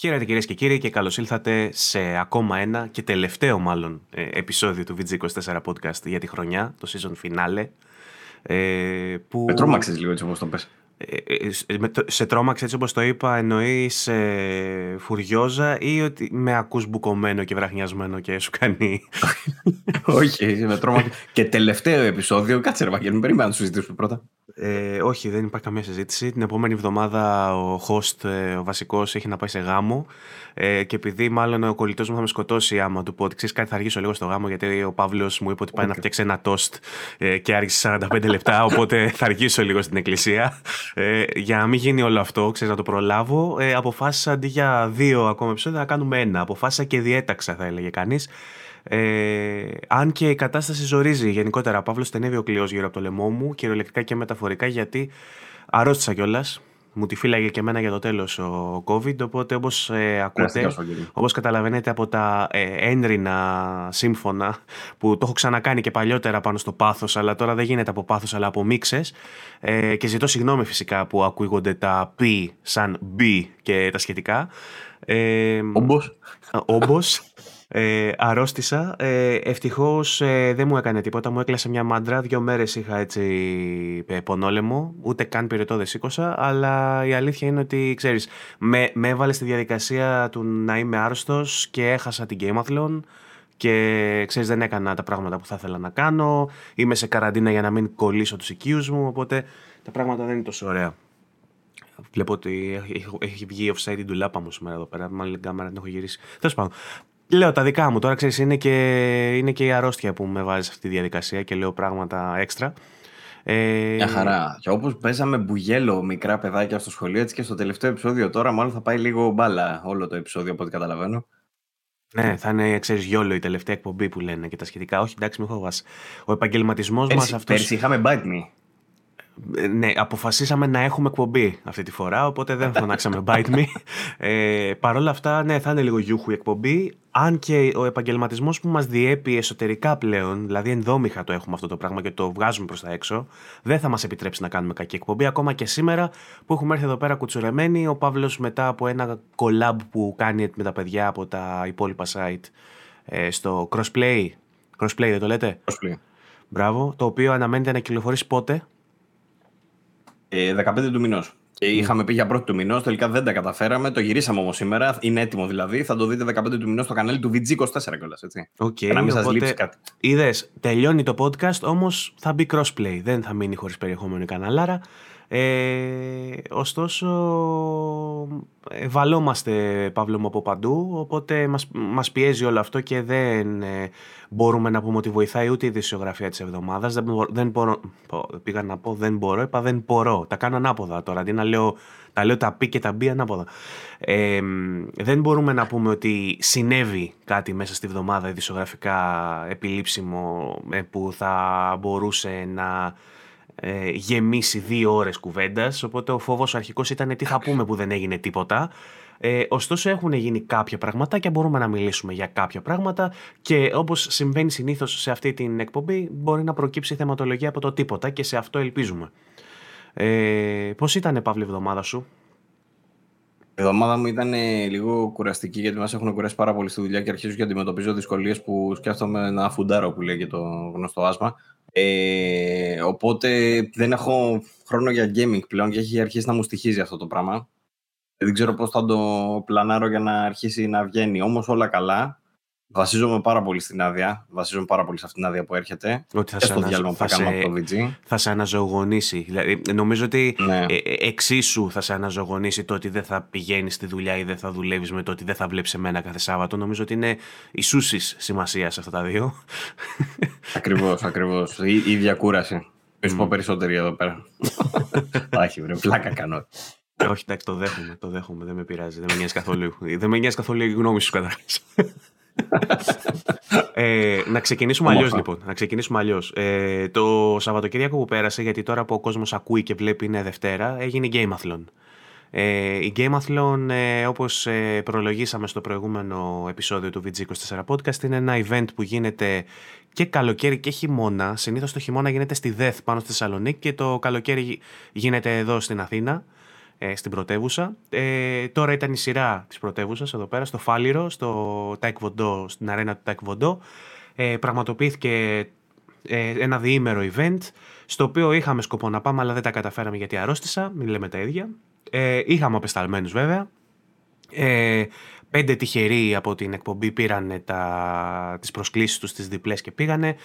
Χαίρετε κυρίες και κύριοι και καλώς ήλθατε σε ακόμα ένα και τελευταίο μάλλον ε, επεισόδιο του VG24 Podcast για τη χρονιά, το season finale. Ε, που... Με τρόμαξες λίγο έτσι όπως το πες. Ε, ε, σε τρόμαξε έτσι όπως το είπα εννοείς ε, φουριόζα ή ότι με ακούς μπουκωμένο και βραχνιασμένο και σου κάνει όχι με τρόμαξες και τελευταίο επεισόδιο κάτσε ρε Βαγγέλη περιμένω να σου συζητήσουμε πρώτα ε, όχι, δεν υπάρχει καμία συζήτηση. Την επόμενη εβδομάδα ο host, ε, ο βασικός, έχει να πάει σε γάμο. Ε, και επειδή μάλλον ο κολλητός μου θα με σκοτώσει άμα του πω ότι ξέρεις κάτι, θα αργήσω λίγο στο γάμο, γιατί ο Παύλος μου είπε ότι πάει okay. να φτιάξει ένα τόστ ε, και άργησε 45 λεπτά. Οπότε θα αργήσω λίγο στην εκκλησία. Ε, για να μην γίνει όλο αυτό, ξέρεις να το προλάβω, ε, αποφάσισα αντί για δύο ακόμα επεισόδια να κάνουμε ένα. Αποφάσισα και διέταξα, θα έλεγε κανείς. Ε, αν και η κατάσταση ζορίζει γενικότερα. Ο Παύλος τενεύει ο κλειός γύρω από το λαιμό μου, κυριολεκτικά και μεταφορικά, γιατί αρρώστησα κιόλας. Μου τη φύλαγε και εμένα για το τέλος ο COVID. Οπότε, όπως ε, ακούτε, όπως καταλαβαίνετε από τα ε, ένρινα σύμφωνα που το έχω ξανακάνει και παλιότερα πάνω στο πάθος, αλλά τώρα δεν γίνεται από πάθος, αλλά από μίξες. Ε, και ζητώ συγγνώμη φυσικά που ακούγονται τα P σαν B και τα σχετικά. Ε, όμπος ε, αρρώστησα. Ε, Ευτυχώς ε, δεν μου έκανε τίποτα. Μου έκλασε μια μάντρα. Δύο μέρες είχα έτσι ε, πονόλεμο. Ούτε καν πυρετό δεν σήκωσα. Αλλά η αλήθεια είναι ότι ξέρεις, με, με έβαλε στη διαδικασία του να είμαι άρρωστος και έχασα την Gameathlon. Και ξέρεις, δεν έκανα τα πράγματα που θα ήθελα να κάνω. Είμαι σε καραντίνα για να μην κολλήσω τους οικείους μου. Οπότε τα πράγματα δεν είναι τόσο ωραία. Βλέπω ότι έχει, έχει βγει offside την τουλάπα μου σήμερα εδώ πέρα. Μάλλον την κάμερα την έχω γυρίσει. Τέλος πάντων. Λέω τα δικά μου τώρα, ξέρεις, είναι και, είναι και η αρρώστια που με βάζει σε αυτή τη διαδικασία και λέω πράγματα έξτρα. Ε... Μια χαρά. Και όπως παίζαμε μπουγέλο μικρά παιδάκια στο σχολείο, έτσι και στο τελευταίο επεισόδιο τώρα, μάλλον θα πάει λίγο μπάλα όλο το επεισόδιο από ό,τι καταλαβαίνω. Ναι, θα είναι, ξέρεις, γιόλο η τελευταία εκπομπή που λένε και τα σχετικά. Όχι, εντάξει, μην φοβάσαι. Ο επαγγελματισμός μας αυτό. Πέρσι είχαμε bite me. Ε, ναι, αποφασίσαμε να έχουμε εκπομπή αυτή τη φορά, οπότε δεν φωνάξαμε Bite Me. Ε, Παρ' όλα αυτά, ναι, θα είναι λίγο γιούχου η εκπομπή. Αν και ο επαγγελματισμός που μας διέπει εσωτερικά πλέον, δηλαδή ενδόμηχα το έχουμε αυτό το πράγμα και το βγάζουμε προς τα έξω, δεν θα μας επιτρέψει να κάνουμε κακή εκπομπή. Ακόμα και σήμερα που έχουμε έρθει εδώ πέρα κουτσουρεμένοι, ο Παύλος μετά από ένα collab που κάνει με τα παιδιά από τα υπόλοιπα site ε, στο crossplay. Crossplay, δεν το λέτε; Crossplay. Μπράβο. Το οποίο αναμένεται να κυκλοφορήσει πότε; 15 ε, του μηνός. Και είχαμε πει για πρώτη του μηνός, τελικά δεν τα καταφέραμε. Το γυρίσαμε όμως σήμερα. Είναι έτοιμο δηλαδή. Θα το δείτε 15 του μηνός στο κανάλι του VG24 κιόλας. Okay, να μην σας λείψει κάτι. Είδες, τελειώνει το podcast, όμως θα μπει crossplay. Δεν θα μείνει χωρίς περιεχόμενο η καναλάρα. Ε, ωστόσο, βαλόμαστε Παύλο μου από παντού, οπότε μας, μας πιέζει όλο αυτό και δεν ε, μπορούμε να πούμε ότι βοηθάει ούτε η δισιογραφία της εβδομάδας. Δεν, δεν μπορώ, πήγα να πω δεν μπορώ, είπα δεν μπορώ. Τα κάνω ανάποδα τώρα, αντί να λέω τα λέω τα πι και τα μπι ανάποδα. Ε, δεν μπορούμε να πούμε ότι συνέβη κάτι μέσα στη βδομάδα ειδησιογραφικά επιλήψιμο ε, που θα μπορούσε να ε, γεμίσει δύο ώρες κουβέντας, οπότε ο φόβος αρχικός ήταν τι θα πούμε που δεν έγινε τίποτα. Ε, ωστόσο έχουν γίνει κάποια πράγματα και μπορούμε να μιλήσουμε για κάποια πράγματα και όπως συμβαίνει συνήθως σε αυτή την εκπομπή μπορεί να προκύψει θεματολογία από το τίποτα και σε αυτό ελπίζουμε. Ε, πώς ήταν Παύλη η εβδομάδα σου; Η εβδομάδα μου ήταν λίγο κουραστική γιατί μας έχουν κουράσει πάρα πολύ στη δουλειά και αρχίζω και αντιμετωπίζω δυσκολίες που σκέφτομαι ένα φουντάρο που λέγεται το γνωστό άσμα. Ε, οπότε δεν έχω χρόνο για gaming πλέον και έχει αρχίσει να μου στοιχίζει αυτό το πράγμα. Δεν ξέρω πώς θα το πλανάρω για να αρχίσει να βγαίνει. Όμως όλα καλά. Βασίζομαι πάρα πολύ στην άδεια. Βασίζομαι πάρα πολύ σε αυτήν την άδεια που έρχεται. Ότι θα, σε, αναζ... διάλειμμα θα, σε... από το VG. θα σε αναζωογονήσει. Δηλαδή, νομίζω ότι ναι. ε, ε, εξίσου θα σε αναζωογονήσει το ότι δεν θα πηγαίνεις στη δουλειά ή δεν θα δουλεύεις με το ότι δεν θα βλέπεις εμένα κάθε Σάββατο. Νομίζω ότι είναι ισούσης σημασίας σε αυτά τα δύο. Ακριβώς, ακριβώς. Η, η ίδια κούραση. Mm. πω περισσότεροι εδώ πέρα. Όχι, βρε, πλάκα κάνω. Όχι, εντάξει, το δέχομαι, το δέχομαι, δεν με πειράζει. Δεν με νοιάζει καθόλου, δεν με νοιάζει καθόλου η γνώμη σου καταρχάς. Ε, να ξεκινήσουμε αλλιώς λοιπόν. Να ξεκινήσουμε αλλιώς. Ε, το Σαββατοκύριακο που πέρασε, γιατί τώρα που ο κόσμος ακούει και βλέπει είναι Δευτέρα, έγινε η Gameathlon. Ε, η Gameathlon, ε, όπως ε, προλογίσαμε στο προηγούμενο επεισόδιο του VG24 Podcast, είναι ένα event που γίνεται και καλοκαίρι και χειμώνα. Συνήθως το χειμώνα γίνεται στη ΔΕΘ πάνω στη Θεσσαλονίκη και το καλοκαίρι γίνεται εδώ στην Αθήνα ε, στην πρωτεύουσα. Ε, τώρα ήταν η σειρά της πρωτεύουσας εδώ πέρα, στο Φάληρο, στο Taekwondo, στην αρένα του Taekwondo. Ε, πραγματοποιήθηκε ε, ένα διήμερο event, στο οποίο είχαμε σκοπό να πάμε, αλλά δεν τα καταφέραμε γιατί αρρώστησα, μην λέμε τα ίδια. Ε, είχαμε απεσταλμένους βέβαια. Ε, πέντε τυχεροί από την εκπομπή πήραν τα, τις προσκλήσεις τους στις διπλές και πήγανε.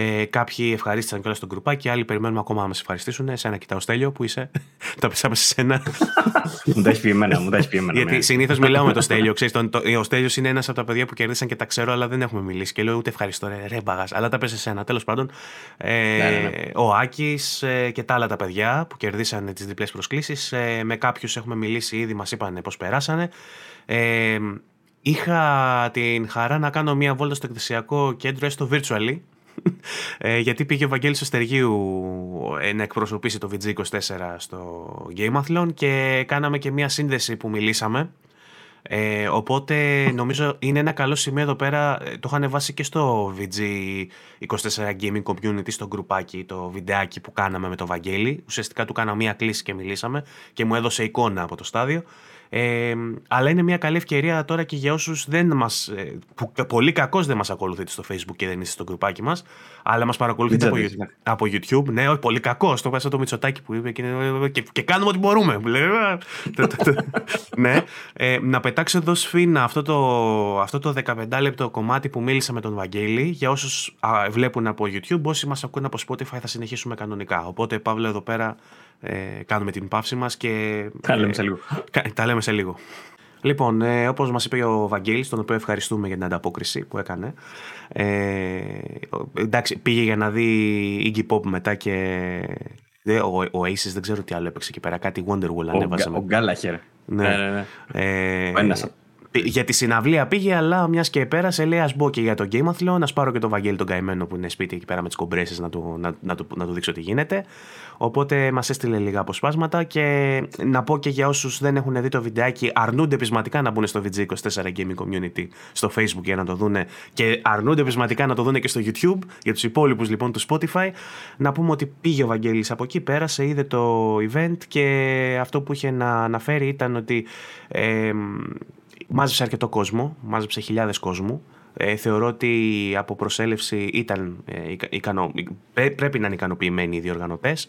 Ε, κάποιοι ευχαρίστησαν κιόλας στον γκρουπάκι, άλλοι περιμένουμε ακόμα να μας ευχαριστήσουν. Εσένα κοιτάω, Στέλιο, που είσαι. τα πέσαμε σε σένα. μου τα έχεις πει εμένα, μου τα έχεις πει εμένα. Γιατί ναι. συνήθως μιλάω με τον Στέλιο. Ξέρεις, τον, το, ο Στέλιος είναι ένας από τα παιδιά που κερδίσαν και τα ξέρω, αλλά δεν έχουμε μιλήσει. Και λέω ούτε ευχαριστώ, ρε, ρε μπαγάς. Αλλά τα πέσε σε σένα. Τέλος πάντων, ε, ναι, ναι, ναι. ο Άκης ε, και τα άλλα τα παιδιά που κερδίσαν τις διπλές προσκλήσεις. Ε, με κάποιους έχουμε μιλήσει ήδη, μας είπαν πώς περάσανε. Ε, είχα την χαρά να κάνω μία βόλτα στο εκδησιακό κέντρο, έστω virtually, ε, γιατί πήγε ο Βαγγέλης Ωστεργίου ε, να εκπροσωπήσει το VG24 στο Gameathlon και κάναμε και μία σύνδεση που μιλήσαμε. Ε, οπότε νομίζω είναι ένα καλό σημείο εδώ πέρα. Ε, το είχαν βάσει και στο VG24 Gaming Community, στο γκρουπάκι, το βιντεάκι που κάναμε με το Βαγγέλη. Ουσιαστικά του κάνα μία κλίση και μιλήσαμε και μου έδωσε εικόνα από το στάδιο. Ε, αλλά είναι μια καλή ευκαιρία τώρα και για όσους δεν μας. Ε, που πολύ κακώ δεν μας ακολουθείτε στο Facebook και δεν είστε στο γκρουπάκι μας, αλλά μας παρακολουθείτε από, ναι. από, YouTube. Ναι, όχι, πολύ κακό. Το πέσα το Μητσοτάκι που είπε και, και, και κάνουμε ό,τι μπορούμε. ναι. Ε, να πετάξω εδώ σφίνα αυτό το, αυτό το 15 λεπτό κομμάτι που μίλησα με τον Βαγγέλη. Για όσους βλέπουν από YouTube, όσοι μας ακούνε από Spotify θα συνεχίσουμε κανονικά. Οπότε, Παύλο, εδώ πέρα ε, κάνουμε την παύση μας και... Τα λέμε σε λίγο. τα λέμε σε λίγο. Λοιπόν, ε, όπως μας είπε ο Βαγγέλης, τον οποίο ευχαριστούμε για την ανταπόκριση που έκανε. Ε, εντάξει, πήγε για να δει Iggy Pop μετά και ο, ο Aces δεν ξέρω τι άλλο έπαιξε εκεί πέρα. Κάτι Wonderwall ανέβαζε. Ο, Γκάλαχερ. Ναι, ναι, ναι. Ε, για τη συναυλία πήγε, αλλά μιας και πέρασε, λέει: Α μπω και για το Game Athlon, να πάρω και τον Βαγγέλη τον καημένο που είναι σπίτι εκεί πέρα με τις κομπρέσεις να, του, να, να, του, να του δείξω τι γίνεται. Οπότε μας έστειλε λίγα αποσπάσματα και να πω και για όσους δεν έχουν δει το βιντεάκι, αρνούνται πεισματικά να μπουν στο VG24 Gaming Community στο Facebook για να το δούνε και αρνούνται πεισματικά να το δούνε και στο YouTube για τους υπόλοιπους λοιπόν του Spotify. Να πούμε ότι πήγε ο Βαγγέλης από εκεί, πέρασε, είδε το event και αυτό που είχε να αναφέρει ήταν ότι. Ε, μάζεψε αρκετό κόσμο, μάζεψε χιλιάδες κόσμου. Ε, θεωρώ ότι από προσέλευση ήταν, ε, ικανο, πρέπει να είναι ικανοποιημένοι οι διοργανωτές.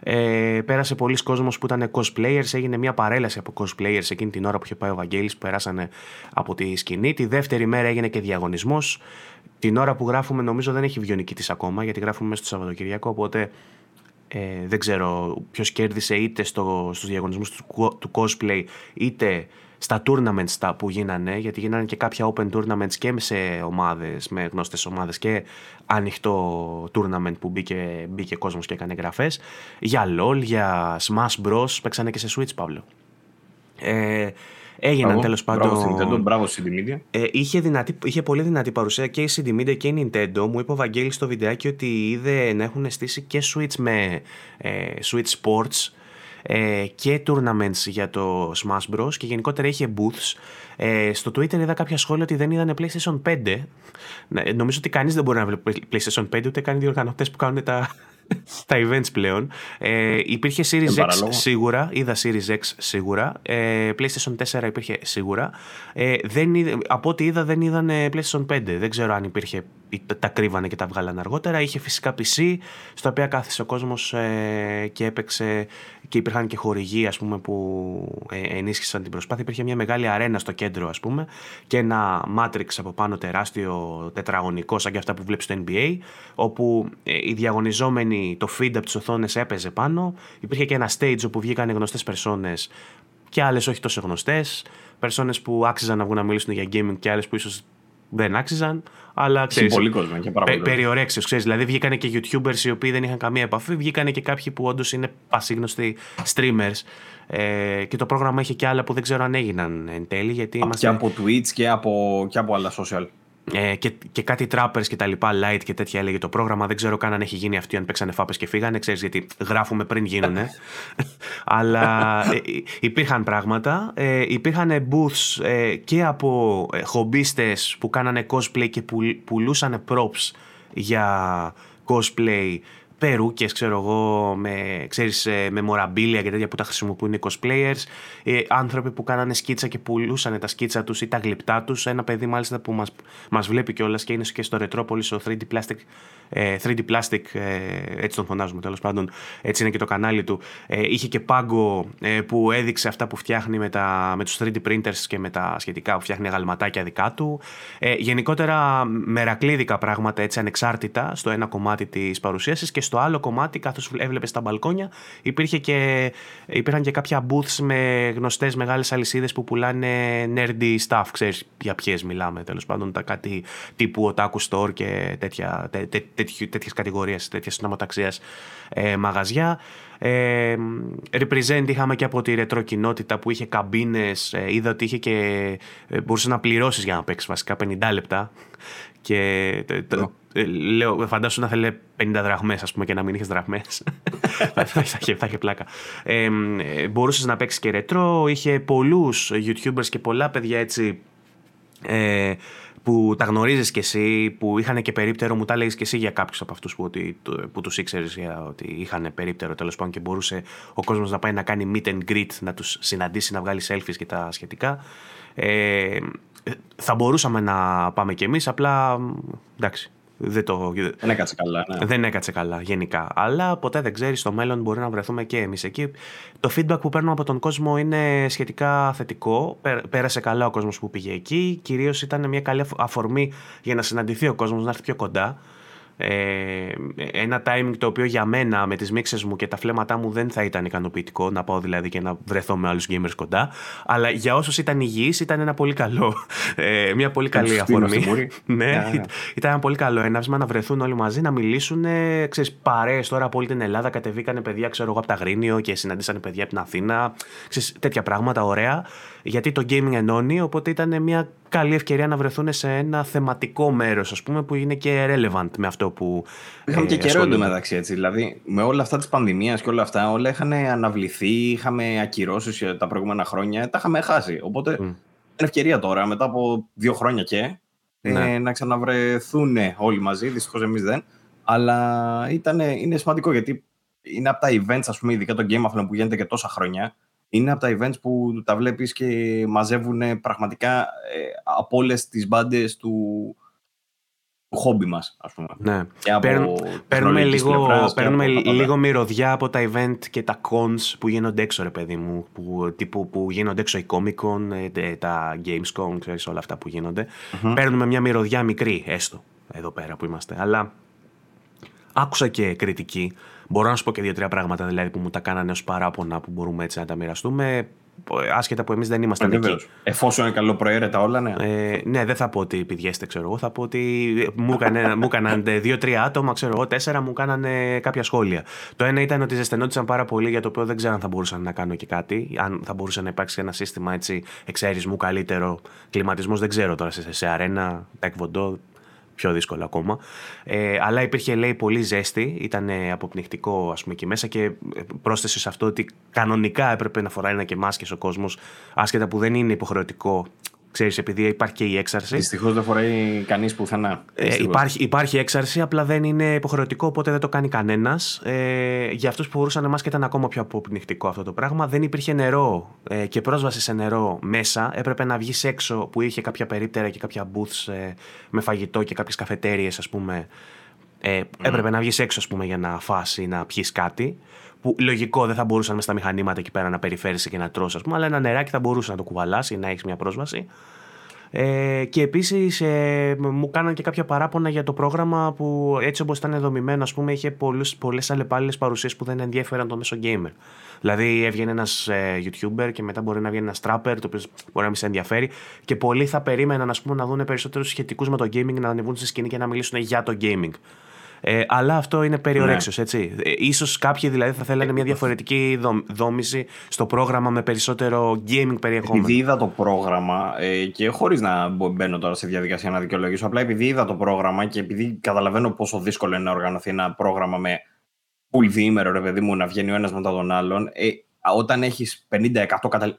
Ε, πέρασε πολλοί κόσμος που ήταν cosplayers, έγινε μια παρέλαση από cosplayers εκείνη την ώρα που είχε πάει ο Βαγγέλης που περάσανε από τη σκηνή. Τη δεύτερη μέρα έγινε και διαγωνισμός. Την ώρα που γράφουμε νομίζω δεν έχει βγει της ακόμα γιατί γράφουμε μέσα στο Σαββατοκυριακό οπότε ε, δεν ξέρω ποιος κέρδισε είτε στο, στους διαγωνισμούς του, του cosplay είτε στα tournaments που γίνανε, γιατί γίνανε και κάποια open tournaments και σε ομάδες, με γνώστες ομάδες και ανοιχτό tournament που μπήκε, μπήκε κόσμος και έκανε γραφές. Για LOL, για Smash Bros, παίξανε και σε Switch, Παύλο. Ε, έγιναν τέλος πάντων. Μπράβο Nintendo, μπράβο CD Media. Ε, είχε, δυνατή, είχε πολύ δυνατή παρουσία και η CD Media και η Nintendo. Μου είπε ο Βαγγέλης στο βιντεάκι ότι είδε να έχουν στήσει και Switch με ε, Switch Sports ε, και tournaments για το Smash Bros. και γενικότερα είχε booths. Ε, στο Twitter είδα κάποια σχόλια ότι δεν είδανε PlayStation 5. Ε, νομίζω ότι κανείς δεν μπορεί να βλέπει PlayStation 5 ούτε καν οι διοργανωτές που κάνουν τα, τα events πλέον. Ε, υπήρχε Series X σίγουρα, είδα Series X σίγουρα. Ε, PlayStation 4 υπήρχε σίγουρα. Ε, δεν, από ό,τι είδα δεν είδαν PlayStation 5. Δεν ξέρω αν υπήρχε, τα κρύβανε και τα βγάλανε αργότερα. Είχε φυσικά PC, στο οποίο κάθισε ο κόσμος ε, και έπαιξε και υπήρχαν και χορηγοί ας πούμε, που ε, ενίσχυσαν την προσπάθεια. Υπήρχε μια μεγάλη αρένα στο κέντρο ας πούμε, και ένα Matrix από πάνω τεράστιο τετραγωνικό σαν και αυτά που βλέπεις στο NBA όπου ε, οι διαγωνιζόμενοι το feed από τις οθόνες έπαιζε πάνω. Υπήρχε και ένα stage όπου βγήκαν γνωστές περσόνες και άλλες όχι τόσο γνωστές. Περσόνες που άξιζαν να βγουν να μιλήσουν για gaming και άλλες που ίσως δεν άξιζαν. Αλλά ξέρεις. Πολύ κόσμο και πάρα Περιορέξιος, ξέρεις. Δηλαδή βγήκανε και YouTubers οι οποίοι δεν είχαν καμία επαφή, βγήκανε και κάποιοι που όντως είναι πασίγνωστοι streamers. Ε, και το πρόγραμμα είχε και άλλα που δεν ξέρω αν έγιναν εν τέλει. Γιατί είμαστε... Και από Twitch και από, και από άλλα social. Ε, και, και κάτι trappers και τα λοιπά, light και τέτοια έλεγε το πρόγραμμα. Δεν ξέρω καν αν έχει γίνει αυτοί, αν παίξανε φάπες και φύγανε. Ξέρεις γιατί γράφουμε πριν γίνουνε. Αλλά ε, υπήρχαν πράγματα. Ε, υπήρχαν booths ε, και από ε, χομπίστες που κάνανε cosplay και που, πουλούσαν props για cosplay περούκε, ξέρω εγώ, με, ξέρεις, ε, με μοραμπίλια και τέτοια που τα χρησιμοποιούν οι cosplayers, ε, άνθρωποι που κάνανε σκίτσα και πουλούσαν τα σκίτσα τους ή τα γλυπτά τους. Ένα παιδί μάλιστα που μας μας βλέπει κιόλας και είναι και στο Ρετρόπολη, στο 3D Plastic, 3D ε, Plastic, έτσι τον φωνάζουμε τέλος πάντων, έτσι είναι και το κανάλι του. είχε και πάγκο που έδειξε αυτά που φτιάχνει με, τα, με τους 3D printers και με τα σχετικά που φτιάχνει γαλματάκια δικά του. γενικότερα μερακλίδικα πράγματα έτσι ανεξάρτητα στο ένα κομμάτι της παρουσίασης και στο άλλο κομμάτι, καθώς έβλεπες στα μπαλκόνια, υπήρχε και, υπήρχαν και κάποια booths με γνωστές μεγάλες αλυσίδες που πουλάνε nerdy stuff. Ξέρεις για ποιες μιλάμε, τέλος πάντων, τα κάτι τύπου Otaku Store και τέτοια, τέ, τέ, τέτοιες κατηγορίες, τέτοια συνομοταξίας ε, μαγαζιά. Ε, represent είχαμε και από τη ρετρό κοινότητα που είχε καμπίνες, ε, είδα ότι είχε και ε, μπορούσες να πληρώσεις για να παίξεις βασικά 50 λεπτά. Και ε, λέω, φαντάσου να θέλει 50 δραχμές ας πούμε και να μην είχες δραχμές. Θα, θα, θα, είχε πλάκα. Ε, μπορούσες να παίξεις και ρετρό. Είχε πολλούς youtubers και πολλά παιδιά έτσι ε, που τα γνωρίζεις κι εσύ, που είχαν και περίπτερο, μου τα έλεγε κι εσύ για κάποιους από αυτούς που, που τους ήξερες ότι είχαν περίπτερο τέλος πάντων και μπορούσε ο κόσμος να πάει να κάνει meet and greet, να τους συναντήσει, να βγάλει selfies και τα σχετικά. Ε, θα μπορούσαμε να πάμε κι εμείς, απλά εντάξει. Δεν, το... δεν έκατσε καλά. Ναι. Δεν έκατσε καλά γενικά. Αλλά ποτέ δεν ξέρεις, στο μέλλον μπορεί να βρεθούμε και εμείς εκεί. Το feedback που παίρνουμε από τον κόσμο είναι σχετικά θετικό. Πέρασε καλά ο κόσμος που πήγε εκεί. Κυρίως ήταν μια καλή αφορμή για να συναντηθεί ο κόσμος, να έρθει πιο κοντά. Ε, ένα timing το οποίο για μένα με τις μίξες μου και τα φλέματά μου δεν θα ήταν ικανοποιητικό να πάω δηλαδή και να βρεθώ με άλλους gamers κοντά. Αλλά για όσους ήταν υγιείς ήταν ένα πολύ καλό ε, μια πολύ καλή αφορμή. ναι, ήταν ένα πολύ καλό έναυσμα να βρεθούν όλοι μαζί να μιλήσουν ε, ξέρεις παρέες τώρα από όλη την Ελλάδα. Κατεβήκανε παιδιά ξέρω εγώ από τα Γρήνιο και συναντήσανε παιδιά από την Αθήνα. Ξέρεις, τέτοια πράγματα ωραία. Γιατί το gaming ενώνει, οπότε ήταν μια καλή ευκαιρία να βρεθούν σε ένα θεματικό μέρος, ας πούμε, που είναι και relevant με αυτό που. Είχαμε ε, και καιρό εντωμεταξύ έτσι. Δηλαδή, με όλα αυτά της πανδημίας και όλα αυτά, όλα είχαν αναβληθεί, είχαμε ακυρώσεις τα προηγούμενα χρόνια, τα είχαμε χάσει. Οπότε mm. είναι ευκαιρία τώρα, μετά από δύο χρόνια και, ε, ναι. να ξαναβρεθούν όλοι μαζί. Δυστυχώς εμείς δεν. Αλλά ήταν, είναι σημαντικό γιατί είναι από τα events, ας πούμε, ειδικά το Game of που γίνεται και τόσα χρόνια είναι από τα events που τα βλέπεις και μαζεύουν πραγματικά ε, από όλες τις μπάντες του, του χόμπι μας, ας πούμε. Ναι. παίρνουμε λίγο, παίρνουμε λίγο μυρωδιά από τα event και τα cons που γίνονται έξω, ρε παιδί μου. Που, τύπου, που γίνονται έξω η Comic Con, ε, τα Gamescom, ξέρεις όλα αυτά που γινονται Παίρνουμε μια μυρωδιά μικρή, έστω, εδώ πέρα που είμαστε. Αλλά άκουσα και κριτική Μπορώ να σου πω και δύο-τρία πράγματα δηλαδή, που μου τα κάνανε ως παράπονα που μπορούμε έτσι να τα μοιραστούμε. Άσχετα που εμείς δεν ήμασταν εκεί. Εφόσον είναι καλό προαίρετα όλα, ναι. Ε, ναι, δεν θα πω ότι πηδιέστε, ξέρω εγώ. Θα πω ότι μου, έκανε, μου έκαναν δύο-τρία άτομα, ξέρω εγώ, τέσσερα μου κάνανε κάποια σχόλια. Το ένα ήταν ότι ζεσθενόντουσαν πάρα πολύ για το οποίο δεν ξέρω αν θα μπορούσαν να κάνω και κάτι. Αν θα μπορούσε να υπάρξει ένα σύστημα έτσι εξαίρισμού καλύτερο. Κλιματισμός δεν ξέρω τώρα σε, σε αρένα, τεκβοντό, πιο δύσκολο ακόμα. Ε, αλλά υπήρχε, λέει, πολύ ζέστη, ήταν αποπνιχτικό, ας πούμε, εκεί μέσα και πρόσθεσε σε αυτό ότι κανονικά έπρεπε να φοράει ένα και μάσκες ο κόσμος, άσχετα που δεν είναι υποχρεωτικό Ξέρεις, επειδή υπάρχει και η έξαρση. Δυστυχώς δεν φοράει κανείς πουθενά. Ε, υπάρχει, υπάρχει έξαρση, απλά δεν είναι υποχρεωτικό, οπότε δεν το κάνει κανένας. Ε, για αυτούς που φορούσαν μάσκα ήταν ακόμα πιο αποπνιχτικό αυτό το πράγμα. Δεν υπήρχε νερό ε, και πρόσβαση σε νερό μέσα. Έπρεπε να βγεις έξω που είχε κάποια περίπτερα και κάποια booths ε, με φαγητό και κάποιες καφετέρειε, ας πούμε. Ε, Έπρεπε να βγεις έξω, ας πούμε, για να φάσει ή να πιεις κάτι που λογικό δεν θα μπορούσαν μες στα μηχανήματα εκεί πέρα να περιφέρεις και να τρώσει, ας πούμε, αλλά ένα νεράκι θα μπορούσες να το κουβαλάσει ή να έχεις μια πρόσβαση. Ε, και επίσης ε, μου κάναν και κάποια παράπονα για το πρόγραμμα που έτσι όπως ήταν δομημένο, ας πούμε, είχε πολλές αλλεπάλληλες παρουσίες που δεν ενδιαφέραν το μέσο gamer. Δηλαδή έβγαινε ένας ε, YouTuber και μετά μπορεί να βγαίνει ένας Trapper, το οποίος μπορεί να μην σε ενδιαφέρει. Και πολλοί θα περίμεναν ας πούμε, να δουν περισσότερους σχετικούς με το gaming να ανεβούν στη σκηνή και να μιλήσουν για το gaming. Ε, αλλά αυτό είναι περιορέξιος, ναι. έτσι. Ε, ίσως κάποιοι δηλαδή θα θέλανε μια διαφορετική δόμηση στο πρόγραμμα με περισσότερο gaming περιεχόμενο. Επειδή είδα το πρόγραμμα ε, και χωρίς να μπαίνω τώρα σε διαδικασία να δικαιολογήσω, απλά επειδή είδα το πρόγραμμα και επειδή καταλαβαίνω πόσο δύσκολο είναι να οργανωθεί ένα πρόγραμμα με full διήμερο, ρε παιδί μου, να βγαίνει ο ένας μετά τον άλλον. Ε, όταν έχεις 50-100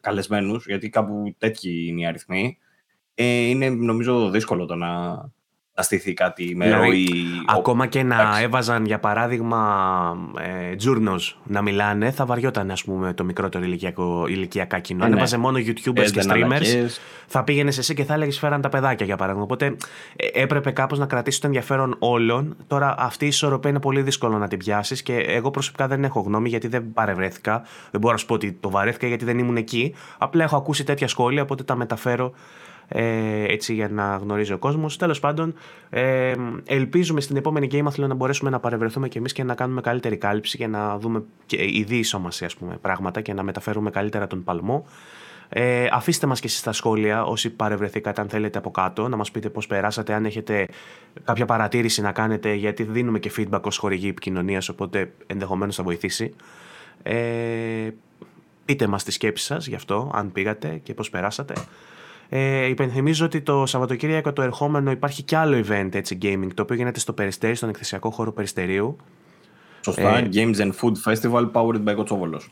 καλεσμένους, γιατί κάπου τέτοιοι είναι οι αριθμοί, ε, είναι νομίζω δύσκολο το να, να στηθεί κάτι με δηλαδή, ροή. Ακόμα και να έβαζαν για παράδειγμα ε, τζούρνος να μιλάνε, θα βαριόταν ας πούμε το μικρότερο ηλικιακό, ηλικιακά κοινό. Αν ναι. έβαζε μόνο YouTubers και streamers, θα πήγαινες εσύ και θα έλεγες φέραν τα παιδάκια για παράδειγμα. Οπότε ε, έπρεπε κάπως να κρατήσεις το ενδιαφέρον όλων. Τώρα αυτή η ισορροπία είναι πολύ δύσκολο να την πιάσεις και εγώ προσωπικά δεν έχω γνώμη γιατί δεν παρευρέθηκα. Δεν μπορώ να σου πω ότι το βαρέθηκα γιατί δεν ήμουν εκεί. Απλά έχω ακούσει τέτοια σχόλια, οπότε τα μεταφέρω ε, έτσι για να γνωρίζει ο κόσμος. Τέλος πάντων, ε, ελπίζουμε στην επόμενη Game να μπορέσουμε να παρευρεθούμε και εμείς και να κάνουμε καλύτερη κάλυψη και να δούμε και η μας ας πούμε, πράγματα και να μεταφέρουμε καλύτερα τον παλμό. Ε, αφήστε μας και εσείς στα σχόλια όσοι παρευρεθήκατε αν θέλετε από κάτω να μας πείτε πώς περάσατε αν έχετε κάποια παρατήρηση να κάνετε γιατί δίνουμε και feedback ως χορηγή επικοινωνίας οπότε ενδεχομένως θα βοηθήσει ε, πείτε μας τη σκέψη σας γι' αυτό αν πήγατε και πώς περάσατε ε, υπενθυμίζω ότι το Σαββατοκύριακο το ερχόμενο υπάρχει κι άλλο event έτσι, gaming, το οποίο γίνεται στο Περιστέρι, στον εκθεσιακό χώρο Περιστερίου. Σωστά, ε, Games and Food Festival powered by κοτσοβολος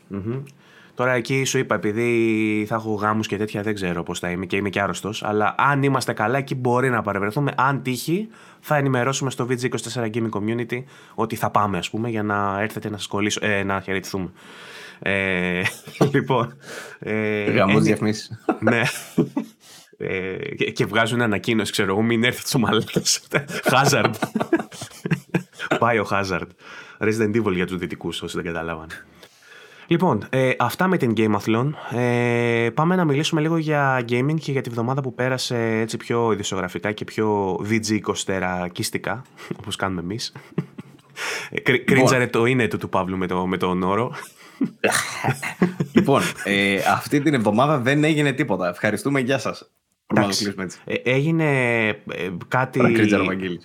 Τώρα εκεί σου είπα, επειδή θα έχω γάμους και τέτοια, δεν ξέρω πώς θα είμαι και είμαι και άρρωστος. Αλλά αν είμαστε καλά, εκεί μπορεί να παρευρεθούμε. Αν τύχει, θα ενημερώσουμε στο VG24 Gaming Community ότι θα πάμε, ας πούμε, για να έρθετε να σας ε, να χαιρετηθούμε. Ε, λοιπόν. Ε, Γάμος διαφημίσεις. Ναι. Ε, και βγάζουν ανακοίνωση, ξέρω εγώ, μην έρθει στο μαλάκας. Hazard. Πάει ο Hazard. Resident Evil για τους δυτικούς, όσοι δεν καταλάβανε. Λοιπόν, ε, αυτά με την Gameathlon. Ε, πάμε να μιλήσουμε λίγο για gaming και για τη βδομάδα που πέρασε έτσι πιο ειδησιογραφικά και πιο VG κοστερα-κίστικα, όπως κάνουμε εμείς. Λοιπόν. Κρίντζαρε το είναι του του Παύλου με, το, με τον όρο λοιπόν, ε, αυτή την εβδομάδα δεν έγινε τίποτα. Ευχαριστούμε. Γεια σας. Ε, έγινε ε, κάτι. Κριντζάρο Βαγγέλη.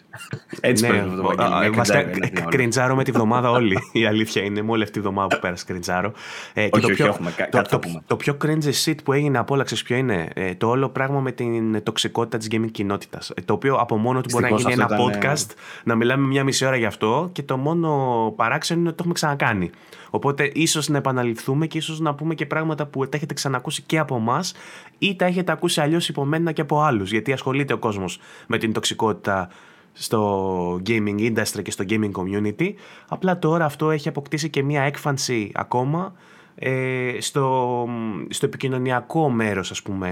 Έτσι ναι, πρέπει Κριντζάρο με τη βδομάδα όλη. Η αλήθεια είναι με όλη αυτή τη βδομάδα που πέρασε κριντζάρο. Ε, και το, πιο, το, το, πιο cringe shit που έγινε από όλα, ξέρεις ποιο είναι; το όλο πράγμα με την τοξικότητα της gaming κοινότητας. Το οποίο από μόνο του μπορεί να γίνει ένα podcast, να μιλάμε μια μισή ώρα γι' αυτό και το μόνο παράξενο είναι ότι το έχουμε ξανακάνει. Οπότε ίσως να επαναληφθούμε και ίσως να πούμε και πράγματα που τα έχετε ξανακούσει και από εμάς ή τα έχετε ακούσει αλλιώς υπομένα και από άλλους. Γιατί ασχολείται ο κόσμος με την τοξικότητα στο gaming industry και στο gaming community. Απλά τώρα αυτό έχει αποκτήσει και μία έκφανση ακόμα ε, στο, στο επικοινωνιακό μέρος ας πούμε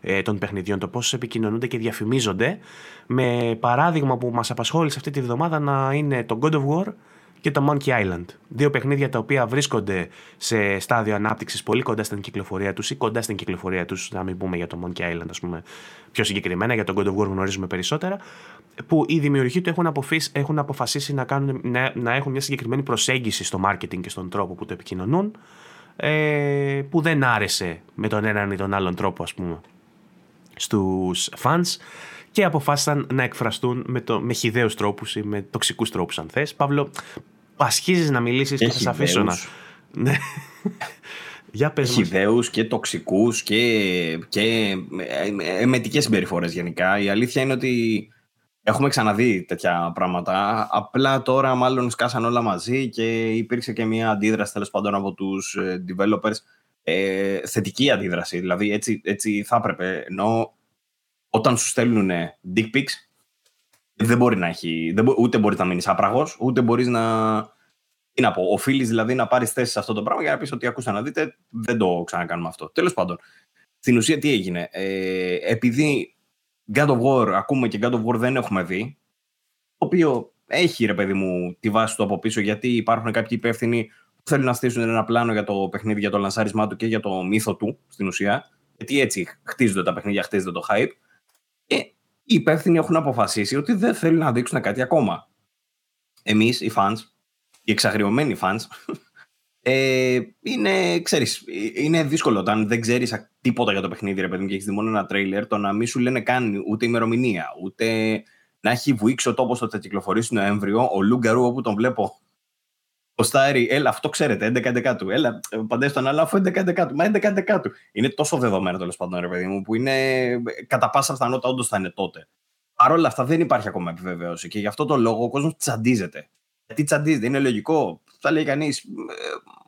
ε, των παιχνιδιών το πώς επικοινωνούνται και διαφημίζονται με παράδειγμα που μας απασχόλησε αυτή τη βδομάδα να είναι το God of War και το Monkey Island. Δύο παιχνίδια τα οποία βρίσκονται σε στάδιο ανάπτυξης πολύ κοντά στην κυκλοφορία τους ή κοντά στην κυκλοφορία τους, να μην πούμε για το Monkey Island, ας πούμε, πιο συγκεκριμένα, για τον God of War γνωρίζουμε περισσότερα, που οι δημιουργοί του έχουν, έχουν αποφασίσει να, κάνουν, να, να έχουν μια συγκεκριμένη προσέγγιση στο marketing και στον τρόπο που το επικοινωνούν, ε, που δεν άρεσε με τον έναν ή τον άλλον τρόπο, ας πούμε, στους fans και αποφάσισαν να εκφραστούν με, το, με χιδαίους τρόπους ή με τοξικούς τρόπους αν θες. Παύλο, ασχίζεις να μιλήσεις και θα σε αφήσω να... Ναι. Για πες Χιδαίους και τοξικούς και, και εμετικές συμπεριφορές γενικά. Η αλήθεια είναι ότι έχουμε ξαναδεί τέτοια πράγματα. Απλά τώρα μάλλον σκάσαν όλα μαζί και υπήρξε και μια αντίδραση τέλος πάντων από τους ε, developers ε, θετική αντίδραση. Δηλαδή έτσι, έτσι θα έπρεπε. Ενώ όταν σου στέλνουν dick pics, δεν μπορεί να έχει, δεν, ούτε μπορεί να μείνεις άπραγος, ούτε μπορείς να. Τι να πω, οφείλεις δηλαδή να πάρεις θέση σε αυτό το πράγμα για να πεις ότι ακούστε να δείτε, δεν το ξανακάνουμε αυτό. Τέλος πάντων, στην ουσία τι έγινε. Ε, επειδή God of War, ακούμε και God of War δεν έχουμε δει, το οποίο έχει ρε παιδί μου τη βάση του από πίσω, γιατί υπάρχουν κάποιοι υπεύθυνοι που θέλουν να στήσουν ένα πλάνο για το παιχνίδι, για το λανσάρισμά του και για το μύθο του στην ουσία. Γιατί έτσι χτίζονται τα παιχνίδια, χτίζεται το hype. Ε, οι υπεύθυνοι έχουν αποφασίσει ότι δεν θέλουν να δείξουν κάτι ακόμα. Εμείς, οι fans, οι εξαγριωμένοι fans, ε, είναι, ξέρεις, είναι δύσκολο όταν δεν ξέρεις τίποτα για το παιχνίδι, ρε παιδί και έχεις δει μόνο ένα τρέιλερ, το να μην σου λένε καν ούτε ημερομηνία, ούτε να έχει βουήξει ο τόπο ότι θα κυκλοφορήσει Νοέμβριο, ο Λούγκαρου όπου τον βλέπω. Ο Στάρι, έλα, αυτό ξέρετε, 11-11 του. Έλα, παντέ στον άλλο, αφού 11-11 του. Μα 11-11 του. Είναι τόσο δεδομένο τέλος πάντων, ρε παιδί μου, που είναι κατά πάσα πιθανότητα όντως θα είναι τότε. Παρ' όλα αυτά δεν υπάρχει ακόμα επιβεβαίωση και γι' αυτό το λόγο ο κόσμος τσαντίζεται. Γιατί τσαντίζεται, είναι λογικό. Θα λέει κανείς, ε,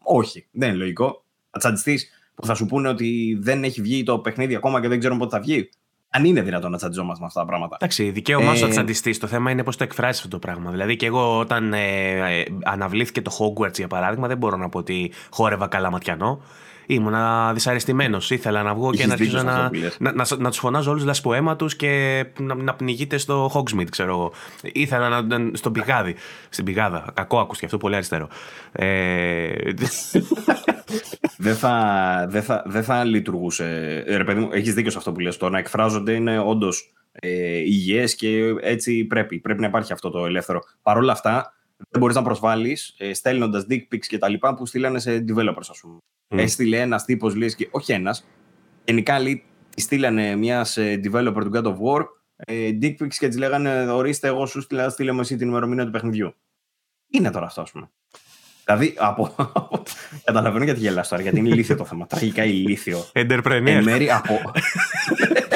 όχι, δεν είναι λογικό. Θα τσαντιστείς που θα σου πούνε ότι δεν έχει βγει το παιχνίδι ακόμα και δεν ξέρουν πότε θα βγει. Αν είναι δυνατόν να τσαντιζόμαστε με αυτά τα πράγματα. Εντάξει, δικαίωμά σου ε... να τσαντιστεί. Το θέμα είναι πώς το εκφράσεις αυτό το πράγμα. Δηλαδή, και εγώ όταν ε, ε, αναβλήθηκε το Hogwarts για παράδειγμα, δεν μπορώ να πω ότι χόρευα καλά ματιανό. Ήμουνα δυσαρεστημένος. Ήθελα να βγω και να αρχίσω να, να, να, να, τους φωνάζω όλους λασποέμα του και να, να πνιγείτε στο Hogsmeade, ξέρω εγώ. Ήθελα να, να, στον πηγάδι. Στην πηγάδα. Κακό ακούστηκε αυτό, πολύ αριστερό. Ε... δεν, θα, δεν, θα, δεν θα λειτουργούσε. Ε, ρε παιδί μου, έχεις δίκιο σε αυτό που λες. Το να εκφράζονται είναι όντως ε, υγιές και έτσι πρέπει. Πρέπει να υπάρχει αυτό το ελεύθερο. Παρ' όλα αυτά, δεν μπορείς να προσβάλλεις ε, στέλνοντας dick pics και τα λοιπά που στείλανε σε developers, ας πούμε. Mm. Έστειλε ένας τύπος, λέει, και όχι ένας. Γενικά, λέει, στείλανε μια ε, developer του God of War ε, dick pics και της λέγανε Ορίστε, εγώ σου στείλα, στείλε μου εσύ την ημερομηνία του παιχνιδιού. Είναι τώρα αυτό, ας πούμε; Δηλαδή, από. Καταλαβαίνω γιατί γελάς τώρα, γιατί είναι ηλίθιο το θέμα. Τραγικά ηλίθιο. Entrepreneur. Εν μέρη από.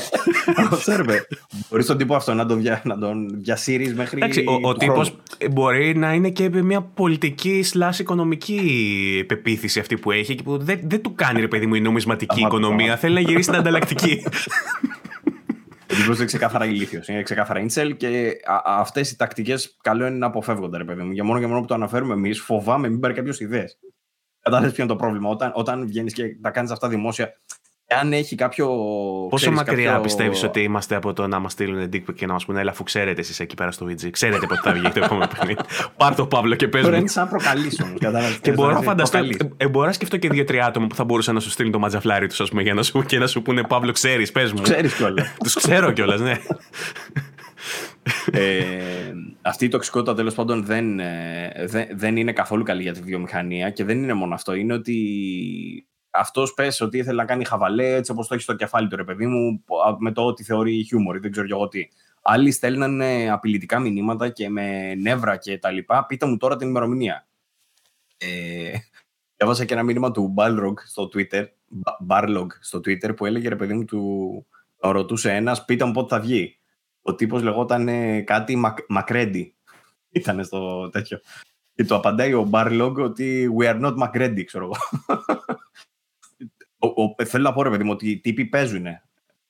Ξέρετε, μπορείς τον τύπο αυτό να τον, δια, να τον διασύρει μέχρι. Εντάξει, ο, ο τύπος μπορεί να είναι και μια πολιτική slash οικονομική πεποίθηση αυτή που έχει και που δεν, δεν του κάνει ρε παιδί μου η νομισματική οικονομία. Θέλει να γυρίσει την ανταλλακτική. Ο τύπος είναι ξεκάθαρα ηλίθιος. Είναι ξεκάθαρα ίντσελ και αυτές οι τακτικές καλό είναι να αποφεύγονται, ρε παιδί μου. Για μόνο και μόνο που το αναφέρουμε εμείς, φοβάμαι μην πάρει κάποιος ιδέες. Κατάλαβες ποιο είναι το πρόβλημα. Όταν, όταν βγαίνεις και τα κάνεις αυτά δημόσια, αν έχει κάποιο. Πόσο μακριά κάποιο... πιστεύεις ότι είμαστε από το να μας στείλουν dick pic και να μας πούνε, Ελά, αφού ξέρετε εσείς εκεί πέρα στο VG, ξέρετε πότε θα βγει το επόμενο παιχνίδι. Πάρ το Παύλο και πες μου. είναι σαν προκαλείς όμως. και μπορώ να φανταστώ. Ε, μπορώ να σκεφτώ και δύο-τρία άτομα που θα μπορούσαν να σου στείλουν το ματζαφλάρι τους, ας πούμε, για να σου, και να σου πούνε Παύλο, ξέρεις, πες μου. Ξέρεις κιόλας. τους ξέρω κιόλας, ναι. ε, αυτή η τοξικότητα τέλος πάντων δεν, ε, δεν, δεν είναι καθόλου καλή για τη βιομηχανία και δεν είναι μόνο αυτό. Είναι ότι αυτός πες ότι ήθελε να κάνει χαβαλέ έτσι όπως το έχει στο κεφάλι του ρε παιδί μου, με το ότι θεωρεί χιούμορ, δεν ξέρω εγώ τι. Άλλοι στέλνανε απειλητικά μηνύματα και με νεύρα και τα λοιπά. Πείτε μου τώρα την ημερομηνία. Ε, διάβασα και ένα μήνυμα του Balrog στο Twitter, Barlog στο Twitter, που έλεγε ρε παιδί μου, του ρωτούσε ένας, πείτε μου πότε θα βγει. Ο τύπος λεγόταν κάτι Μακρέντι. Ήταν στο τέτοιο. Και το απαντάει ο Barlog ότι we are not Macready, ξέρω εγώ. Ο, ο, θέλω να πω ρε παιδί μου ότι οι τύποι παίζουν. Ε,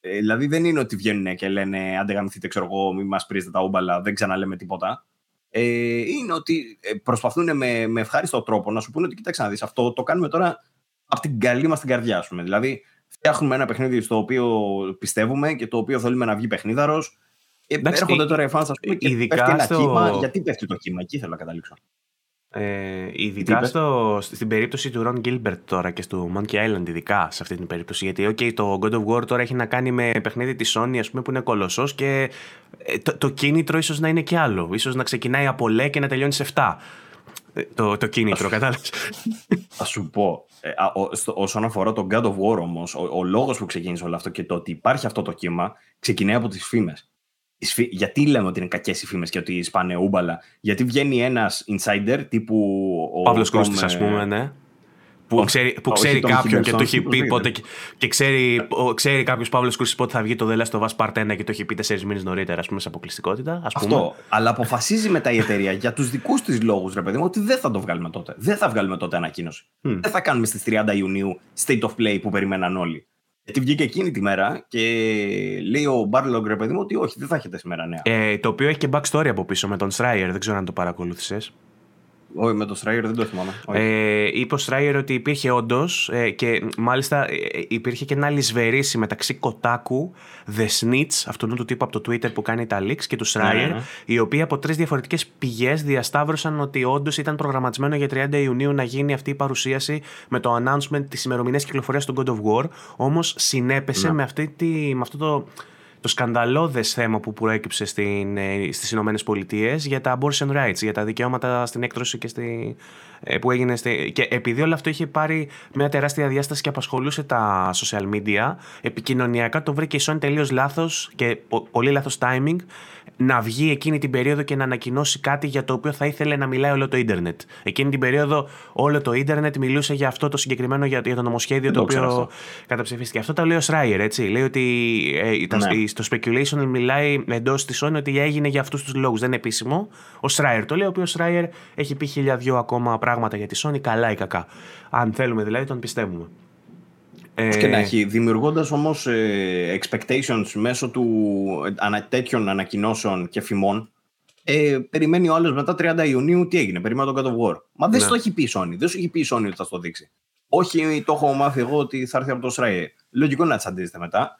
δηλαδή δεν είναι ότι βγαίνουν και λένε αντεγαμηθείτε, ξέρω εγώ, μην μας πρίζετε τα ούμπαλα, δεν ξαναλέμε τίποτα. Ε, είναι ότι ε, προσπαθούν με, με ευχάριστο τρόπο να σου πούνε ότι κοίταξε να δεις αυτό το κάνουμε τώρα από την καλή μας την καρδιά, ας πούμε. Δηλαδή φτιάχνουμε ένα παιχνίδι στο οποίο πιστεύουμε και το οποίο θέλουμε να βγει παιχνίδαρος. Και έρχονται τώρα οι fans, ας πούμε, και πέφτει ένα στο... κύμα. Γιατί πέφτει το κύμα, εκεί θέλω να καταλήξω. Ε, ειδικά στο, στην περίπτωση του Ron Gilbert τώρα και στο Monkey Island, ειδικά σε αυτή την περίπτωση. Γιατί okay, το God of War τώρα έχει να κάνει με παιχνίδι της Sony, ας πούμε, που είναι κολοσσός και ε, το, το κίνητρο ίσως να είναι και άλλο. σω να ξεκινάει από λέ και να τελειώνει σε 7. Ε, το, το κίνητρο, κατάλαβες. Θα σου πω. Ε, όσον αφορά το God of War όμως, ο, ο λόγος που ξεκίνησε όλο αυτό και το ότι υπάρχει αυτό το κύμα ξεκινάει από τις φήμες γιατί λέμε ότι είναι κακές οι φήμες και ότι σπάνε ούμπαλα; Γιατί βγαίνει ένας insider τύπου. Ο Παύλος Κώστη, ας πούμε, ναι. Που ξέρει, που ξέρει κάποιον και το έχει πει πότε. Και ξέρει, ξέρει κάποιος Παύλος Κούστη πότε θα βγει το The Last of Us Part 1 και το έχει πει τέσσερις μήνες νωρίτερα, ας πούμε, σε αποκλειστικότητα. Ας πούμε. Αυτό. Αλλά αποφασίζει μετά η εταιρεία για τους δικούς της λόγους, ρε παιδί μου, ότι δεν θα το βγάλουμε τότε. Δεν θα βγάλουμε τότε ανακοίνωση. Mm. Δεν θα κάνουμε στις 30 Ιουνίου State of Play που περιμέναν όλοι. Γιατί βγήκε εκείνη τη μέρα και λέει ο Barlog, ρε παιδί μου, ότι όχι, δεν θα έχετε σήμερα νέα. Ε, το οποίο έχει και backstory από πίσω με τον Schreier, δεν ξέρω αν το παρακολούθησες. Όχι, με τον Schreier δεν το θυμάμαι. Ε, είπε ο Schreier ότι υπήρχε όντως ε, και μάλιστα ε, υπήρχε και ένα αλισβερίσι μεταξύ Kotaku, The Snitch, αυτού του τύπου από το Twitter που κάνει τα leaks και του Schreier, ναι, ναι. οι οποίοι από τρεις διαφορετικές πηγές διασταύρωσαν ότι όντως ήταν προγραμματισμένο για 30 Ιουνίου να γίνει αυτή η παρουσίαση με το announcement της ημερομηνίας κυκλοφορίας του God of War. Όμως συνέπεσε ναι. με, αυτή τη, με αυτό το το σκανδαλώδες θέμα που προέκυψε στην, ε, στις Ηνωμένες Πολιτείες για τα abortion rights, για τα δικαιώματα στην έκτρωση και στη, ε, που έγινε. Στη... Και επειδή όλο αυτό είχε πάρει μια τεράστια διάσταση και απασχολούσε τα social media, επικοινωνιακά το βρήκε η Sony τελείως λάθος και πολύ λάθος timing να βγει εκείνη την περίοδο και να ανακοινώσει κάτι για το οποίο θα ήθελε να μιλάει όλο το ίντερνετ. Εκείνη την περίοδο όλο το ίντερνετ μιλούσε για αυτό το συγκεκριμένο, για, για το νομοσχέδιο το, οποίο καταψηφίστηκε. Αυτό το λέει ο Σράιερ, έτσι. Λέει ότι ε, ναι. στο speculation μιλάει εντός της Sony ότι έγινε για αυτούς τους λόγους. Δεν είναι επίσημο. Ο Σράιερ το λέει, ο οποίος Σράιερ έχει πει χίλια δυο ακόμα πράγματα για τη Sony, καλά ή κακά. Αν θέλουμε δηλαδή, τον πιστεύουμε. Ε... Και να έχει, δημιουργώντας όμως ε, expectations μέσω του ε, τέτοιων ανακοινώσεων και φημών, ε, περιμένει ο άλλος μετά 30 Ιουνίου τι έγινε, περιμένει τον God of War. Μα δεν ναι. το έχει πει η Sony, δεν σου έχει πει η Sony ότι θα στο δείξει. Όχι, το έχω μάθει εγώ ότι θα έρθει από το Σράι. Λογικό να τσαντίζετε μετά.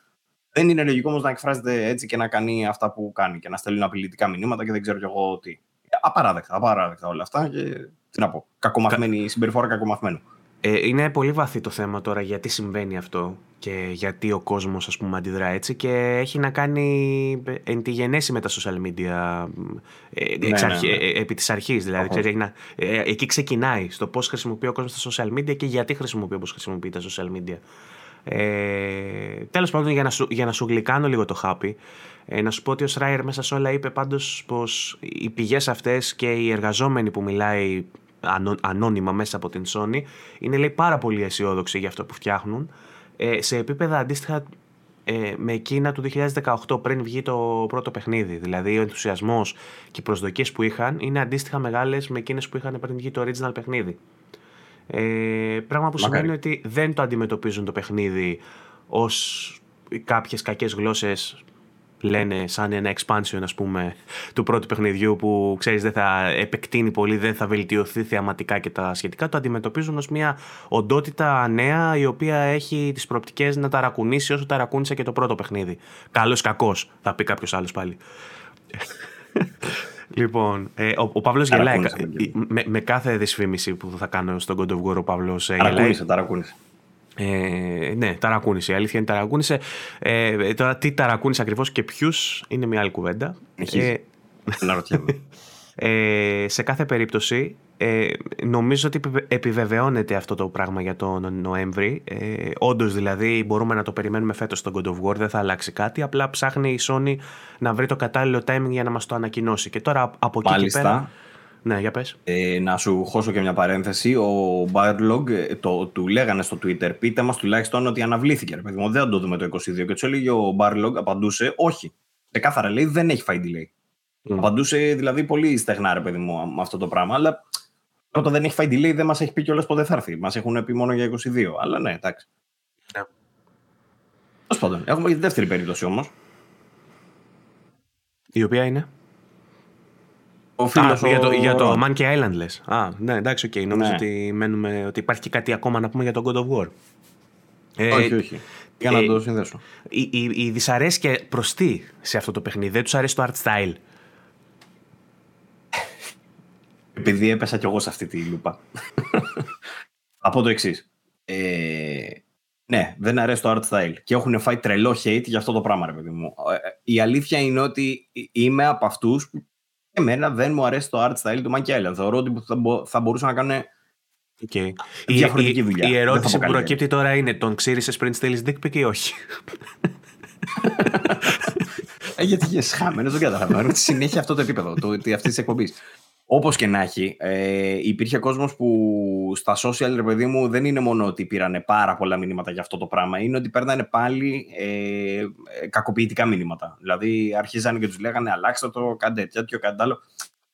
Δεν είναι λογικό όμως να εκφράζεται έτσι και να κάνει αυτά που κάνει και να στέλνει απειλητικά μηνύματα και δεν ξέρω κι εγώ τι. Απαράδεκτα, απαράδεκτα όλα αυτά και τι να πω. Κακομαθημένη συμπεριφορά κακομαθημένου. Ε, είναι πολύ βαθύ το θέμα τώρα γιατί συμβαίνει αυτό και γιατί ο κόσμος ας πούμε αντιδρά έτσι και έχει να κάνει εν τη γενέση με τα social media ε, ναι, ναι, ναι. Ε, επί της αρχής δηλαδή. Ξέρεις, να, εκεί ξεκινάει στο πώς χρησιμοποιεί ο κόσμος τα social media και γιατί χρησιμοποιεί όπως χρησιμοποιεί τα social media. Ε, τέλος πάντων για να, σου, για να σου γλυκάνω λίγο το χάπι ε, να σου πω ότι ο Σράιερ μέσα σε όλα είπε πάντως πως οι πηγές αυτές και οι εργαζόμενοι που μιλάει ανώνυμα μέσα από την Sony είναι λέει πάρα πολύ αισιόδοξοι για αυτό που φτιάχνουν ε, σε επίπεδα αντίστοιχα ε, με εκείνα του 2018 πριν βγει το πρώτο παιχνίδι. Δηλαδή ο ενθουσιασμός και οι προσδοκίες που είχαν είναι αντίστοιχα μεγάλες με εκείνες που είχαν πριν βγει το original παιχνίδι. Ε, πράγμα που σημαίνει ότι δεν το αντιμετωπίζουν το παιχνίδι ως κάποιες κακές γλώσσες λένε σαν ένα expansion ας πούμε του πρώτου παιχνιδιού που ξέρεις δεν θα επεκτείνει πολύ, δεν θα βελτιωθεί θεαματικά και τα σχετικά το αντιμετωπίζουν ως μια οντότητα νέα η οποία έχει τις προοπτικές να ταρακουνήσει όσο ταρακούνησε και το πρώτο παιχνίδι. Καλός κακός θα πει κάποιος άλλος πάλι. Λοιπόν, ε, ο, ο Παύλος γελάει. Με, με, κάθε δυσφήμιση που θα κάνω στον God of War ο Παύλος ε, γελάει. Ταρακούνησε, ε, ναι, ταρακούνησε. Η αλήθεια είναι ταρακούνησε. Ε, τώρα, τι ταρακούνησε ακριβώς και ποιους είναι μια άλλη κουβέντα. Ε, ε, σε κάθε περίπτωση, ε, νομίζω ότι επιβεβαιώνεται αυτό το πράγμα για τον Νοέμβρη. Ε, Όντως, δηλαδή, μπορούμε να το περιμένουμε φέτος στον God of War, δεν θα αλλάξει κάτι. Απλά ψάχνει η Sony να βρει το κατάλληλο timing για να μας το ανακοινώσει. Και τώρα από εκεί και πέρα. Ναι, για πες. Ε, να σου χώσω και μια παρένθεση. Ο Barlog ε, το, του λέγανε στο Twitter, πείτε μας τουλάχιστον ότι αναβλήθηκε. Ρε, παιδί μου, δεν το δούμε το 22. Και τους έλεγε ο Barlog, απαντούσε, όχι. Ξεκάθαρα λέει, δεν έχει φάει delay. Mm. Απαντούσε δηλαδή πολύ στεγνά, ρε παιδί μου, με αυτό το πράγμα. Αλλά πρώτα δεν έχει φάει delay, δεν μας έχει πει κιόλας πότε θα έρθει. Μας έχουν πει μόνο για 22. Αλλά ναι, εντάξει. Yeah. Τέλος πάντων, έχουμε και τη δεύτερη περίπτωση όμως. Η οποία είναι; Ο φίλος, Α, για, το, για το Monkey Island λες. Α, ναι, εντάξει, OK. Okay. Νομίζω ναι. ότι, μένουμε, ότι υπάρχει και κάτι ακόμα να πούμε για τον God of War. Ε, όχι, όχι. Για να ε, το συνδέσω. Η, η, η δυσαρέσκεια προς τι σε αυτό το παιχνίδι; Δεν τους αρέσει το art style; Επειδή έπεσα κι εγώ σε αυτή τη λούπα. Από το εξής. Ε, ναι, δεν αρέσει το art style. Και έχουν φάει τρελό hate για αυτό το πράγμα, ρε παιδί μου. Ε, η αλήθεια είναι ότι είμαι από αυτούς που Εμένα δεν μου αρέσει το art style του Monkey Island. Θεωρώ ότι θα, μπο, θα μπορούσαν να κάνουν okay. διαφορετική η, δουλειά. Η ερώτηση που προκύπτει τώρα είναι τον ξύρισε πριν στείλει dick pic ή όχι; ε, γιατί είσαι χαμένος, δεν καταλαβαίνω. Συνέχεια αυτό το επίπεδο αυτής της εκπομπής. Όπως και να έχει, ε, υπήρχε κόσμος που στα social, ρε παιδί μου, δεν είναι μόνο ότι πήρανε πάρα πολλά μηνύματα για αυτό το πράγμα, είναι ότι παίρνανε πάλι ε, κακοποιητικά μηνύματα. Δηλαδή, αρχίζανε και τους λέγανε αλλάξτε το, κάντε τέτοιο, κάντε άλλο.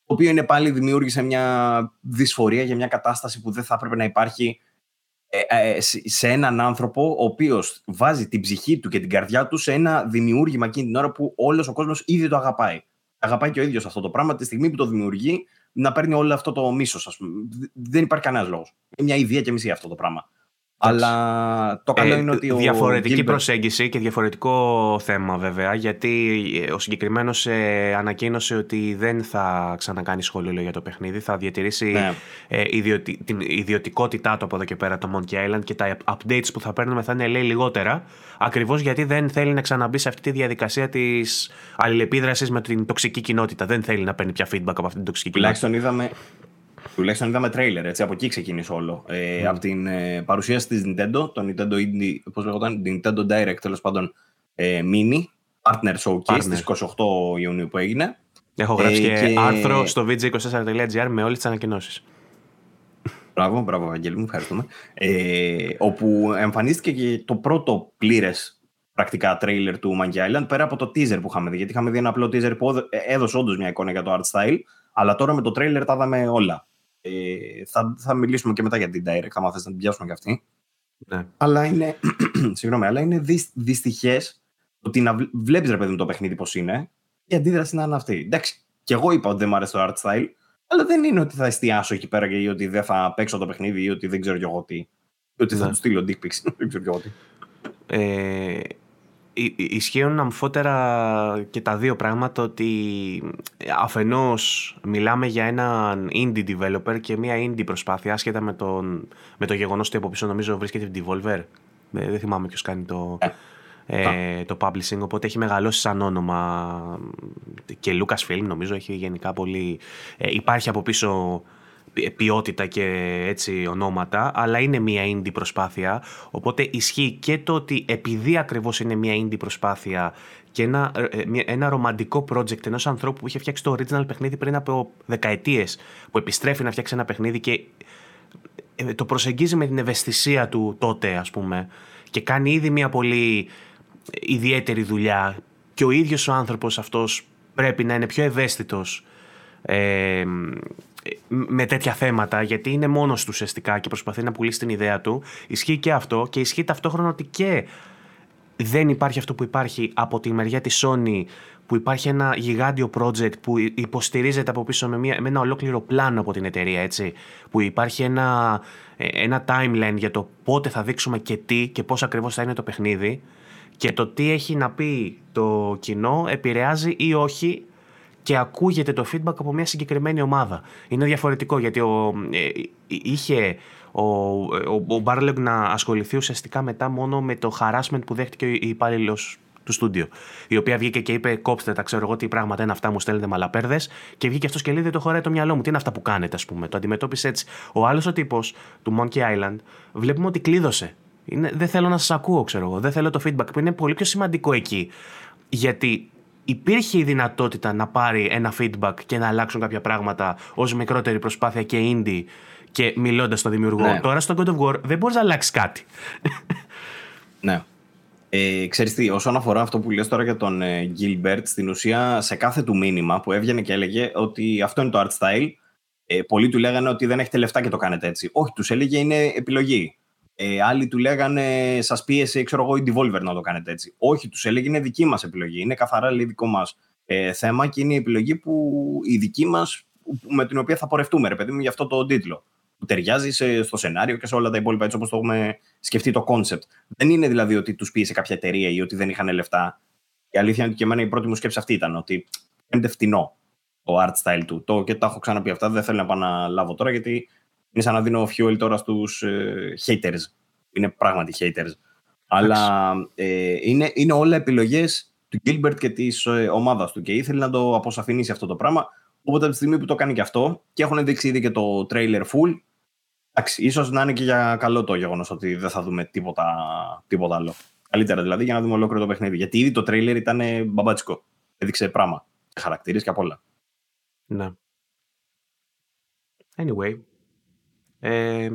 Το οποίο είναι πάλι δημιούργησε μια δυσφορία για μια κατάσταση που δεν θα έπρεπε να υπάρχει ε, ε, σε έναν άνθρωπο ο οποίος βάζει την ψυχή του και την καρδιά του σε ένα δημιούργημα εκείνη την ώρα που όλος ο κόσμος ήδη το αγαπάει. Αγαπάει και ο ίδιος αυτό το πράγμα τη στιγμή που το δημιουργεί να παίρνει όλο αυτό το μίσος, ας πούμε. Δεν υπάρχει κανένας λόγος. Είναι μια ιδέα και μισή αυτό το πράγμα. Αλλά το καλό ε, είναι ότι. Διαφορετική προσέγγιση και διαφορετικό θέμα βέβαια. Γιατί ο συγκεκριμένος ε, ανακοίνωσε ότι δεν θα ξανακάνει σχόλιο για το παιχνίδι. Θα διατηρήσει ναι. ε, ιδιωτι, την ιδιωτικότητά του από εδώ και πέρα το Monkey Island και τα updates που θα παίρνουμε θα είναι λέει λιγότερα. Ακριβώς γιατί δεν θέλει να ξαναμπεί σε αυτή τη διαδικασία της αλληλεπίδρασης με την τοξική κοινότητα. Δεν θέλει να παίρνει πια feedback από αυτή την τοξική κοινότητα. Τουλάχιστον είδαμε Τουλάχιστον είδαμε τρέιλερ, έτσι, από εκεί ξεκίνησε όλο. Ε, mm. Από την ε, παρουσίαση της Nintendo, το Nintendo Indie, πώς λέγονταν, Nintendo Direct, τέλος πάντων, ε, Mini, Partner Showcase, Partner. στις 28 Ιουνίου που έγινε. Έχω γράψει ε, και, και, άρθρο στο vg24.gr με όλες τις ανακοινώσεις. Μπράβο, μπράβο, Αγγέλη μου, ευχαριστούμε. Ε, όπου εμφανίστηκε και το πρώτο πλήρες πρακτικά τρέιλερ του Monkey Island, πέρα από το teaser που είχαμε δει. Γιατί είχαμε δει ένα απλό teaser που ε, έδωσε όντως μια εικόνα για το art style, αλλά τώρα με το τρέιλερ τα είδαμε όλα. Ε, θα, θα μιλήσουμε και μετά για την Direct, άμα θες να την πιάσουμε κι αυτή. Ναι. Αλλά είναι, συγγνώμη, αλλά είναι δυστυχές ότι να βλέπεις ρε παιδί μου το παιχνίδι πώς είναι, η αντίδραση να είναι αυτή. Εντάξει, και εγώ είπα ότι δεν μου αρέσει το art style, αλλά δεν είναι ότι θα εστιάσω εκεί πέρα και ότι δεν θα παίξω το παιχνίδι ή ότι δεν ξέρω κι εγώ τι. Ή ότι θα ναι. του στείλω dick pics. δεν ξέρω κι εγώ τι. Ε, ισχύουν αμφότερα και τα δύο πράγματα ότι αφενός μιλάμε για έναν indie developer και μια indie προσπάθεια άσχετα με, τον, με το γεγονός ότι από πίσω νομίζω βρίσκεται Devolver. Ε, δεν θυμάμαι ποιος κάνει το, ε, το publishing οπότε έχει μεγαλώσει σαν όνομα. Και Lucasfilm νομίζω έχει γενικά πολύ... Ε, υπάρχει από πίσω ποιότητα και έτσι ονόματα, αλλά είναι μια indie προσπάθεια. Οπότε ισχύει και το ότι επειδή ακριβώς είναι μια indie προσπάθεια και ένα, ε, ένα ρομαντικό project ενός ανθρώπου που είχε φτιάξει το original παιχνίδι πριν από δεκαετίες, που επιστρέφει να φτιάξει ένα παιχνίδι και ε, το προσεγγίζει με την ευαισθησία του τότε ας πούμε και κάνει ήδη μια πολύ ιδιαίτερη δουλειά και ο ίδιος ο άνθρωπος αυτός πρέπει να είναι πιο ευαίσθητος ε, με τέτοια θέματα, γιατί είναι μόνος του ουσιαστικά και προσπαθεί να πουλήσει την ιδέα του. Ισχύει και αυτό και ισχύει ταυτόχρονα ότι και δεν υπάρχει αυτό που υπάρχει από τη μεριά της Sony που υπάρχει ένα γιγάντιο project που υποστηρίζεται από πίσω με, μια, με ένα ολόκληρο πλάνο από την εταιρεία, έτσι. Που υπάρχει ένα, ε, ένα timeline για το πότε θα δείξουμε και τι και πώς ακριβώς θα είναι το παιχνίδι και το τι έχει να πει το κοινό επηρεάζει ή όχι και ακούγεται το feedback από μια συγκεκριμένη ομάδα. Είναι διαφορετικό γιατί ο, ε, είχε ο, ο, ο Barlog να ασχοληθεί ουσιαστικά μετά μόνο με το harassment που δέχτηκε ο υπάλληλος του στούντιο. Η οποία βγήκε και είπε: Κόψτε τα, ξέρω εγώ τι πράγματα είναι αυτά, μου στέλνετε μαλαπέρδες. Και βγήκε αυτός και λέει: Δεν το χωράει το μυαλό μου. Τι είναι αυτά που κάνετε, ας πούμε. Το αντιμετώπισε έτσι. Ο άλλος ο τύπος του Monkey Island βλέπουμε ότι κλείδωσε. Είναι, δεν θέλω να σας ακούω, ξέρω εγώ. Δεν θέλω το feedback που είναι πολύ πιο σημαντικό εκεί. Γιατί υπήρχε η δυνατότητα να πάρει ένα feedback και να αλλάξουν κάποια πράγματα ως μικρότερη προσπάθεια και indie και μιλώντας στον δημιουργό. Ναι. Τώρα στο God of War δεν μπορείς να αλλάξεις κάτι. Ναι. Ε, ξέρεις τι, όσον αφορά αυτό που λες τώρα για τον ε, Gilbert, στην ουσία σε κάθε του μήνυμα που έβγαινε και έλεγε ότι αυτό είναι το art style, ε, πολλοί του λέγανε ότι δεν έχετε λεφτά και το κάνετε έτσι. Όχι, τους έλεγε είναι επιλογή. Ε, άλλοι του λέγανε, σας πίεσε, ξέρω εγώ, η Devolver να το κάνετε έτσι. Όχι, τους έλεγε είναι δική μας επιλογή. Είναι καθαρά λέει, δικό μας ε, θέμα και είναι η επιλογή που η δική μας με την οποία θα πορευτούμε, ρε παιδί μου, για αυτό το τίτλο. Που ταιριάζει σε, στο σενάριο και σε όλα τα υπόλοιπα έτσι όπως το έχουμε σκεφτεί το concept. Δεν είναι δηλαδή ότι τους πίεσε κάποια εταιρεία ή ότι δεν είχαν λεφτά. Η αλήθεια είναι ότι και εμένα η πρώτη μου σκέψη αυτή ήταν ότι φαίνεται φτηνό το art style του. Το, και τα έχω ξαναπεί αυτά, δεν θέλω να πάω να λάβω τώρα γιατί είναι σαν να δίνω fuel τώρα στους ε, haters. Είναι πράγματι haters. Αλλά ε, είναι, είναι όλα επιλογές του Gilbert και της ε, ομάδας του και ήθελε να το αποσαφηνίσει αυτό το πράγμα. Οπότε από τη στιγμή που το κάνει και αυτό και έχουν δείξει ήδη και το trailer full, εντάξει, ίσως να είναι και για καλό το γεγονός ότι δεν θα δούμε τίποτα, τίποτα άλλο. Καλύτερα δηλαδή για να δούμε ολόκληρο το παιχνίδι. Γιατί ήδη το trailer ήταν μπαμπάτσικο. Έδειξε πράγμα. Χαρακτήρες και απ' όλα. Ναι. Anyway, ε,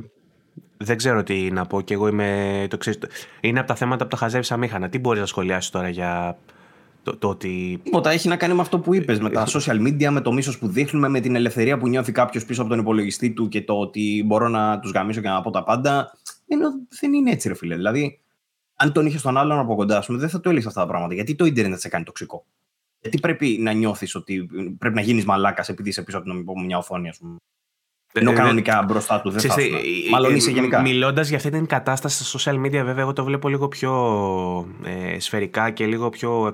δεν ξέρω τι να πω και εγώ είμαι το ξέρεις, Είναι από τα θέματα που τα χαζεύει αμήχανα. Τι μπορείς να σχολιάσεις τώρα για το, το ότι. Τίποτα έχει να κάνει με αυτό που είπες, με τα social media, με το μίσος που δείχνουμε, με την ελευθερία που νιώθει κάποιος πίσω από τον υπολογιστή του και το ότι μπορώ να τους γαμίσω και να πω τα πάντα. Ενώ δεν είναι έτσι, ρε φίλε. Δηλαδή, αν τον είχες τον άλλον από κοντά σου, δεν θα του έλεγες αυτά τα πράγματα. Γιατί το Ιντερνετ σε κάνει τοξικό; Γιατί πρέπει να νιώθεις ότι πρέπει να γίνεις μαλάκας επειδή είσαι πίσω από μια οθόνη, ας πούμε; Ενώ ε, κανονικά μπροστά τους δεν θα ε, Μάλλον είσαι γενικά. Μιλώντας για αυτή την κατάσταση στα social media, βέβαια, εγώ το βλέπω λίγο πιο ε, σφαιρικά και λίγο πιο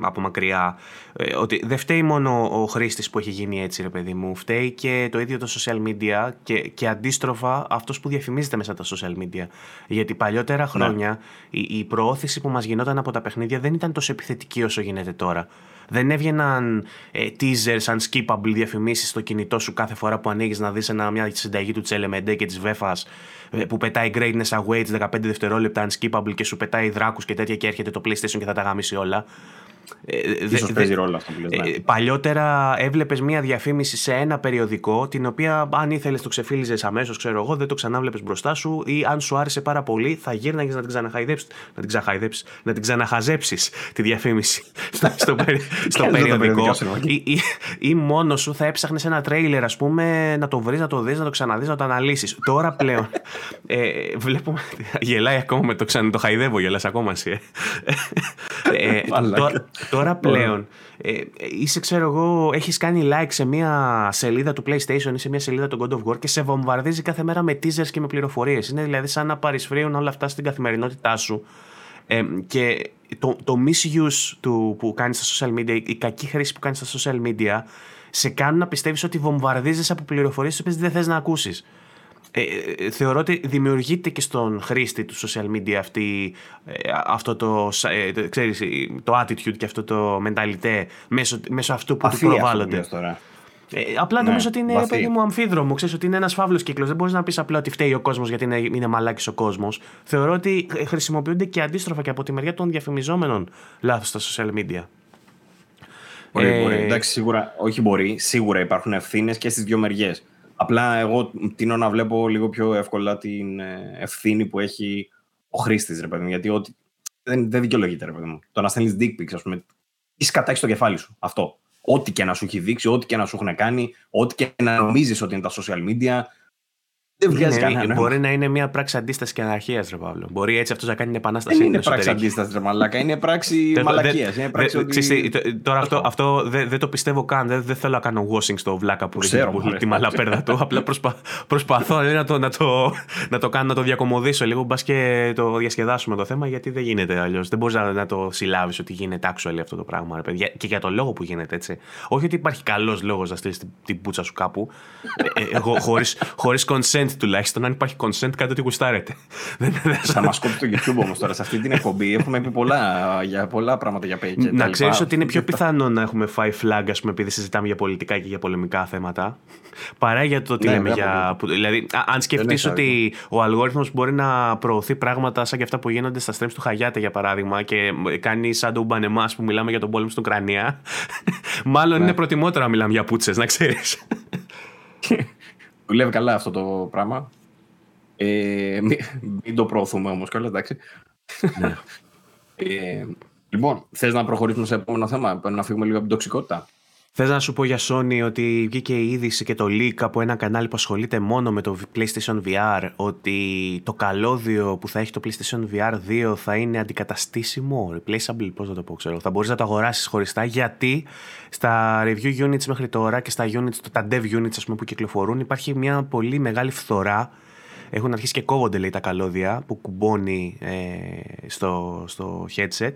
από μακριά. ότι δεν φταίει μόνο ο χρήστης που έχει γίνει έτσι, ρε παιδί μου. Φταίει και το ίδιο το social media και, και αντίστροφα αυτός που διαφημίζεται μέσα τα social media. Γιατί παλιότερα ναι. χρόνια η, η προώθηση που μας γινόταν από τα παιχνίδια δεν ήταν τόσο επιθετική όσο γίνεται τώρα. Δεν έβγαιναν ε, teasers, unskippable διαφημίσεις στο κινητό σου κάθε φορά που ανοίγεις να δεις μια συνταγή του Τσέλεμεντέ και της Βέφας ε, που πετάει greatness awaits 15 δευτερόλεπτα unskippable και σου πετάει δράκους και τέτοια και έρχεται το PlayStation και θα τα γαμίσει όλα. Ε, Ίσως παίζει ρόλο αυτό που λες, ναι. Παλιότερα έβλεπες μία διαφήμιση σε ένα περιοδικό την οποία αν ήθελες το ξεφύλιζες αμέσως ξέρω εγώ δεν το ξανάβλεπες μπροστά σου ή αν σου άρεσε πάρα πολύ θα γύρναγες να την ξαναχαϊδέψεις να την ξαναχαϊδέψεις, να την ξαναχαζέψεις τη διαφήμιση στο, στο, στο περιοδικό ή, ή, ή, μόνος σου θα έψαχνες ένα τρέιλερ ας πούμε να το βρεις, να το δεις, να το ξαναδείς, να το αναλύσεις τώρα πλέον ε, βλέπουμε γελάει ακόμα με το ξανά το χαϊδεύω γελάς ακόμα εσύ ε. ε, Τώρα πλέον ε, είσαι, ξέρω εγώ, έχεις κάνει like σε μια σελίδα του PlayStation ή σε μια σελίδα του God of War και σε βομβαρδίζει κάθε μέρα με teasers και με πληροφορίες. Είναι δηλαδή σαν να παρισφρίουν όλα αυτά στην καθημερινότητά σου. Ε, και το, το misuse του, που κάνεις στα social media, η κακή χρήση που κάνεις στα social media, σε κάνουν να πιστεύεις ότι βομβαρδίζεις από πληροφορίες τις οποίες δεν θες να ακούσεις. Ε, ε, θεωρώ ότι δημιουργείται και στον χρήστη του social media αυτή, ε, αυτό το, ε, ξέρεις, το attitude και αυτό το mentality μέσω, μέσω αυτού που του προβάλλονται. Τώρα. Ε, απλά ναι, νομίζω ότι είναι βαθύ. παιδί μου αμφίδρομο. Ξέρεις ότι είναι ένας φαύλος κύκλος. Δεν μπορείς να πεις απλά ότι φταίει ο κόσμος γιατί είναι, είναι μαλάκι ο κόσμος. Θεωρώ ότι χρησιμοποιούνται και αντίστροφα και από τη μεριά των διαφημιζόμενων λάθος στα social media. Μπορεί, ε, μπορεί. Εντάξει, σίγουρα, όχι μπορεί. Σίγουρα υπάρχουν ευθύνες και στις δύο μεριές. Απλά εγώ τίνω να βλέπω λίγο πιο εύκολα την ε, ευθύνη που έχει ο χρήστης, ρε παιδί μου. Γιατί ότι δεν, δεν δικαιολογείται, ρε παιδί μου. Το να στέλνεις dick pics, ας πούμε, είσαι κατάξει το κεφάλι σου. Αυτό. Ό,τι και να σου έχει δείξει, ό,τι και να σου έχουν κάνει, ό,τι και να νομίζεις ότι είναι τα social media, δεν βγάζει κανένα. Μπορεί να είναι μια πράξη αντίστασης και αναρχίας, ρε Παύλο. Μπορεί έτσι αυτός να κάνει την επανάσταση. Δεν είναι πράξη αντίστασης, ρε Μαλάκα. Είναι πράξη μαλακίας. Τώρα αυτό, αυτό δεν το πιστεύω καν. Δεν θέλω να κάνω washing στο βλάκα που έχει τη μαλαπέρδα του. Απλά προσπαθώ να το κάνω, να το διακομωδήσω λίγο. Μπας και το διασκεδάσουμε το θέμα γιατί δεν γίνεται αλλιώς. Δεν μπορείς να το συλλάβεις ότι γίνεται actually αυτό το πράγμα. Και για το λόγο που γίνεται έτσι. Όχι ότι υπάρχει καλός λόγος να στείλεις την πούτσα σου κάπου. Ε, ε, Χωρίς consent consent τουλάχιστον. Αν υπάρχει consent, κάτι ότι γουστάρετε. Θα μας κόψει το YouTube όμως τώρα. Σε αυτή την εκπομπή έχουμε πει πολλά, για πολλά πράγματα για πέικ. Να ξέρεις ότι είναι πιο πιθανό να έχουμε φάει flag, ας πούμε, επειδή συζητάμε για πολιτικά και για πολεμικά θέματα, παρά για το ότι ναι, λέμε για. Δηλαδή, αν σκεφτείς ότι ο αλγόριθμος μπορεί να προωθεί πράγματα σαν και αυτά που γίνονται στα streams του Χαγιάτε, για παράδειγμα, και κάνει σαν τον Μπανεμά που μιλάμε για τον πόλεμο στην Ουκρανία, μάλλον ναι. είναι προτιμότερο να μιλάμε για πούτσες, να ξέρεις. Δουλεύει καλά αυτό το πράγμα. Ε, μην, μην, το προωθούμε όμως κιόλας, εντάξει. Ναι. ε, λοιπόν, θες να προχωρήσουμε σε επόμενο θέμα, να φύγουμε λίγο από την τοξικότητα; Θες να σου πω για Sony ότι βγήκε η είδηση και το leak από ένα κανάλι που ασχολείται μόνο με το PlayStation VR ότι το καλώδιο που θα έχει το PlayStation VR 2 θα είναι αντικαταστήσιμο, replaceable, πώς να το πω ξέρω. Θα μπορείς να το αγοράσεις χωριστά γιατί στα review units μέχρι τώρα και στα units, τα dev units ας πούμε, που κυκλοφορούν υπάρχει μια πολύ μεγάλη φθορά έχουν αρχίσει και κόβονται λέει τα καλώδια που κουμπώνει ε, στο, στο headset.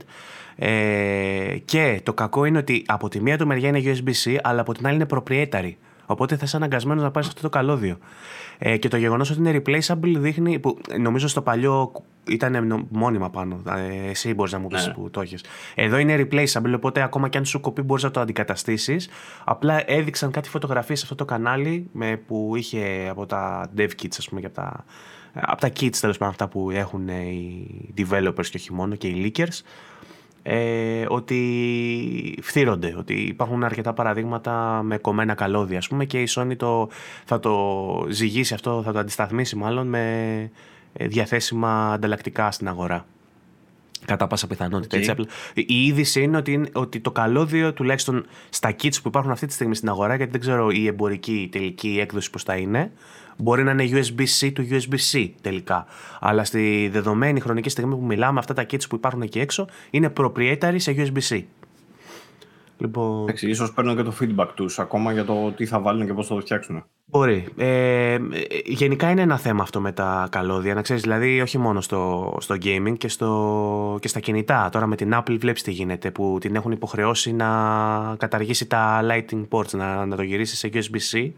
Ε, και το κακό είναι ότι από τη μία του μεριά είναι USB-C αλλά από την άλλη είναι proprietary οπότε θα είσαι αναγκασμένος να πάρεις αυτό το καλώδιο ε, και το γεγονός ότι είναι replaceable δείχνει. Που, νομίζω στο παλιό ήταν μόνιμα πάνω. Ε, εσύ μπορείς να μου πεις ναι. που το έχεις. Εδώ είναι replaceable, οπότε ακόμα και αν σου κοπεί μπορείς να το αντικαταστήσεις. Απλά έδειξαν κάτι φωτογραφίες σε αυτό το κανάλι με, που είχε από τα dev kits, ας πούμε, και από τα, από τα kits τέλος πάντων αυτά που έχουν οι developers και όχι μόνο και οι leakers ε, ότι φθύρονται, ότι υπάρχουν αρκετά παραδείγματα με κομμένα καλώδια ας πούμε και η Sony το, θα το ζυγίσει αυτό, θα το αντισταθμίσει μάλλον με ε, διαθέσιμα ανταλλακτικά στην αγορά. Κατά πάσα πιθανότητα. Έτσι, απλά. Η είδηση είναι ότι, ότι το καλώδιο, τουλάχιστον στα kits που υπάρχουν αυτή τη στιγμή στην αγορά, γιατί δεν ξέρω η εμπορική η τελική έκδοση πώς θα είναι, Μπορεί να είναι USB-C του USB-C τελικά. Αλλά στη δεδομένη χρονική στιγμή που μιλάμε, αυτά τα kits που υπάρχουν εκεί έξω είναι proprietary σε USB-C. Λοιπόν... Εντάξει, ίσως παίρνουν και το feedback τους ακόμα για το τι θα βάλουν και πώς θα το φτιάξουν. Μπορεί. Ε, γενικά είναι ένα θέμα αυτό με τα καλώδια. Να ξέρεις, δηλαδή όχι μόνο στο, στο gaming και, στο, και στα κινητά. Τώρα με την Apple βλέπεις τι γίνεται που την έχουν υποχρεώσει να καταργήσει τα lighting ports, να, να το γυρίσει σε USB-C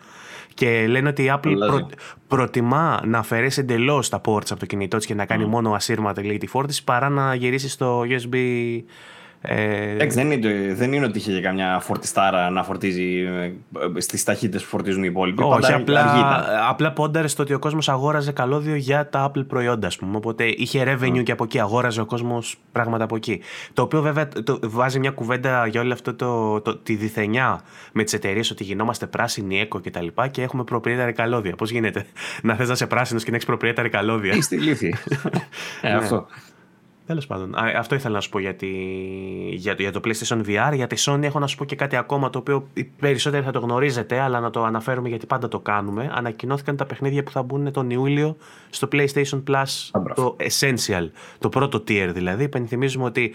και λένε ότι η Apple προ, προτιμά να αφαιρέσει εντελώς τα ports από το κινητό της και να κάνει mm. μόνο ασύρματα τη φόρτιση παρά να γυρίσει στο USB ε... δεν, είναι, δεν είναι ότι είχε καμιά φορτιστάρα να φορτίζει ε, στις ταχύτητες που φορτίζουν οι υπόλοιποι. Όχι, απλά, απλά πόνταρε στο ότι ο κόσμος αγόραζε καλώδιο για τα Apple προϊόντα, ας πούμε. Οπότε είχε revenue mm. και από εκεί, αγόραζε ο κόσμος πράγματα από εκεί. Το οποίο βέβαια το, βάζει μια κουβέντα για όλη αυτό το, το, τη διθενιά με τις εταιρείες ότι γινόμαστε πράσινοι, έκο κτλ. Και, τα και έχουμε proprietary καλώδια. Πώς γίνεται να θες να είσαι πράσινος και να έχεις proprietary καλώδια; Είστε λύθη. ε, αυτό. Ναι. Τέλος πάντων. αυτό ήθελα να σου πω για, τη, για, το, για το PlayStation VR. Για τη Sony έχω να σου πω και κάτι ακόμα το οποίο οι περισσότεροι θα το γνωρίζετε, αλλά να το αναφέρουμε γιατί πάντα το κάνουμε. Ανακοινώθηκαν τα παιχνίδια που θα μπουν τον Ιούλιο στο PlayStation Plus, το Essential, το πρώτο tier δηλαδή. Υπενθυμίζουμε ότι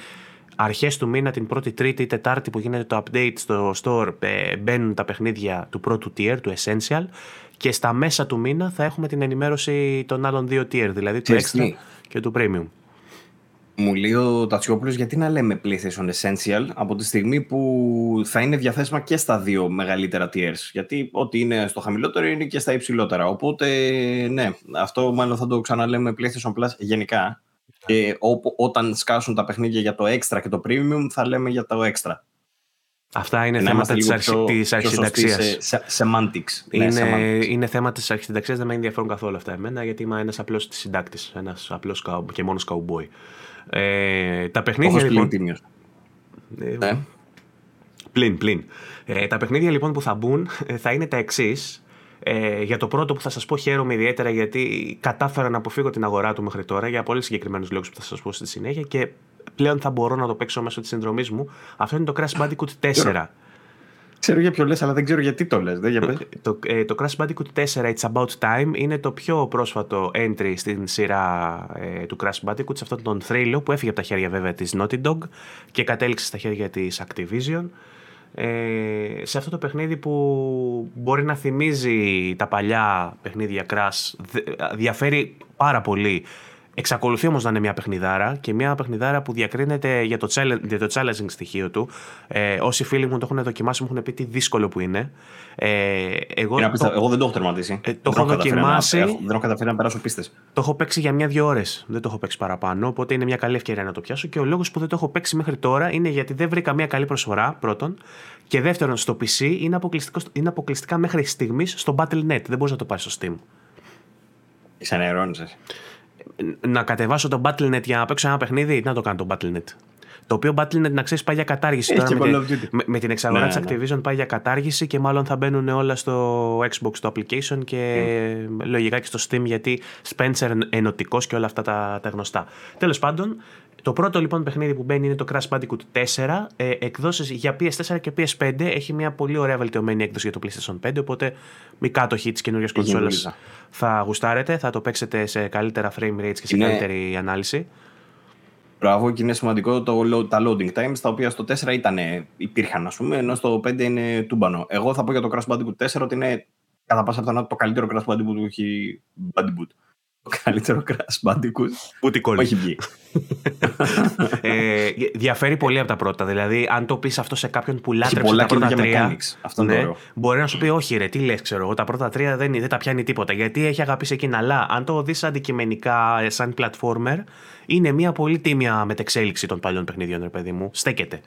αρχές του μήνα, την πρώτη, τρίτη ή τετάρτη που γίνεται το update στο store, ε, μπαίνουν τα παιχνίδια του πρώτου tier, του Essential. Και στα μέσα του μήνα θα έχουμε την ενημέρωση των άλλων δύο tier, δηλαδή του Extra και του Premium μου λέει ο Τατσιόπουλος γιατί να λέμε PlayStation Essential από τη στιγμή που θα είναι διαθέσιμα και στα δύο μεγαλύτερα tiers. Γιατί ό,τι είναι στο χαμηλότερο είναι και στα υψηλότερα. Οπότε ναι, αυτό μάλλον θα το ξαναλέμε PlayStation Plus γενικά. Και όταν σκάσουν τα παιχνίδια για το Extra και το Premium θα λέμε για το Extra. Αυτά είναι θέματα της, αρχι... της αρχισυνταξίας. Σε, semantics. Ναι, είναι, ναι, είναι θέμα της αρχισυνταξίας, δεν με ενδιαφέρουν καθόλου αυτά εμένα, γιατί είμαι ένας απλός συντάκτης, ένας απλός και μόνος καουμπόι. Ε, τα παιχνίδια λοιπόν... Ε, ναι. Πλην, πλην. Ε, τα παιχνίδια λοιπόν που θα μπουν ε, θα είναι τα εξής. Ε, για το πρώτο που θα σας πω χαίρομαι ιδιαίτερα γιατί κατάφερα να αποφύγω την αγορά του μέχρι τώρα για πολύ συγκεκριμένους λόγους που θα σας πω στη συνέχεια και πλέον θα μπορώ να το παίξω μέσω της συνδρομής μου. Αυτό είναι το Crash Bandicoot 4. Ξέρω για ποιο λες, αλλά δεν ξέρω γιατί το λες. Δεν, για το, ε, το Crash Bandicoot 4 It's About Time είναι το πιο πρόσφατο entry στην σειρά ε, του Crash Bandicoot σε αυτόν τον θρύλο που έφυγε από τα χέρια βέβαια της Naughty Dog και κατέληξε στα χέρια της Activision. Ε, σε αυτό το παιχνίδι που μπορεί να θυμίζει τα παλιά παιχνίδια Crash διαφέρει πάρα πολύ Εξακολουθεί όμως να είναι μια παιχνιδάρα και μια παιχνιδάρα που διακρίνεται για το, για το challenging στοιχείο του. Ε, όσοι φίλοι μου το έχουν δοκιμάσει, μου έχουν πει τι δύσκολο που είναι. Ε, εγώ, το, εγώ δεν το έχω τερματίσει. Ε, το έχω δοκιμάσει. δεν έχω καταφέρει να περάσω πίστες. Το έχω παίξει για μια-δύο ώρες. Δεν το έχω παίξει παραπάνω. Οπότε είναι μια καλή ευκαιρία να το πιάσω. Και ο λόγος που δεν το έχω παίξει μέχρι τώρα είναι γιατί δεν βρήκα μια καλή προσφορά πρώτον. Και δεύτερον, στο PC είναι, είναι αποκλειστικά μέχρι στιγμής στο Battle.net. Δεν μπορείς να το πάρεις στο Steam. Ξαναερώνησε να κατεβάσω το Battle.net για να παίξω ένα παιχνίδι, να το κάνω το Battle.net. Το οποίο Battle.net να ξέρεις πάει για κατάργηση. Τώρα με, με, την εξαγορά ναι, της ναι. Activision πάει για κατάργηση και μάλλον θα μπαίνουν όλα στο Xbox το application και mm. λογικά και στο Steam γιατί Spencer ενωτικός και όλα αυτά τα, τα γνωστά. Τέλος πάντων, το πρώτο λοιπόν παιχνίδι που μπαίνει είναι το Crash Bandicoot 4. Ε, εκδόσεις για PS4 και PS5. Έχει μια πολύ ωραία βελτιωμένη έκδοση για το PlayStation 5. Οπότε μη κάτοχοι τη καινούργια κονσόλα θα γουστάρετε. Θα το παίξετε σε καλύτερα frame rates και σε καλύτερη ανάλυση. Μπράβο, και είναι σημαντικό το, τα loading times, τα οποία στο 4 ήταν, υπήρχαν, ας πούμε, ενώ στο 5 είναι τούμπανο. Εγώ θα πω για το Crash Bandicoot 4 ότι είναι κατά πάσα πιθανότητα το καλύτερο Crash Bandicoot που έχει Bandicoot το καλύτερο Crash Bandicoot που έχει βγει. ε, διαφέρει πολύ από τα πρώτα. Δηλαδή, αν το πεις αυτό σε κάποιον που λάτρεψε τα πρώτα τρία. Αυτό ναι, μπορεί να σου πει, Όχι, ρε, τι λες, ξέρω εγώ. Τα πρώτα τρία δεν, δεν τα πιάνει τίποτα. Γιατί έχει αγαπήσει εκείνα. Αλλά αν το δεις αντικειμενικά ε, σαν platformer, είναι μια πολύ τίμια μετεξέλιξη των παλιών παιχνιδιών, ρε παιδί μου. Στέκεται.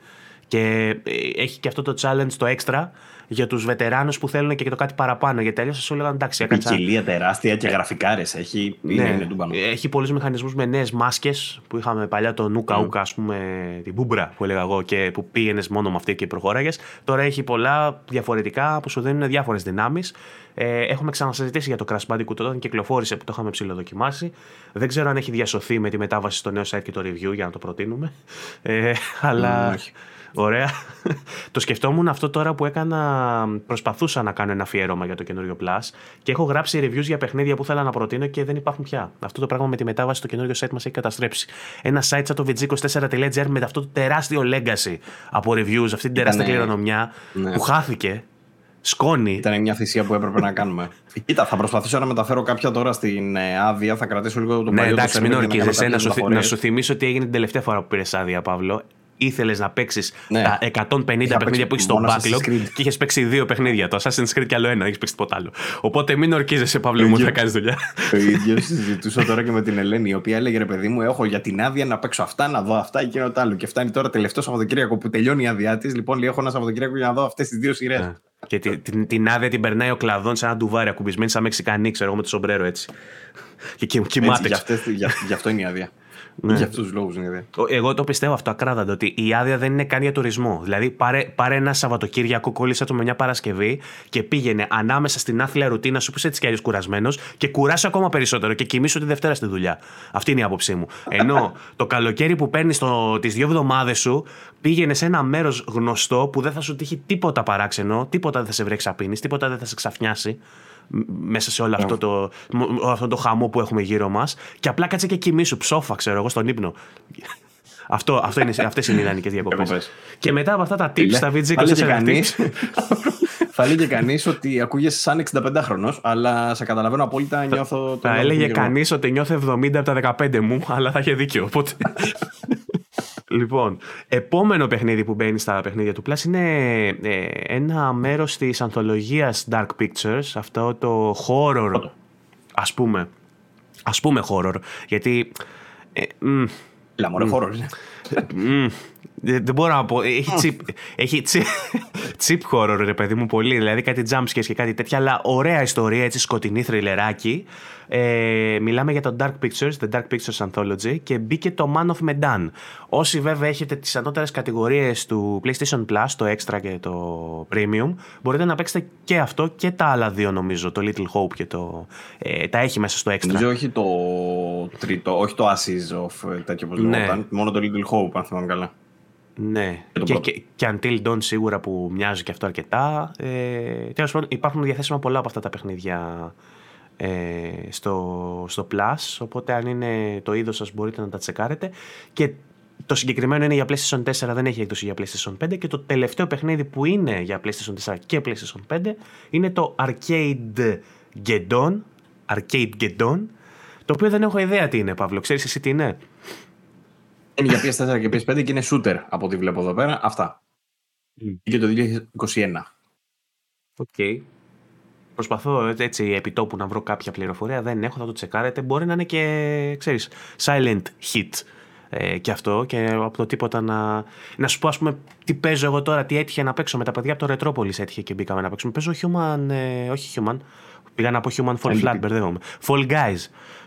Και ε, έχει και αυτό το challenge το extra για τους βετεράνους που θέλουν και το κάτι παραπάνω. Γιατί αλλιώς θα σου έλεγαν εντάξει, έκατσα. Ποικιλία τεράστια και γραφικάρε. Έχει, ναι, είναι, έχει πολλούς μηχανισμούς με νέες μάσκες που είχαμε παλιά το Νούκα Ούκα, ας πούμε, την Μπούμπρα που έλεγα εγώ και που πήγαινες μόνο με αυτή και προχώραγες. Τώρα έχει πολλά διαφορετικά που σου δίνουν διάφορες δυνάμεις. Ε, έχουμε ξανασυζητήσει για το Crash Bandicoot όταν κυκλοφόρησε που το είχαμε ψηλοδοκιμάσει. Δεν ξέρω αν έχει διασωθεί με τη μετάβαση στο νέο site και το review για να το προτείνουμε. Ε, αλλά. Ωραία. το σκεφτόμουν αυτό τώρα που έκανα. Προσπαθούσα να κάνω ένα αφιέρωμα για το καινούριο Plus και έχω γράψει reviews για παιχνίδια που ήθελα να προτείνω και δεν υπάρχουν πια. Αυτό το πράγμα με τη μετάβαση στο καινούριο site μας έχει καταστρέψει. Ένα site σαν το vg24.gr με αυτό το τεράστιο legacy από reviews, αυτή την τεράστια κληρονομιά ναι. που χάθηκε Σκόνη. Ήταν μια θυσία που έπρεπε να κάνουμε. Κοίτα, θα προσπαθήσω να μεταφέρω κάποια τώρα στην ε, άδεια. Θα κρατήσω λίγο το ναι, παλιό εντάξει, μην ορκίζεσαι. Να, σου, να σου θυμίσω ότι έγινε την τελευταία φορά που πήρες άδεια, Παύλο ήθελες να παίξεις ναι. τα 150 παιχνίδια που έχεις στο backlog και είχες παίξει δύο παιχνίδια. Το Assassin's Creed και άλλο ένα, δεν έχεις παίξει τίποτα άλλο. Οπότε μην ορκίζεσαι, Παύλο μου, θα κάνεις δουλειά. Το ίδιο συζητούσα τώρα και με την Ελένη, η οποία έλεγε ρε παιδί μου, έχω για την άδεια να παίξω αυτά, να δω αυτά, εκείνο το άλλο. Και φτάνει τώρα τελευταίος Σαββατοκύριακο που τελειώνει η άδειά της. Λοιπόν, λέει, έχω ένα Σαββατοκύριακο για να δω αυτές τις δύο σειρές. Ναι. Και την, την, την άδεια την περνάει ο κλαδόν σε ένα ντουβάρι ακουμπισμένη σαν Μεξικανή, ξέρω εγώ με το σομπρέρο έτσι. Και κοιμάται. Γι' αυτό είναι η άδεια. Ναι. Για αυτούς τους λόγους δηλαδή. Εγώ το πιστεύω αυτό ακράδαντα ότι η άδεια δεν είναι καν για τουρισμό. Δηλαδή, πάρε, πάρε ένα Σαββατοκύριακο, κόλλησε το με μια Παρασκευή και πήγαινε ανάμεσα στην άθλια ρουτίνα σου που είσαι έτσι κι αλλιώς κουρασμένος και κουράσαι ακόμα περισσότερο και κοιμήσου τη Δευτέρα στη δουλειά. Αυτή είναι η άποψή μου. Ενώ το καλοκαίρι που παίρνεις τις δύο εβδομάδες σου πήγαινε σε ένα μέρος γνωστό που δεν θα σου τύχει τίποτα παράξενο, τίποτα δεν θα σε βρέξει απίνη, τίποτα δεν θα σε ξαφνιάσει μέσα σε όλο αυτό το, αυτό το χαμό που έχουμε γύρω μας. Και απλά κάτσε και κοιμήσου, ψόφα, ξέρω εγώ, στον ύπνο. Αυτό, αυτό είναι, αυτές είναι οι ιδανικές διακοπές. και μετά από αυτά τα tips, τα VG Θα έλεγε κανεί ότι ακούγεσαι σαν 65χρονο, αλλά σε καταλαβαίνω απόλυτα. Νιώθω. Θα έλεγε κανείς ότι νιώθω 70 από τα 15 μου, αλλά θα είχε δίκιο. Οπότε. Λοιπόν, επόμενο παιχνίδι που μπαίνει στα παιχνίδια του Plus είναι ε, ένα μέρος της ανθολογίας Dark Pictures, αυτό το horror, ας πούμε. Ας πούμε horror, γιατί... Ε, Λαμόρε horror, δεν μπορώ να πω. Έχει chip, έχει chip horror, ρε παιδί μου, πολύ. Δηλαδή κάτι jumpscares και κάτι τέτοια, αλλά ωραία ιστορία, έτσι σκοτεινή θρυλεράκι. Ε, μιλάμε για το Dark Pictures, The Dark Pictures Anthology και μπήκε το Man of Medan. Όσοι βέβαια έχετε τις ανώτερες κατηγορίες του PlayStation Plus, το Extra και το Premium, μπορείτε να παίξετε και αυτό και τα άλλα δύο νομίζω, το Little Hope και το... Ε, τα έχει μέσα στο Extra. Νομίζω όχι το τρίτο, όχι το Ashes of ε, τέτοιο όπως ναι. μόνο το Little Hope αν θυμάμαι καλά. Ναι, και, και, και, Until Dawn σίγουρα που μοιάζει και αυτό αρκετά. Ε, τέλος πάντων, υπάρχουν διαθέσιμα πολλά από αυτά τα παιχνίδια ε, στο, στο Plus, οπότε αν είναι το είδος σας μπορείτε να τα τσεκάρετε. Και το συγκεκριμένο είναι για PlayStation 4, δεν έχει έκδοση για PlayStation 5 και το τελευταίο παιχνίδι που είναι για PlayStation 4 και PlayStation 5 είναι το Arcadegeddon, Arcadegeddon, το οποίο δεν έχω ιδέα τι είναι, Παύλο. Ξέρεις εσύ τι είναι; Είναι για PS4 και PS5 και είναι shooter από ό,τι βλέπω εδώ πέρα. Αυτά. Mm. Και το 2021. OK. Okay. Προσπαθώ έτσι επί τόπου να βρω κάποια πληροφορία. Δεν έχω, θα το τσεκάρετε. Μπορεί να είναι και, ξέρεις, silent hit ε, και αυτό και από το τίποτα να... Να σου πω, ας πούμε, τι παίζω εγώ τώρα, τι έτυχε να παίξω με τα παιδιά από το Retropolis έτυχε και μπήκαμε να παίξουμε. Παίζω Human, ε, όχι Human, πήγα να πω Human Fall Flat, μπερδεύομαι. Fall Guys.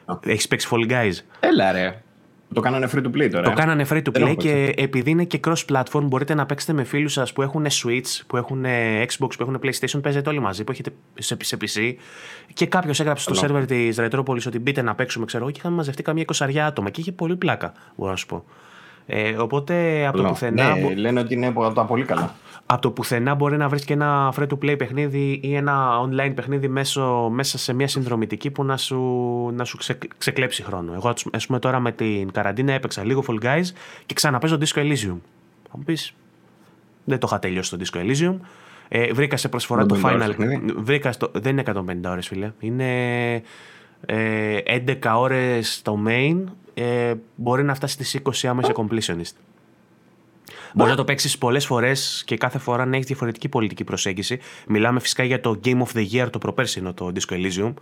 Oh. Έχεις παίξει Fall Guys; Έλα ρε. Το κάνανε free to play τώρα. Το ε. κάνανε free to play και επειδή είναι και cross platform, μπορείτε να παίξετε με φίλους σας που έχουν Switch, που έχουν Xbox, που έχουν PlayStation. Παίζετε όλοι μαζί, που έχετε σε, σε PC. Και κάποιος έγραψε στο server της Retropolis ότι μπείτε να παίξουμε, ξέρω εγώ, και είχαμε μαζευτεί καμία εικοσαριά άτομα. Και είχε πολύ πλάκα, μπορώ να σου πω. Ε, οπότε από το πουθενά. Ναι, λένε ότι είναι από τα πολύ καλά από το πουθενά μπορεί να βρεις και ένα free to play παιχνίδι ή ένα online παιχνίδι μέσω, μέσα σε μια συνδρομητική που να σου, να σου ξε, ξεκλέψει χρόνο. Εγώ, ας πούμε, τώρα με την καραντίνα έπαιξα λίγο Fall Guys και ξαναπέζω Disco Elysium. Θα μου πεις, δεν το είχα τελειώσει το Disco Elysium. Ε, βρήκα σε προσφορά το Final. Βρήκα στο, δεν είναι 150 ώρες, φίλε. Είναι ε, 11 ώρες το main. Ε, μπορεί να φτάσει στις 20 άμα είσαι completionist. Μπορεί να το παίξεις πολλές φορές και κάθε φορά να έχεις διαφορετική πολιτική προσέγγιση. Μιλάμε φυσικά για το Game of the Year, το προπέρσινο, το Disco Elysium,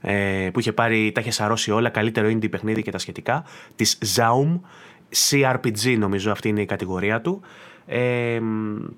ε, που είχε πάρει, τα είχε σαρώσει όλα, καλύτερο indie παιχνίδι και τα σχετικά. Της Zaum, CRPG νομίζω αυτή είναι η κατηγορία του. Ε,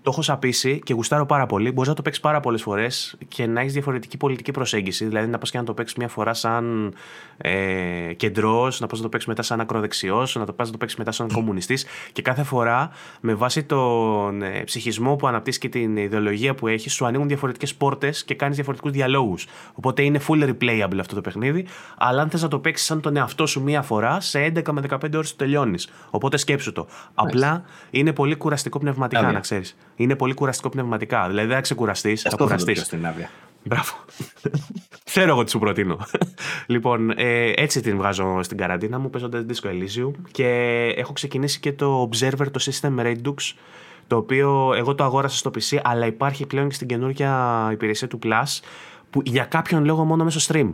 το έχω σαπίσει και γουστάρω πάρα πολύ. Μπορείς να το παίξεις πάρα πολλές φορές και να έχεις διαφορετική πολιτική προσέγγιση. Δηλαδή να πας και να το παίξεις μια φορά σαν ε, κεντρός, να πας να το παίξεις μετά σαν ακροδεξιός, να το πας να το παίξεις μετά σαν κομμουνιστής. Και κάθε φορά με βάση τον ε, ψυχισμό που αναπτύσσει και την ιδεολογία που έχεις, σου ανοίγουν διαφορετικές πόρτες και κάνεις διαφορετικούς διαλόγους. Οπότε είναι full replayable αυτό το παιχνίδι. Αλλά αν θες να το παίξεις σαν τον εαυτό σου μία φορά, σε 11 με 15 ώρες το τελειώνεις. Οπότε σκέψου το. Απλά είναι πολύ κουραστικό πνευματικά, να ξέρεις. Είναι πολύ κουραστικό πνευματικά. Δηλαδή δεν θα ξεκουραστείς. Θα κουραστείς. στην άδεια. Μπράβο. Ξέρω εγώ τι σου προτείνω. λοιπόν, ε, έτσι την βγάζω στην καραντίνα μου παίζοντας Disco Elysium και έχω ξεκινήσει και το Observer, το System Redux, το οποίο εγώ το αγόρασα στο PC, αλλά υπάρχει πλέον και στην καινούργια υπηρεσία του Plus, που για κάποιον λόγο μόνο μέσω stream.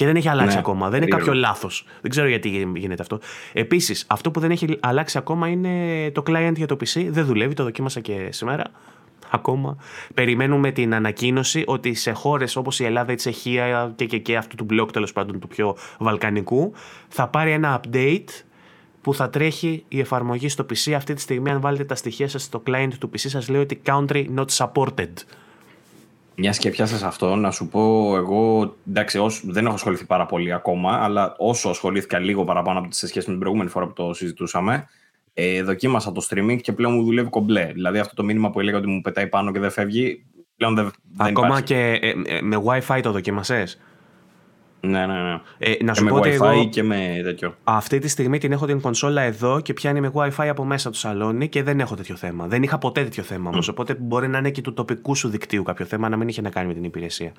Και δεν έχει αλλάξει ναι, ακόμα. Δεν είναι κάποιο λάθος. Δεν ξέρω γιατί γίνεται αυτό. Επίσης, αυτό που δεν έχει αλλάξει ακόμα είναι το client για το PC. Δεν δουλεύει, το δοκίμασα και σήμερα. Ακόμα. Περιμένουμε την ανακοίνωση ότι σε χώρες όπως η Ελλάδα, η Τσεχία και, και, και αυτού του μπλοκ τέλος πάντων του πιο βαλκανικού θα πάρει ένα update που θα τρέχει η εφαρμογή στο PC. Αυτή τη στιγμή, αν βάλετε τα στοιχεία σας στο client του PC, σας λέει ότι country not supported. Μιας και πιάσα αυτό, να σου πω εγώ, εντάξει, όσο, δεν έχω ασχοληθεί πάρα πολύ ακόμα, αλλά όσο ασχολήθηκα λίγο παραπάνω από σε σχέση με την προηγούμενη φορά που το συζητούσαμε, ε, δοκίμασα το streaming και πλέον μου δουλεύει κομπλέ. Δηλαδή αυτό το μήνυμα που έλεγα ότι μου πετάει πάνω και δεν φεύγει, πλέον δεν, Ακόμα και ε, ε, με Wi-Fi το δοκίμασες; Ναι, ναι, ναι. Ε, να σου και πω με Wi-Fi εγώ, και με τέτοιο. Αυτή τη στιγμή την έχω την κονσόλα εδώ και πιάνει με Wi-Fi από μέσα του σαλόνι και δεν έχω τέτοιο θέμα. Δεν είχα ποτέ τέτοιο θέμα όμως. Οπότε μπορεί να είναι και του τοπικού σου δικτύου κάποιο θέμα, να μην είχε να κάνει με την υπηρεσία.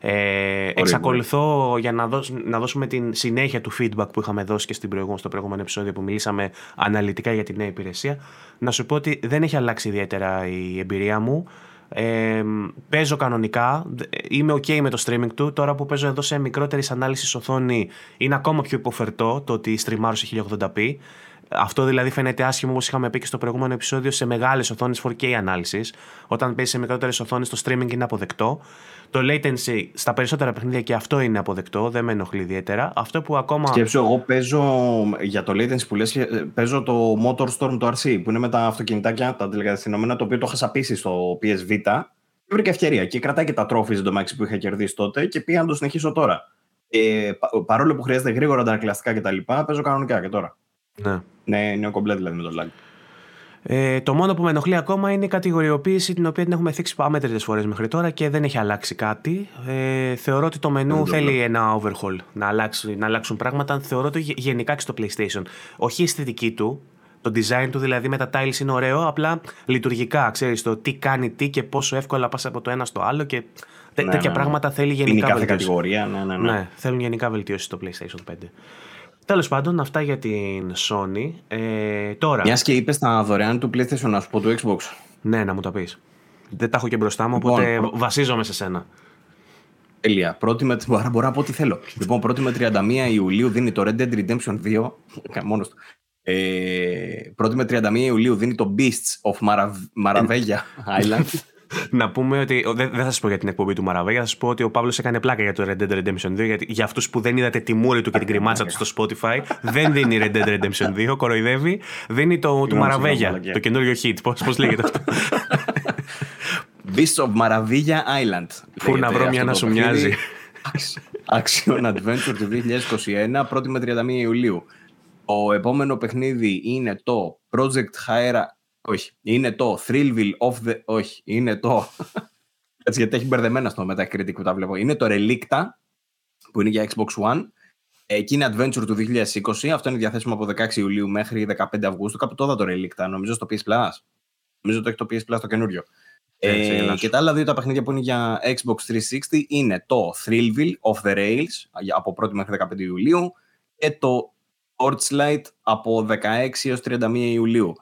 Ε, εξακολουθώ για να, δώσ, να δώσουμε την συνέχεια του feedback που είχαμε δώσει και στην προηγούμενη, στο προηγούμενο επεισόδιο που μιλήσαμε αναλυτικά για τη νέα υπηρεσία. Να σου πω ότι δεν έχει αλλάξει ιδιαίτερα η εμπειρία μου. Ε, παίζω κανονικά, είμαι ok με το streaming του. Τώρα που παίζω εδώ σε μικρότερης ανάλυσης οθόνη είναι ακόμα πιο υποφερτό το ότι στριμάρω σε 1080p. Αυτό δηλαδή φαίνεται άσχημο όπως είχαμε πει και στο προηγούμενο επεισόδιο σε μεγάλες οθόνες 4K ανάλυσης. Όταν παίζεις σε μικρότερες οθόνες, το streaming είναι αποδεκτό. Το latency στα περισσότερα παιχνίδια και αυτό είναι αποδεκτό, δεν με ενοχλεί ιδιαίτερα. Αυτό που ακόμα. Σκέψου, εγώ παίζω για το latency που λες, παίζω το Motorstorm το RC που είναι με τα αυτοκινητάκια, τα τηλεκατευθυνόμενα, το οποίο το είχα σαπίσει στο PSV. Βρήκα ευκαιρία και κρατάει και τα τρόφι εντωμεταξύ που είχα κερδίσει τότε και πήγα να το συνεχίσω τώρα. Ε, παρόλο που χρειάζεται γρήγορα αντανακλαστικά κτλ., παίζω κανονικά και τώρα. Ναι. Ναι, είναι κομπλέ δηλαδή με το lag. Ε, το μόνο που με ενοχλεί ακόμα είναι η κατηγοριοποίηση την οποία την έχουμε θίξει αμέτρητε φορές μέχρι τώρα και δεν έχει αλλάξει κάτι. Ε, θεωρώ ότι το μενού θέλει ένα overhaul, να, αλλάξει, να αλλάξουν πράγματα. Θεωρώ ότι γενικά και στο PlayStation. Όχι η αισθητική του, το design του δηλαδή με τα tiles είναι ωραίο, απλά λειτουργικά, ξέρεις το τι κάνει τι και πόσο εύκολα πας από το ένα στο άλλο και ναι, τέτοια ναι, ναι. πράγματα θέλει γενικά βελτίωση. κατηγορία, ναι, ναι, ναι. ναι, θέλουν γενικά βελτίωση στο PlayStation 5. Τέλος πάντων, αυτά για την Sony. Ε, τώρα. Μιας και είπες τα δωρεάν του PlayStation, να σου πω του Xbox. Ναι, να μου το πεις. Δεν τα έχω και μπροστά μου, οπότε λοιπόν, βασίζομαι σε σένα. Τέλεια. Πρώτη με... Μπορώ να πω ό,τι θέλω. λοιπόν, πρώτη με 31 Ιουλίου δίνει το Red Dead Redemption 2. Μόνος του. Ε, πρώτη με 31 Ιουλίου δίνει το Beasts of Marav- Island. Να πούμε ότι. Δεν, δεν θα σας πω για την εκπομπή του Μαραβέγια, θα σας πω ότι ο Παύλος έκανε πλάκα για το Red Dead Redemption 2. Γιατί για αυτούς που δεν είδατε τη μούρη του και την κρυμάτσα του στο Spotify, δεν δίνει Red Dead Redemption 2, κοροϊδεύει. Δίνει το του Μαραβέγια, το καινούριο hit. Πώς λέγεται αυτό; Beast of Maravilla Island. Πού να βρω μια να σου μοιάζει. Action Adventure του 2021, 1η με 31 Ιουλίου. Το επόμενο παιχνίδι είναι το Project Hera όχι. Είναι το Thrillville of the... Όχι. Είναι το... Έτσι γιατί έχει μπερδεμένα στο Metacritic που τα βλέπω. Είναι το Relicta που είναι για Xbox One. Εκεί είναι Adventure του 2020. Αυτό είναι διαθέσιμο από 16 Ιουλίου μέχρι 15 Αυγούστου. Κάπου τώρα το Relicta. Νομίζω στο PS Plus. Νομίζω το έχει το PS Plus το καινούριο. Ε, και τα άλλα δύο τα παιχνίδια που είναι για Xbox 360 είναι το Thrillville of the Rails από 1η μέχρι 15 Ιουλίου και το Torchlight από 16 έως 31 Ιουλίου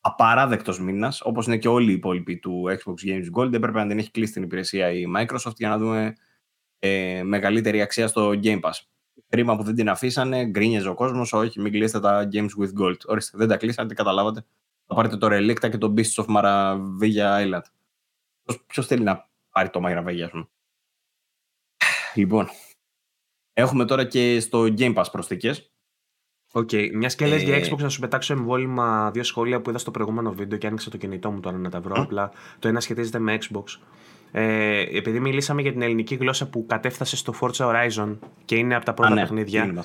απαράδεκτος μήνας, όπως είναι και όλοι οι υπόλοιποι του Xbox Games Gold. Έπρεπε να την έχει κλείσει την υπηρεσία η Microsoft για να δούμε ε, μεγαλύτερη αξία στο Game Pass. Κρίμα που δεν την αφήσανε, γκρίνιαζε ο κόσμος. Όχι, μην κλείσετε τα Games with Gold. Ορίστε, δεν τα κλείσατε, τι καταλάβατε. Θα πάρετε το Relicta και το Beasts of Maravilla Island. Ποιος θέλει να πάρει το Maravilla, ας πούμε; Λοιπόν, έχουμε τώρα και στο Game Pass προσθήκες. OK. Okay. Μιας και λες για ε, Xbox, να σου πετάξω εμβόλιμα δύο σχόλια που είδα στο προηγούμενο βίντεο και άνοιξα το κινητό μου τώρα να τα βρω. Απλά το ένα σχετίζεται με Xbox. Ε, επειδή μιλήσαμε για την ελληνική γλώσσα που κατέφτασε στο Forza Horizon και είναι από τα πρώτα ναι, παιχνίδια.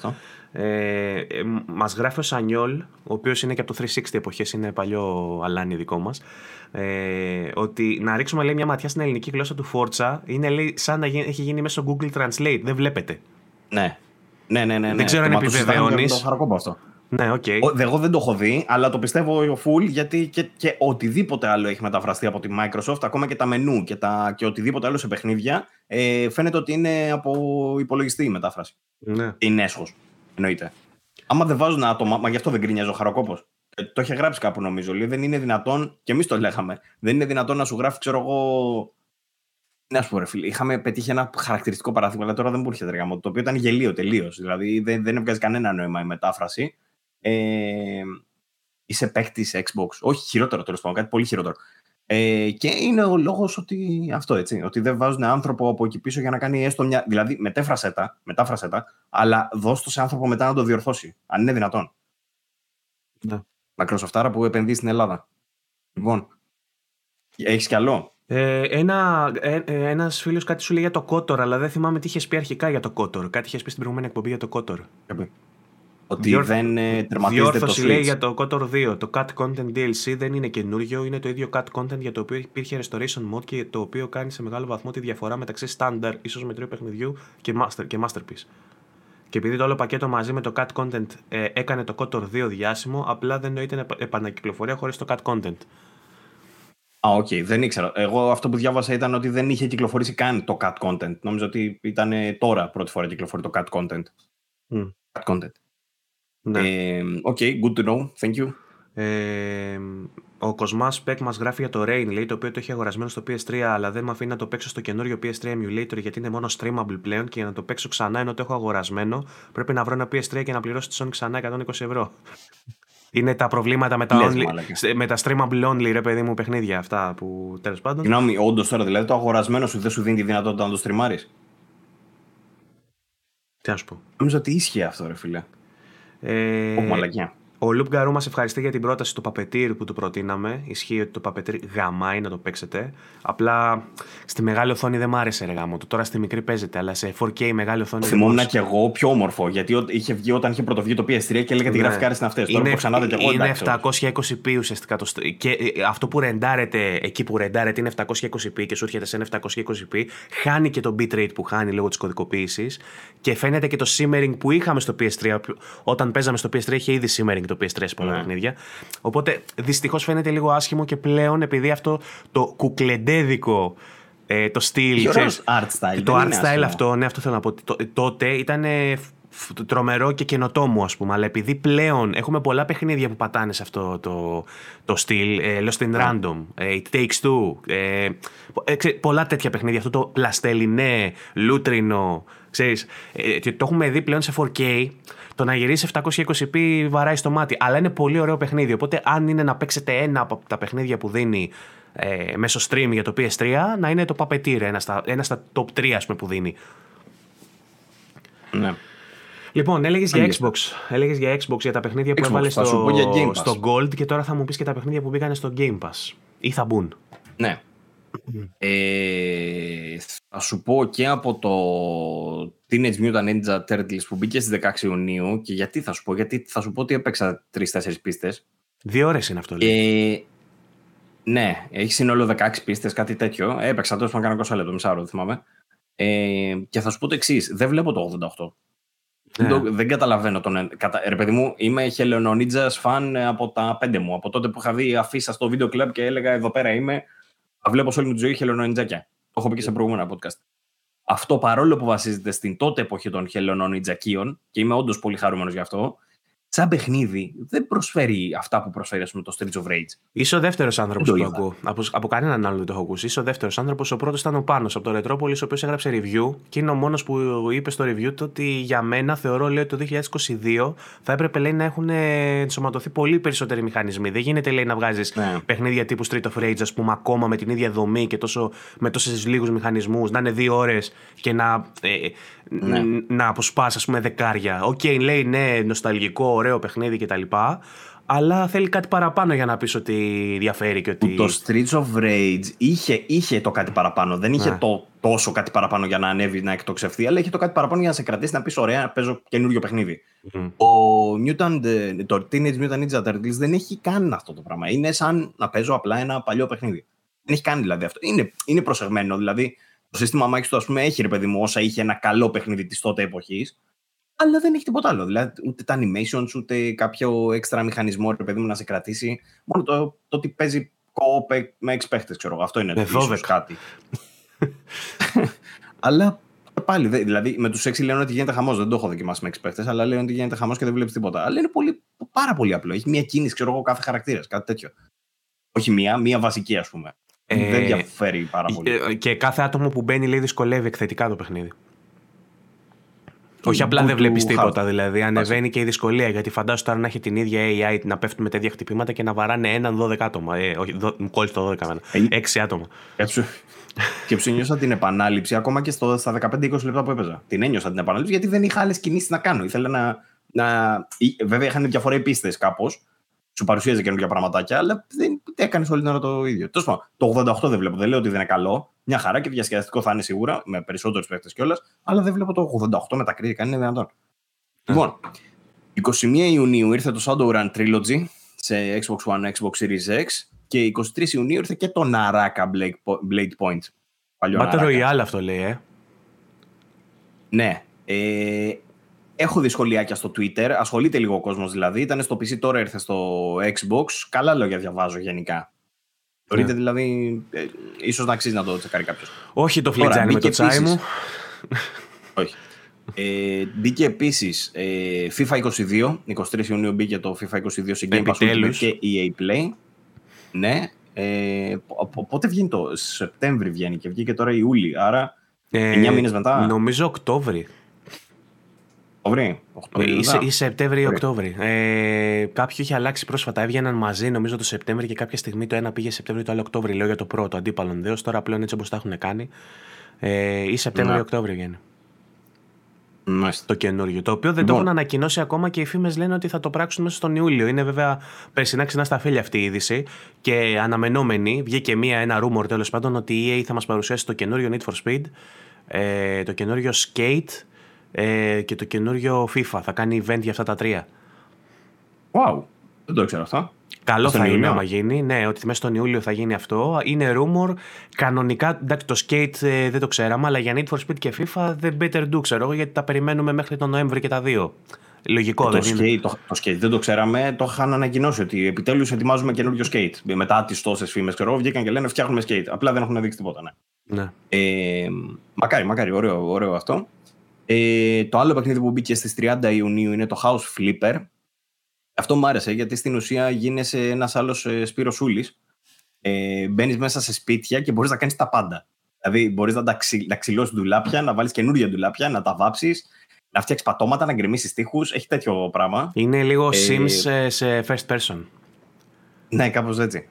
Ε, ε, μας γράφει ο Σανιόλ, ο οποίος είναι και από το 360 εποχές, είναι παλιό αλάνι δικό μας, ε, ότι να ρίξουμε λέει, μια ματιά στην ελληνική γλώσσα του Forza είναι λέει, σαν να έχει γίνει μέσω Google Translate. Δεν βλέπετε. Ναι. Ναι, ναι, ναι. Δεν ξέρω αν επιβεβαιώνεις. Το αυτό. Ναι, OK. Okay. Εγώ δεν το έχω δει, αλλά το πιστεύω full γιατί και, και οτιδήποτε άλλο έχει μεταφραστεί από τη Microsoft, ακόμα και τα μενού και, τα, και οτιδήποτε άλλο σε παιχνίδια, ε, φαίνεται ότι είναι από υπολογιστή η μετάφραση. Ναι. Είναι έσχος. Εννοείται. Άμα δεν βάζουν άτομα, μα γι' αυτό δεν γκρινιάζει ο Χαροκόπο. Ε, το είχε γράψει κάπου νομίζω. Λέει, δεν είναι δυνατόν, και εμείς το λέγαμε, δεν είναι δυνατόν να σου γράφει, ξέρω εγώ. Να σου πω, ρε φίλε, είχαμε πετύχει ένα χαρακτηριστικό παράδειγμα, αλλά τώρα δεν μπορούσε να το οποίο ήταν γελίο τελείως. Δηλαδή δεν, δεν έβγαζε κανένα νόημα η μετάφραση. Ε, είσαι παίκτης Xbox. Όχι χειρότερο τέλος πάντων, κάτι πολύ χειρότερο. Ε, και είναι ο λόγος ότι αυτό έτσι, ότι δεν βάζουν άνθρωπο από εκεί πίσω για να κάνει έστω μια. Δηλαδή, μετέφρασε τα, μετάφρασε τα, αλλά δώσ' το σε άνθρωπο μετά να το διορθώσει. Αν είναι δυνατόν. Ναι. Μακροσοφτάρα που επενδύει στην Ελλάδα. Λοιπόν, έχεις κι άλλο; Ε, ένα, ε, ε ένας φίλος κάτι σου λέει για το Kotor, αλλά δεν θυμάμαι τι είχες πει αρχικά για το Kotor. Κάτι είχες πει στην προηγούμενη εκπομπή για το Kotor. Ότι Διόρθ... δεν ε, τερματίζεται το Switch. λέει για το KOTOR 2. Το Cut Content DLC δεν είναι καινούριο, είναι το ίδιο Cut Content για το οποίο υπήρχε Restoration Mode και το οποίο κάνει σε μεγάλο βαθμό τη διαφορά μεταξύ Standard, ίσως μετρίου παιχνιδιού και, master, και Masterpiece. Και επειδή το όλο πακέτο μαζί με το Cut Content ε, έκανε το KOTOR 2 διάσημο, απλά δεν νοείται επανακυκλοφορία χωρίς το Cut Content. Α, OK, okay. δεν ήξερα. Εγώ αυτό που διάβασα ήταν ότι δεν είχε κυκλοφορήσει καν το cut content. Νόμιζα ότι ήταν τώρα πρώτη φορά κυκλοφορεί το cut content. Mm. Cut content. Ναι. Ε, okay, good to know. Thank you. Ε, ο Κοσμάς Πεκ μας γράφει για το Rain, λέει, το οποίο το έχει αγορασμένο στο PS3, αλλά δεν με αφήνει να το παίξω στο καινούριο PS3 emulator γιατί είναι μόνο streamable πλέον και για να το παίξω ξανά ενώ το έχω αγορασμένο πρέπει να βρω ένα PS3 και να πληρώσω τη Sony ξανά 120 ευρώ. Είναι τα προβλήματα με τα, only, με τα streamable only, ρε παιδί μου, παιχνίδια αυτά που τέλος πάντων. Συγγνώμη, όντως τώρα δηλαδή το αγορασμένο σου δεν σου δίνει τη δυνατότητα να το στριμάρει. Τι να σου πω. Νομίζω ότι ίσχυε αυτό, ρε φίλε. Ε, μαλακιά. Ο Λουπ Γκαρού μας ευχαριστεί για την πρόταση του Παπετήρ που του προτείναμε. Ισχύει ότι το Παπετήρ γαμάει να το παίξετε. Απλά στη μεγάλη οθόνη δεν μ' άρεσε ρε γάμο του. Τώρα στη μικρή παίζεται, αλλά σε 4K μεγάλη οθόνη. Θυμόμουν και εγώ πιο όμορφο. Γιατί είχε βγει όταν είχε πρωτοβγεί το PS3 και έλεγα τι ναι. γραφικά είναι αυτές. Τώρα που ξανά και εγώ. Είναι 720p ουσιαστικά. Το... Και ε, αυτό που ρεντάρεται εκεί που ρεντάρεται είναι 720p και σου έρχεται σε 720p. Χάνει και το bitrate που χάνει λόγω της κωδικοποίησης. Και φαίνεται και το simmering που είχαμε στο PS3. Όταν παίζαμε στο PS3 είχε ήδη simmering το PS3 σε πολλά ναι. παιχνίδια. Οπότε δυστυχώς φαίνεται λίγο άσχημο και πλέον επειδή αυτό το κουκλεντέδικο ε, το στυλ. art style. Το art style αυτό, ναι, αυτό θέλω να πω. τότε ήταν τρομερό και καινοτόμο, ας πούμε. Αλλά επειδή πλέον έχουμε πολλά παιχνίδια που πατάνε σε αυτό το, το στυλ, ε, Lost in ναι. Random, ε, It Takes Two, ε, ε πολλά τέτοια παιχνίδια. Αυτό το πλαστελινέ, λούτρινο, ξέρεις, ε, το έχουμε δει πλέον σε 4K το να γυρίσει 720p βαράει στο μάτι. Αλλά είναι πολύ ωραίο παιχνίδι. Οπότε, αν είναι να παίξετε ένα από τα παιχνίδια που δίνει ε, μέσω stream για το PS3, να είναι το Puppeteer, ένα στα, ένα στα top 3 ας πούμε, που δίνει. Ναι. Λοιπόν, έλεγες για Xbox. Έλεγες για Xbox για τα παιχνίδια που έβαλες στο, στο Gold και τώρα θα μου πεις και τα παιχνίδια που μπήκαν στο Game Pass. Ή θα μπουν. Ναι. Ε, θα σου πω και από το Teenage Mutant Ninja Turtles που μπήκε στις 16 Ιουνίου και γιατί θα σου πω, γιατί θα σου πω ότι έπαιξα 3-4 πίστες. Δύο ώρες είναι αυτό. Ε, ναι, έχει σύνολο 16 πίστες, κάτι τέτοιο. Έπαιξα τόσο να κάνω 20 λεπτό, μισάρο, δεν θυμάμαι. Ε, και θα σου πω το εξής, δεν βλέπω το 88. Ναι. Δεν, δεν καταλαβαίνω τον. Κατα... Ρε παιδί μου, είμαι Hello Ninjas fan από τα πέντε μου. Από τότε που είχα δει αφίσα στο βίντεο κλαμπ και έλεγα Εδώ πέρα είμαι βλέπω σε όλη μου τη ζωή χελωνονιτζάκια. Το έχω πει και σε προηγούμενα podcast. Αυτό παρόλο που βασίζεται στην τότε εποχή των χελωνονιτζακίων και είμαι όντως πολύ χαρούμενος γι' αυτό, σαν παιχνίδι δεν προσφέρει αυτά που προσφέρει ας πούμε, το Streets of Rage. Είσαι ο δεύτερος άνθρωπος που το ακούω. Από, από κανέναν άλλο δεν το έχω ακούσει. Είσαι ο δεύτερος άνθρωπος. Ο πρώτος ήταν ο Πάνος από το Ρετρόπολης, ο οποίος έγραψε review και είναι ο μόνος που είπε στο review του ότι για μένα θεωρώ λέει, ότι το 2022 θα έπρεπε λέει, να έχουν ενσωματωθεί πολύ περισσότεροι μηχανισμοί. Δεν γίνεται λέει, να βγάζεις ναι. παιχνίδια τύπου Street of Rage, ας πούμε, ακόμα με την ίδια δομή και τόσο, με τόσου λίγους μηχανισμούς, να είναι δύο ώρες και να. Ε, ναι. να αποσπάς, ας πούμε, δεκάρια. OK, okay, λέει ναι, νοσταλγικό, ωραίο παιχνίδι κτλ. Αλλά θέλει κάτι παραπάνω για να πεις ότι διαφέρει και ότι. Το Streets of Rage είχε, είχε το κάτι παραπάνω. Δεν είχε ναι. το τόσο κάτι παραπάνω για να ανέβει, να εκτοξευθεί, αλλά είχε το κάτι παραπάνω για να σε κρατήσει να πεις: Ωραία, παίζω καινούριο παιχνίδι. Mm. Ο Mutant, το Teenage Mutant Ninja Turtles δεν έχει καν αυτό το πράγμα. Είναι σαν να παίζω απλά ένα παλιό παιχνίδι. Δεν έχει κάνει δηλαδή αυτό. Είναι, είναι προσεγμένο. Δηλαδή, το σύστημα μάχη του, ας πούμε, έχει ρε παιδί μου, όσα είχε ένα καλό παιχνίδι της τότε εποχής. Αλλά δεν έχει τίποτα άλλο. Δηλαδή, ούτε τα animations, ούτε κάποιο έξτρα μηχανισμό, ρε παιδί μου, να σε κρατήσει. Μόνο το, το ότι παίζει co με εξπαίχτε, ξέρω εγώ. Αυτό είναι Με το ίσως 12. κάτι. αλλά πάλι, δε- δηλαδή με τους 6 λένε ότι γίνεται χαμός. Δεν το έχω δοκιμάσει με εξπαίχτε, αλλά λένε ότι γίνεται χαμός και δεν βλέπεις τίποτα. Αλλά είναι πολύ, πάρα πολύ απλό. Έχει μία κίνηση, ξέρω εγώ, κάθε χαρακτήρας, κάτι τέτοιο. Όχι μία, μία βασική, ας πούμε. Ε, δεν διαφέρει πάρα πολύ. Ε, Και κάθε άτομο που μπαίνει λέει δυσκολεύει εκθετικά το παιχνίδι. Όχι απλά του- δεν βλέπεις του τίποτα, hardware. δηλαδή ανεβαίνει και η δυσκολία. Γιατί φαντάσου τώρα να έχει την ίδια AI να πέφτουν με τέτοια χτυπήματα και να βαράνε έναν 12 άτομα. Ε, όχι, κόλλη το 12 εμένα. Ε, 6 άτομα. Σκέψου, σκέψου, νιώσα την επανάληψη ακόμα και στο, στα 15-20 λεπτά που έπαιζα. Την ένιωσα την επανάληψη γιατί δεν είχα άλλες κινήσεις να κάνω. Ήθελα να. να... ή- Βέβαια είχαν διαφορά οι πίστες κάπως. Σου παρουσίαζε καινούργια πραγματάκια, αλλά δεν έκανες όλη την ώρα το ίδιο. Τέλος πάντων, το 88 δεν βλέπω. Δεν λέω ότι δεν είναι καλό. Μια χαρά και διασκεδαστικό θα είναι σίγουρα, με περισσότερους παίχτε κιόλας. Αλλά δεν βλέπω το 88 με τα κριτικά. Είναι δυνατόν. Λοιπόν, 21 Ιουνίου ήρθε το Shadowrun Trilogy σε Xbox One, Xbox Series X και 23 Ιουνίου ήρθε και το Naraka Blade Po- Blade Point. Παλιό Battle Naraka. Royale αυτό λέει, ε. Ναι. Ε, έχω δυσκολιάκια στο Twitter. Ασχολείται λίγο ο κόσμος δηλαδή. Ήταν στο PC, τώρα ήρθε στο Xbox. Καλά λόγια διαβάζω γενικά. Θεωρείτε Ναι. δηλαδή, ε, ίσως να αξίζει να το τσεκάρει κάποιος. Όχι το Τώρα, φλιτζάνι με το μπήκε τσάι επίσης- μου. Όχι. Ε, μπήκε επίσης ε, FIFA 22. 23 Ιουνίου μπήκε το FIFA 22 σε Game Pass Ultimate Επιτέλους. και EA Play. Ναι. Ε, πο- πο- πότε βγαίνει το Σεπτέμβρη βγαίνει και βγήκε τώρα Ιούλη. Άρα Ε, 9 μήνες μετά. Νομίζω Οκτώβρη. Οκτώβρη. Οκτώβρη Ή, μετά. ή Σεπτέμβρη ή Οκτώβρη. Ε, κάποιο είχε αλλάξει πρόσφατα. Έβγαιναν μαζί, νομίζω το Σεπτέμβρη και κάποια στιγμή το ένα πήγε Σεπτέμβρη, το άλλο Οκτώβρη. Λέω για το πρώτο αντίπαλον δέος. Τώρα πλέον έτσι όπως τα έχουν κάνει. Ε, ή Σεπτέμβρη ή Ναι. Οκτώβρη βγαίνει. Μάλιστα. Το καινούριο. Το οποίο δεν το Λοιπόν. έχουν ανακοινώσει ακόμα και οι φήμες λένε ότι θα το πράξουν μέσα στον Ιούλιο. Είναι βέβαια περσινά ξανά στα φίλια αυτή η είδηση και αναμενόμενη. Βγήκε μία, ένα rumor τέλος πάντων ότι η EA θα μας παρουσιάσει το καινούριο Need for Speed, ε, το καινούριο Skate ε, και το καινούριο FIFA. Θα κάνει event για αυτά τα τρία. Wow. Δεν το ήξερα αυτό. Καλό Στον θα είναι Ιούλιο. άμα γίνει. Ναι, ότι μέσα στον Ιούλιο θα γίνει αυτό. Είναι rumor. Κανονικά, εντάξει, το skate ε, δεν το ξέραμε, αλλά για Need for Speed και FIFA δεν better do, ξέρω εγώ, γιατί τα περιμένουμε μέχρι τον Νοέμβρη και τα δύο. Λογικό, το, δεν είναι; skate, το, το skate δεν το ξέραμε. Το είχαν ανακοινώσει ότι επιτέλους ετοιμάζουμε καινούριο skate. Μετά τις τόσες φήμες, ξέρω εγώ, βγήκαν και λένε φτιάχνουμε skate. Απλά δεν έχουν δείξει τίποτα. Ναι. Ναι. Ε, μακάρι, μακάρι, ωραίο, ωραίο αυτό. Ε, το άλλο παιχνίδι που μπήκε στις 30 Ιουνίου είναι το House Flipper. Αυτό μου άρεσε γιατί στην ουσία γίνεσαι ένας άλλος ε, Σπύρος Σούλης. Ε, Μπαίνεις μέσα σε σπίτια και μπορείς να κάνεις τα πάντα. Δηλαδή μπορείς να, τα ξυ, να ξυλώσεις ντουλάπια, να βάλεις καινούργια ντουλάπια, να τα βάψεις, να φτιάξεις πατώματα, να γκρεμίσεις τείχους. Έχει τέτοιο πράγμα. Είναι λίγο Ε, Sims ε, σε first person. Ναι, κάπως έτσι.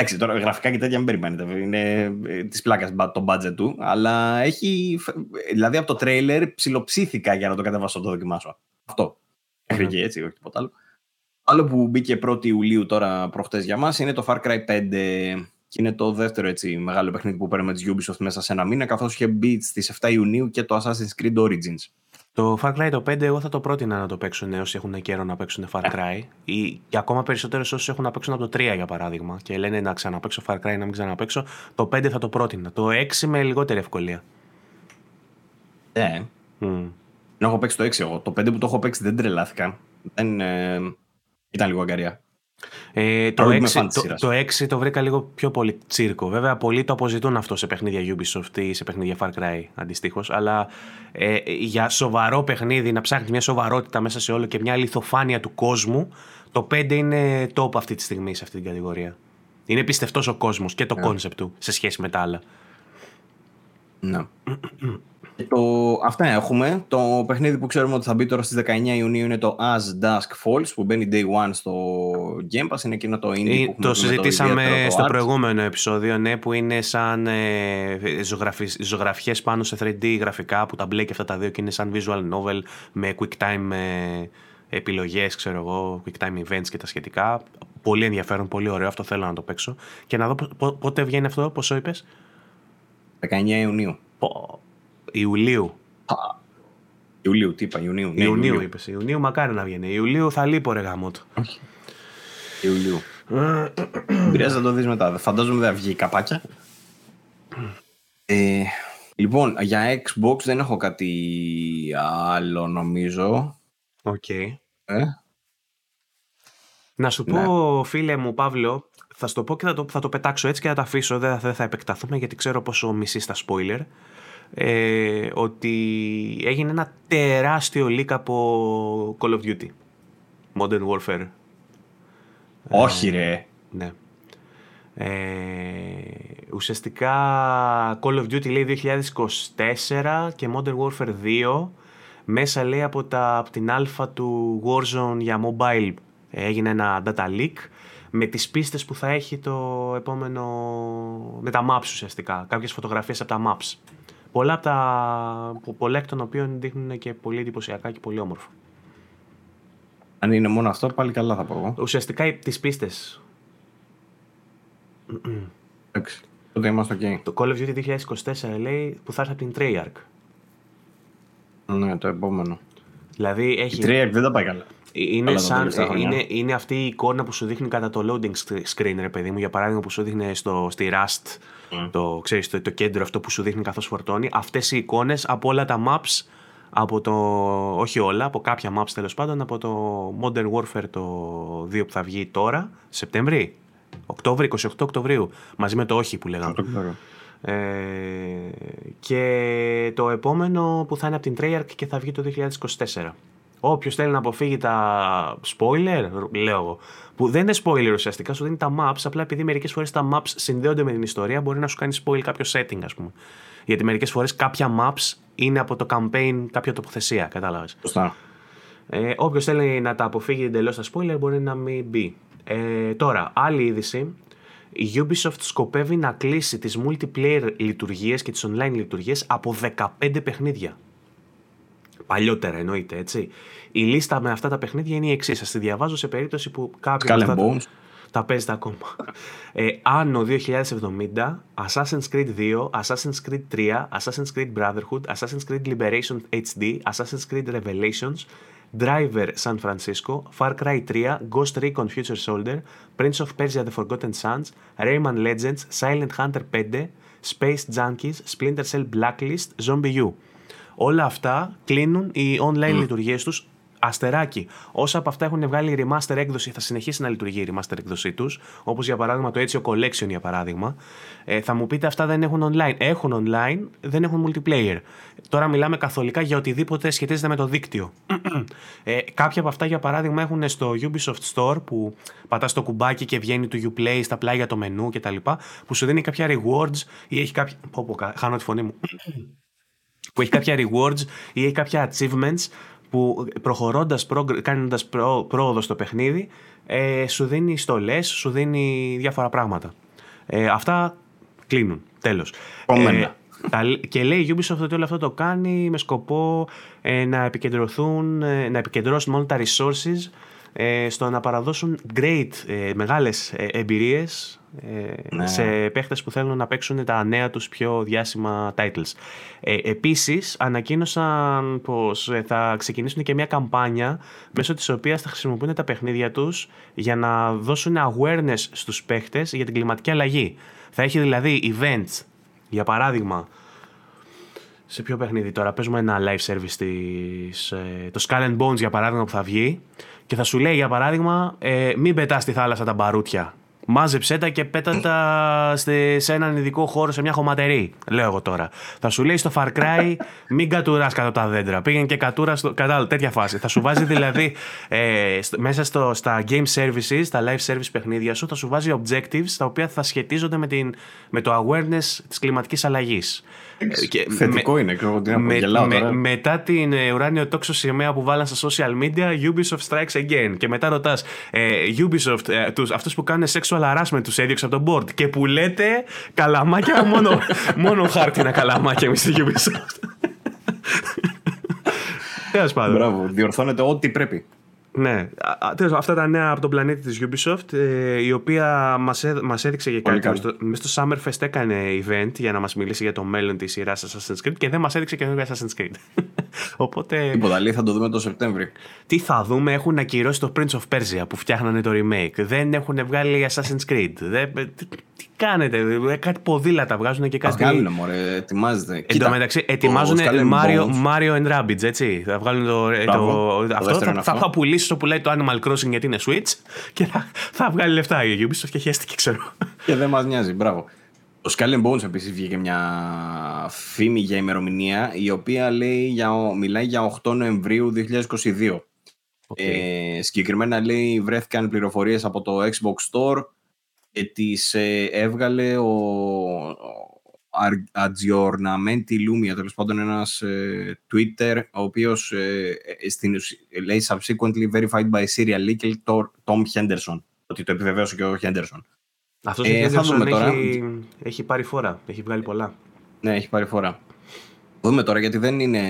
Εντάξει, τώρα γραφικά και τέτοια μην περιμένετε. Είναι της πλάκας το budget του. Αλλά έχει. φ- Δηλαδή από το τρέιλερ ψιλοψήθηκα για να το κατεβάσω να το δοκιμάσω. Αυτό. Μέχρι Ναι. εκεί, έτσι, όχι τίποτα άλλο. Άλλο που μπήκε 1η Ιουλίου τώρα προχτές για μας είναι το Far Cry 5 και είναι το δεύτερο έτσι, μεγάλο παιχνίδι που παίρνουμε της Ubisoft μέσα σε ένα μήνα καθώς είχε μπει στις 7 Ιουνίου και το Assassin's Creed Origins. Το Far Cry το 5 εγώ θα το πρότεινα να το παίξουν όσοι έχουν καιρό να παίξουν Far Cry ή και ακόμα περισσότερο όσοι έχουν να παίξουν από το 3 για παράδειγμα και λένε να ξαναπαίξω Far Cry να μην ξαναπαίξω το 5 θα το πρότεινα. Το 6 με λιγότερη ευκολία. Ναι, Μμ. να έχω παίξει το 6 εγώ. Το 5 που το έχω παίξει δεν τρελάθηκα. Δεν, ε, ήταν λίγο αγκαρία. Ε, το, Παρόλο που 6, είμαι fan της το, σειράς. το 6 το βρήκα λίγο πιο πολύ τσίρκο. Βέβαια, πολλοί το αποζητούν αυτό σε παιχνίδια Ubisoft ή σε παιχνίδια Far Cry αντιστοίχως. Αλλά ε, για σοβαρό παιχνίδι, να ψάχνεις μια σοβαρότητα μέσα σε όλο και μια αληθοφάνεια του κόσμου, το 5 είναι top αυτή τη στιγμή σε αυτή την κατηγορία. Είναι πιστευτός ο κόσμος και το concept του σε σχέση με τα άλλα. Ναι. Και το, αυτά έχουμε. Το παιχνίδι που ξέρουμε ότι θα μπει τώρα στις 19 Ιουνίου είναι το As Dusk Falls που μπαίνει Day One στο Game Pass. Είναι εκείνο το indie Ε, που έχουμε το με συζητήσαμε ιδιαίτερο το στο art. προηγούμενο επεισόδιο, ναι, που είναι σαν ε, ζωγραφι- ζωγραφιές πάνω σε 3D γραφικά που τα μπλέκει αυτά τα δύο και είναι σαν visual novel με quick time ε, επιλογές, ξέρω εγώ, quick time events και τα σχετικά. Πολύ ενδιαφέρον, πολύ ωραίο, αυτό θέλω να το παίξω. Και να δω πο- πο- πότε βγαίνει αυτό, πόσο είπες; 19 Ιουνίου. Πω, Ιουλίου. Ιουλίου, τι είπα, Ιουνίου. Ναι, Ιουνίου είπες. Ιουνίου μακάρι να βγαίνει. Ιουλίου θα λείπω ρε γάμο του. Ιουλίου. Δεν πειράζει να το δεις μετά. Φαντάζομαι δεν θα βγει καπάκια. Ε, Λοιπόν, για Xbox δεν έχω κάτι άλλο νομίζω. Οκ. Ε; Να σου Ναι. πω, φίλε μου, Παύλο, θα σου το πω και θα το, θα το πετάξω έτσι και θα το αφήσω. Δεν θα, δεν θα επεκταθούμε γιατί ξέρω πόσο μισεί στα spoiler. Ε, ότι έγινε ένα τεράστιο leak από Call of Duty. Modern Warfare. Όχι ρε. Ναι. Ε, ουσιαστικά Call of Duty λέει 2024 και Modern Warfare 2 μέσα λέει από, τα, από την αλφα του Warzone για mobile ε, έγινε ένα data leak με τις πίστες που θα έχει το επόμενο με τα maps ουσιαστικά κάποιες φωτογραφίες από τα maps πολλά, από τα, πο- πολλά εκ των οποίων δείχνουν και πολύ εντυπωσιακά και πολύ όμορφα Αν είναι μόνο αυτό, πάλι καλά θα πω εγώ. ουσιαστικά οι- τις πίστες Εντάξει. Τότε είμαστε οκ. Το Call of Duty 2024 λέει που θα έρθει από την Treyarch. Ναι, το επόμενο. Δηλαδή Η έχει, Treyarch δεν τα πάει καλά. είναι, Καλά τα σαν, τελευταία χρόνια. είναι, είναι αυτή η εικόνα που σου δείχνει κατά το loading screen, ρε παιδί μου. Για παράδειγμα που σου δείχνει στο, στη Rust, το, ξέρεις, το, το κέντρο αυτό που σου δείχνει καθώς φορτώνει. Αυτές οι εικόνες από όλα τα maps, από το, όχι όλα, από κάποια maps τέλος πάντων, από το Modern Warfare το 2 που θα βγει τώρα, Σεπτέμβρη, Οκτώβρη, 28 Οκτωβρίου, μαζί με το όχι που λέγαμε. Το ξέρω. Ε, και το επόμενο που θα είναι από την Treyarch και θα βγει το 2024. Όποιος θέλει να αποφύγει τα spoiler, λέω εγώ, που δεν είναι spoiler ουσιαστικά, σου δίνει τα maps, απλά επειδή μερικές φορές τα maps συνδέονται με την ιστορία, μπορεί να σου κάνει spoil κάποιο setting, ας πούμε. Γιατί μερικές φορές κάποια maps είναι από το campaign, κάποια τοποθεσία, κατάλαβες. Σωστά. Ε, Όποιος θέλει να τα αποφύγει εντελώς τα spoiler μπορεί να μην μπει. Ε, τώρα, άλλη είδηση. Η Ubisoft σκοπεύει να κλείσει τις multiplayer λειτουργίες και τις online λειτουργίες από 15 παιχνίδια. Παλιότερα εννοείται, έτσι. Η λίστα με αυτά τα παιχνίδια είναι η εξή. Σα τη διαβάζω σε περίπτωση που κάποιο. Skull από and αυτά Bones. Τα παίζετε ακόμα. Ε, Anno 2070, Assassin's Creed 2, Assassin's Creed 3, Assassin's Creed Brotherhood, Assassin's Creed Liberation HD, Assassin's Creed Revelations, Driver San Francisco, Far Cry 3, Ghost Recon Future Soldier, Prince of Persia The Forgotten Sons, Rayman Legends, Silent Hunter 5, Space Junkies, Splinter Cell Blacklist, Zombie U. Όλα αυτά κλείνουν οι online λειτουργίες τους αστεράκι. Όσα από αυτά έχουν βγάλει η remaster έκδοση, θα συνεχίσει να λειτουργεί η remaster έκδοσή τους, όπως για παράδειγμα το Ezio Collection για παράδειγμα. Ε, θα μου πείτε αυτά δεν έχουν online. Έχουν online, δεν έχουν multiplayer. Τώρα μιλάμε καθολικά για οτιδήποτε σχετίζεται με το δίκτυο. ε, κάποια από αυτά για παράδειγμα έχουν στο Ubisoft Store που πατάς το κουμπάκι και βγαίνει το Uplay στα πλάγια το μενού κτλ. που σου δίνει κάποια rewards ή έχει κάποια... Πω, πω, κα- χάνω τη φωνή μου που έχει κάποια rewards ή έχει κάποια achievements που προχωρώντας, progr- κάνοντας προ, πρόοδο στο παιχνίδι, ε, σου δίνει στολές, σου δίνει διάφορα πράγματα. Ε, αυτά κλείνουν, τέλος. Επόμενα. τα- και λέει η Ubisoft ότι όλο αυτό το κάνει με σκοπό ε, να επικεντρωθούν, ε, να επικεντρώσουν μόνο τα resources ε, στο να παραδώσουν great, ε, μεγάλες ε, εμπειρίες ε, Ναι. σε παίχτες που θέλουν να παίξουν τα νέα τους πιο διάσημα titles. Ε, επίσης, ανακοίνωσαν πως ε, θα ξεκινήσουν και μια καμπάνια μέσω της οποίας θα χρησιμοποιούν τα παιχνίδια τους για να δώσουν awareness στους παίχτες για την κλιματική αλλαγή. Θα έχει δηλαδή events, για παράδειγμα, σε ποιο παιχνίδι τώρα, παίζουμε ένα live service της, ε, το Skull and Bones για παράδειγμα που θα βγει και θα σου λέει για παράδειγμα ε, μην πετάς στη θάλασσα τα μπαρούτια. Μάζεψέ τα και πέτα τα στη- σε έναν ειδικό χώρο, σε μια χωματερή. Λέω εγώ τώρα. Θα σου λέει στο Far Cry μην κατουράς κάτω τα δέντρα. Πήγαινε και κατούρα στο. Κατάλαβα, τέτοια φάση. Θα σου βάζει δηλαδή ε, στο- μέσα στο, στα game services, τα live service παιχνίδια σου, θα σου βάζει objectives τα οποία θα σχετίζονται με, την, με το awareness της κλιματικής αλλαγής. Θετικό είναι, ξέρω εγώ τι να πω. Γελάω τώρα. μετά την ε, ουράνιο τόξο σημαία που βάλαν στα social media, Ubisoft strikes again. Και μετά ρωτάς, ε, Ubisoft, ε, τους, αυτούς που κάνουν sexual harassment τους έδιωξε από το board. Και που λέτε καλαμάκια, μόνο, μόνο χάρτινα καλαμάκια εμείς στη Ubisoft. Τέλος πάντων. Μπράβο, διορθώνεται ό,τι πρέπει. Ναι, αυτά τα νέα από τον πλανήτη της Ubisoft ε, η οποία μας, έ, μας έδειξε για κάτι μέσα στο Summerfest έκανε event για να μας μιλήσει για το μέλλον της σειράς Assassin's Creed και δεν μας έδειξε καινούργια Assassin's Creed Οπότε... Τίποτα λέει θα το δούμε το Σεπτέμβρη Τι θα δούμε έχουν ακυρώσει το Prince of Persia που φτιάχνανε το remake Δεν έχουν βγάλει Assassin's Creed δεν... Τι κάνετε, ε, κάτι ποδήλατα βγάζουν και κάτι. Θα βγάλουν, μωρέ, ετοιμάζεται. Εν τω μεταξύ, ετοιμάζουν Mario, Mario and Rabbids, έτσι. Θα βγάλουν το. το, το αυτό, θα, θα, θα πουλήσει το που λέει το Animal Crossing γιατί είναι Switch και θα, θα βγάλει λεφτά η Ubisoft και χαίστηκε, ξέρω. Και δεν μας νοιάζει, μπράβο. Το Skull and Bones επίσης βγήκε μια φήμη για ημερομηνία η οποία λέει για, μιλάει για 8 Νοεμβρίου 2022. Okay. Ε, συγκεκριμένα λέει βρέθηκαν πληροφορίες από το Xbox Store και τις ε, έβγαλε ο, Ατζιορναμέντι Λούμια, τέλος πάντων ένας ε, Twitter, ο οποίος ε, ε λέει subsequently verified by Serial Leaker Tom Henderson. Ότι το επιβεβαίωσε και ο Henderson. Αυτός ε, θα δούμε τώρα. Έχει, έχει πάρει φορά, έχει βγάλει πολλά. Ναι, έχει πάρει φορά. Δούμε τώρα γιατί δεν είναι.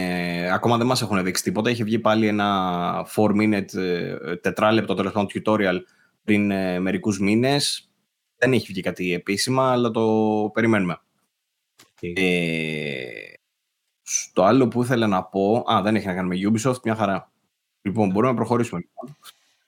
Ακόμα δεν μας έχουν δείξει τίποτα. Έχει βγει πάλι ένα 4 minute, ε, τετράλεπτο τέλος πάντων tutorial πριν ε, μερικούς μήνες. Δεν έχει βγει κάτι επίσημα, αλλά το περιμένουμε. Ε, στο άλλο που ήθελα να πω. Α, δεν έχει να κάνει με Ubisoft, μια χαρά. Λοιπόν, μπορούμε να προχωρήσουμε. Λοιπόν.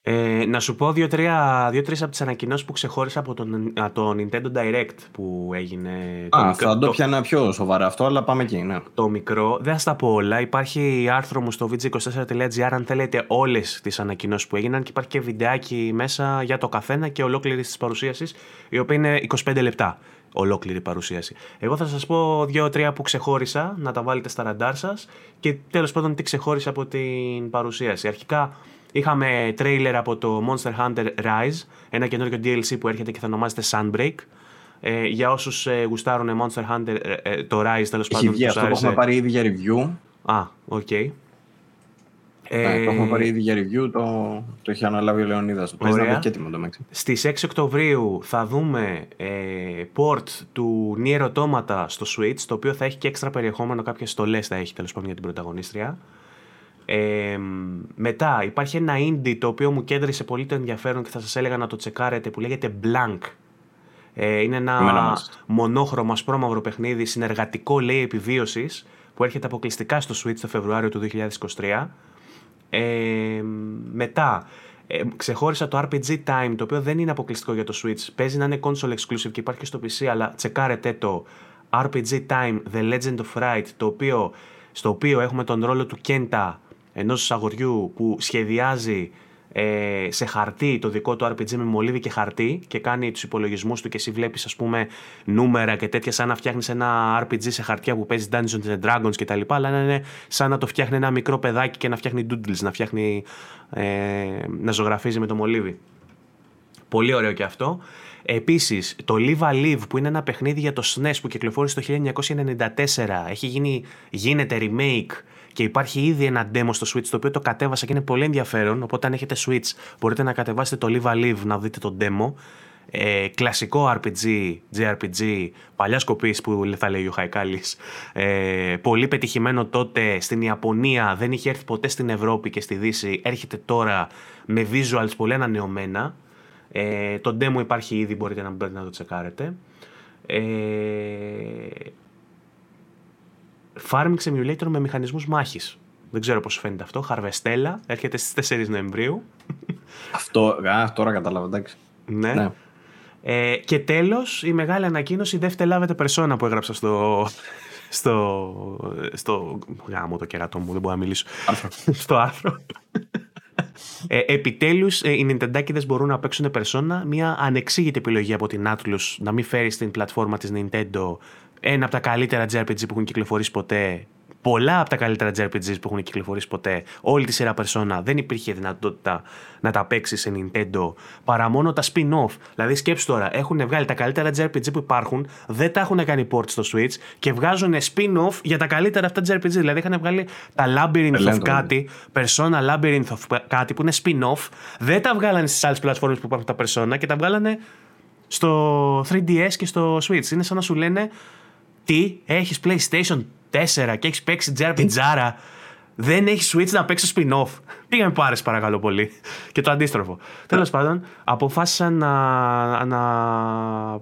Ε, να σου πω δύο-τρία δύο-τρεις από τις ανακοινώσεις που ξεχώρισα από τον, το Nintendo Direct που έγινε. Α, μικρό, θα το, πιάνα πιο σοβαρά αυτό, αλλά πάμε εκεί. Ναι. Το μικρό, δεν θα τα πω όλα. Υπάρχει άρθρο μου στο vg24.gr αν θέλετε όλες τις ανακοινώσεις που έγιναν και υπάρχει και βιντεάκι μέσα για το καθένα και ολόκληρη της παρουσίασης, η οποία είναι 25 λεπτά ολόκληρη παρουσίαση. Εγώ θα σας πω δύο-τρία που ξεχώρισα, να τα βάλετε στα ραντάρ σας και τέλος πάντων τι ξεχώρισα από την παρουσίαση. Αρχικά είχαμε τρέιλερ από το Monster Hunter Rise, ένα καινούργιο DLC που έρχεται και θα ονομάζεται Sunbreak. Ε, για όσους ε, γουστάρουν Monster Hunter, ε, ε, το Rise τέλος πάντων. Έχει βγει αυτό που έχουμε πάρει ήδη για review. Α, οκ. Okay. Ε, το έχουμε πάρει ήδη για review, το, το έχει αναλάβει ο Λεωνίδας. Παίζει να 'ναι και έτοιμο το Μέξι. Στις 6 Οκτωβρίου θα δούμε ε, port του Nier Automata στο Switch, το οποίο θα έχει και έξτρα περιεχόμενο, κάποιες στολές θα έχει τέλος πάντων για την πρωταγωνίστρια. Ε, μετά υπάρχει ένα indie το οποίο μου κέντρισε πολύ το ενδιαφέρον και θα σας έλεγα να το τσεκάρετε που λέγεται Blank. Ε, είναι ένα μονόχρωμο ασπρόμαυρο παιχνίδι συνεργατικό λέει επιβίωσης που έρχεται αποκλειστικά στο Switch το Φεβρουάριο του 2023 ε, μετά, ε, ξεχώρισα το RPG Time, το οποίο δεν είναι αποκλειστικό για το Switch. Παίζει να είναι console exclusive και υπάρχει και στο PC, αλλά τσεκάρετε το RPG Time The Legend of Right, το οποίο, στο οποίο έχουμε τον ρόλο του Kenta, ενός αγοριού που σχεδιάζει ε, σε χαρτί το δικό του RPG με μολύβι και χαρτί και κάνει τους υπολογισμούς του και εσύ βλέπεις ας πούμε νούμερα και τέτοια σαν να φτιάχνεις ένα RPG σε χαρτιά που παίζει Dungeons and Dragons και τα λοιπά αλλά είναι σαν να το φτιάχνει ένα μικρό παιδάκι και να φτιάχνει doodles, να φτιάχνει ε, να ζωγραφίζει με το μολύβι. Πολύ ωραίο και αυτό. Επίσης, το Live a Live που είναι ένα παιχνίδι για το SNES που κυκλοφόρησε το 1994, έχει γίνει, γίνεται remake και υπάρχει ήδη ένα demo στο Switch το οποίο το κατέβασα και είναι πολύ ενδιαφέρον. Οπότε, αν έχετε Switch, μπορείτε να κατεβάσετε το Live a Live να δείτε το demo. Ε, κλασικό RPG, JRPG, παλιά σκοπής που θα λέει ο Χαϊκάλης. Ε, πολύ πετυχημένο τότε στην Ιαπωνία, δεν είχε έρθει ποτέ στην Ευρώπη και στη Δύση. Έρχεται τώρα με visuals πολύ ανανεωμένα. Ε, το demo υπάρχει ήδη, μπορείτε να, να το τσεκάρετε. Ε, Farming Simulator με μηχανισμούς μάχης. Δεν ξέρω πώς φαίνεται αυτό. Χαρβεστέλα, έρχεται στις 4 Νοεμβρίου. Αυτό, α, τώρα κατάλαβα, εντάξει. Ναι. ναι. Ε, και τέλος, η μεγάλη ανακοίνωση δεύτερη λάβετε περσόνα που έγραψα στο, στο, στο γάμο το κερατό μου, δεν μπορώ να μιλήσω. στο άρθρο. Ε, επιτέλους, ε, οι Nintendάκηδες μπορούν να παίξουν περσόνα μια ανεξήγητη επιλογή από την Atlus να μην φέρει στην πλατφόρμα της Nintendo ένα από τα καλύτερα JRPG που έχουν κυκλοφορήσει ποτέ. Πολλά από τα καλύτερα JRPGs που έχουν κυκλοφορήσει ποτέ. Όλη τη σειρά Persona δεν υπήρχε δυνατότητα να τα παίξει σε Nintendo παρά μόνο τα spin-off. Δηλαδή, σκέψου τώρα, έχουν βγάλει τα καλύτερα JRPG που υπάρχουν, δεν τα έχουν κάνει port στο Switch και βγάζουν spin-off για τα καλύτερα αυτά JRPG. Δηλαδή, είχαν βγάλει τα Labyrinth of κάτι, Persona Labyrinth of κάτι που είναι spin-off, δεν τα βγάλανε στις άλλες πλατφόρμες που υπάρχουν τα Persona και τα βγάλανε στο 3DS και στο Switch. Είναι σαν να σου λένε τι, έχεις PlayStation 4 και έχεις παίξει τζάρα δεν έχεις Switch να παίξεις spin-off. Πήγαμε πάρες παρακαλώ πολύ. Και το αντίστροφο. Τέλος πάντων, αποφάσισαν να, να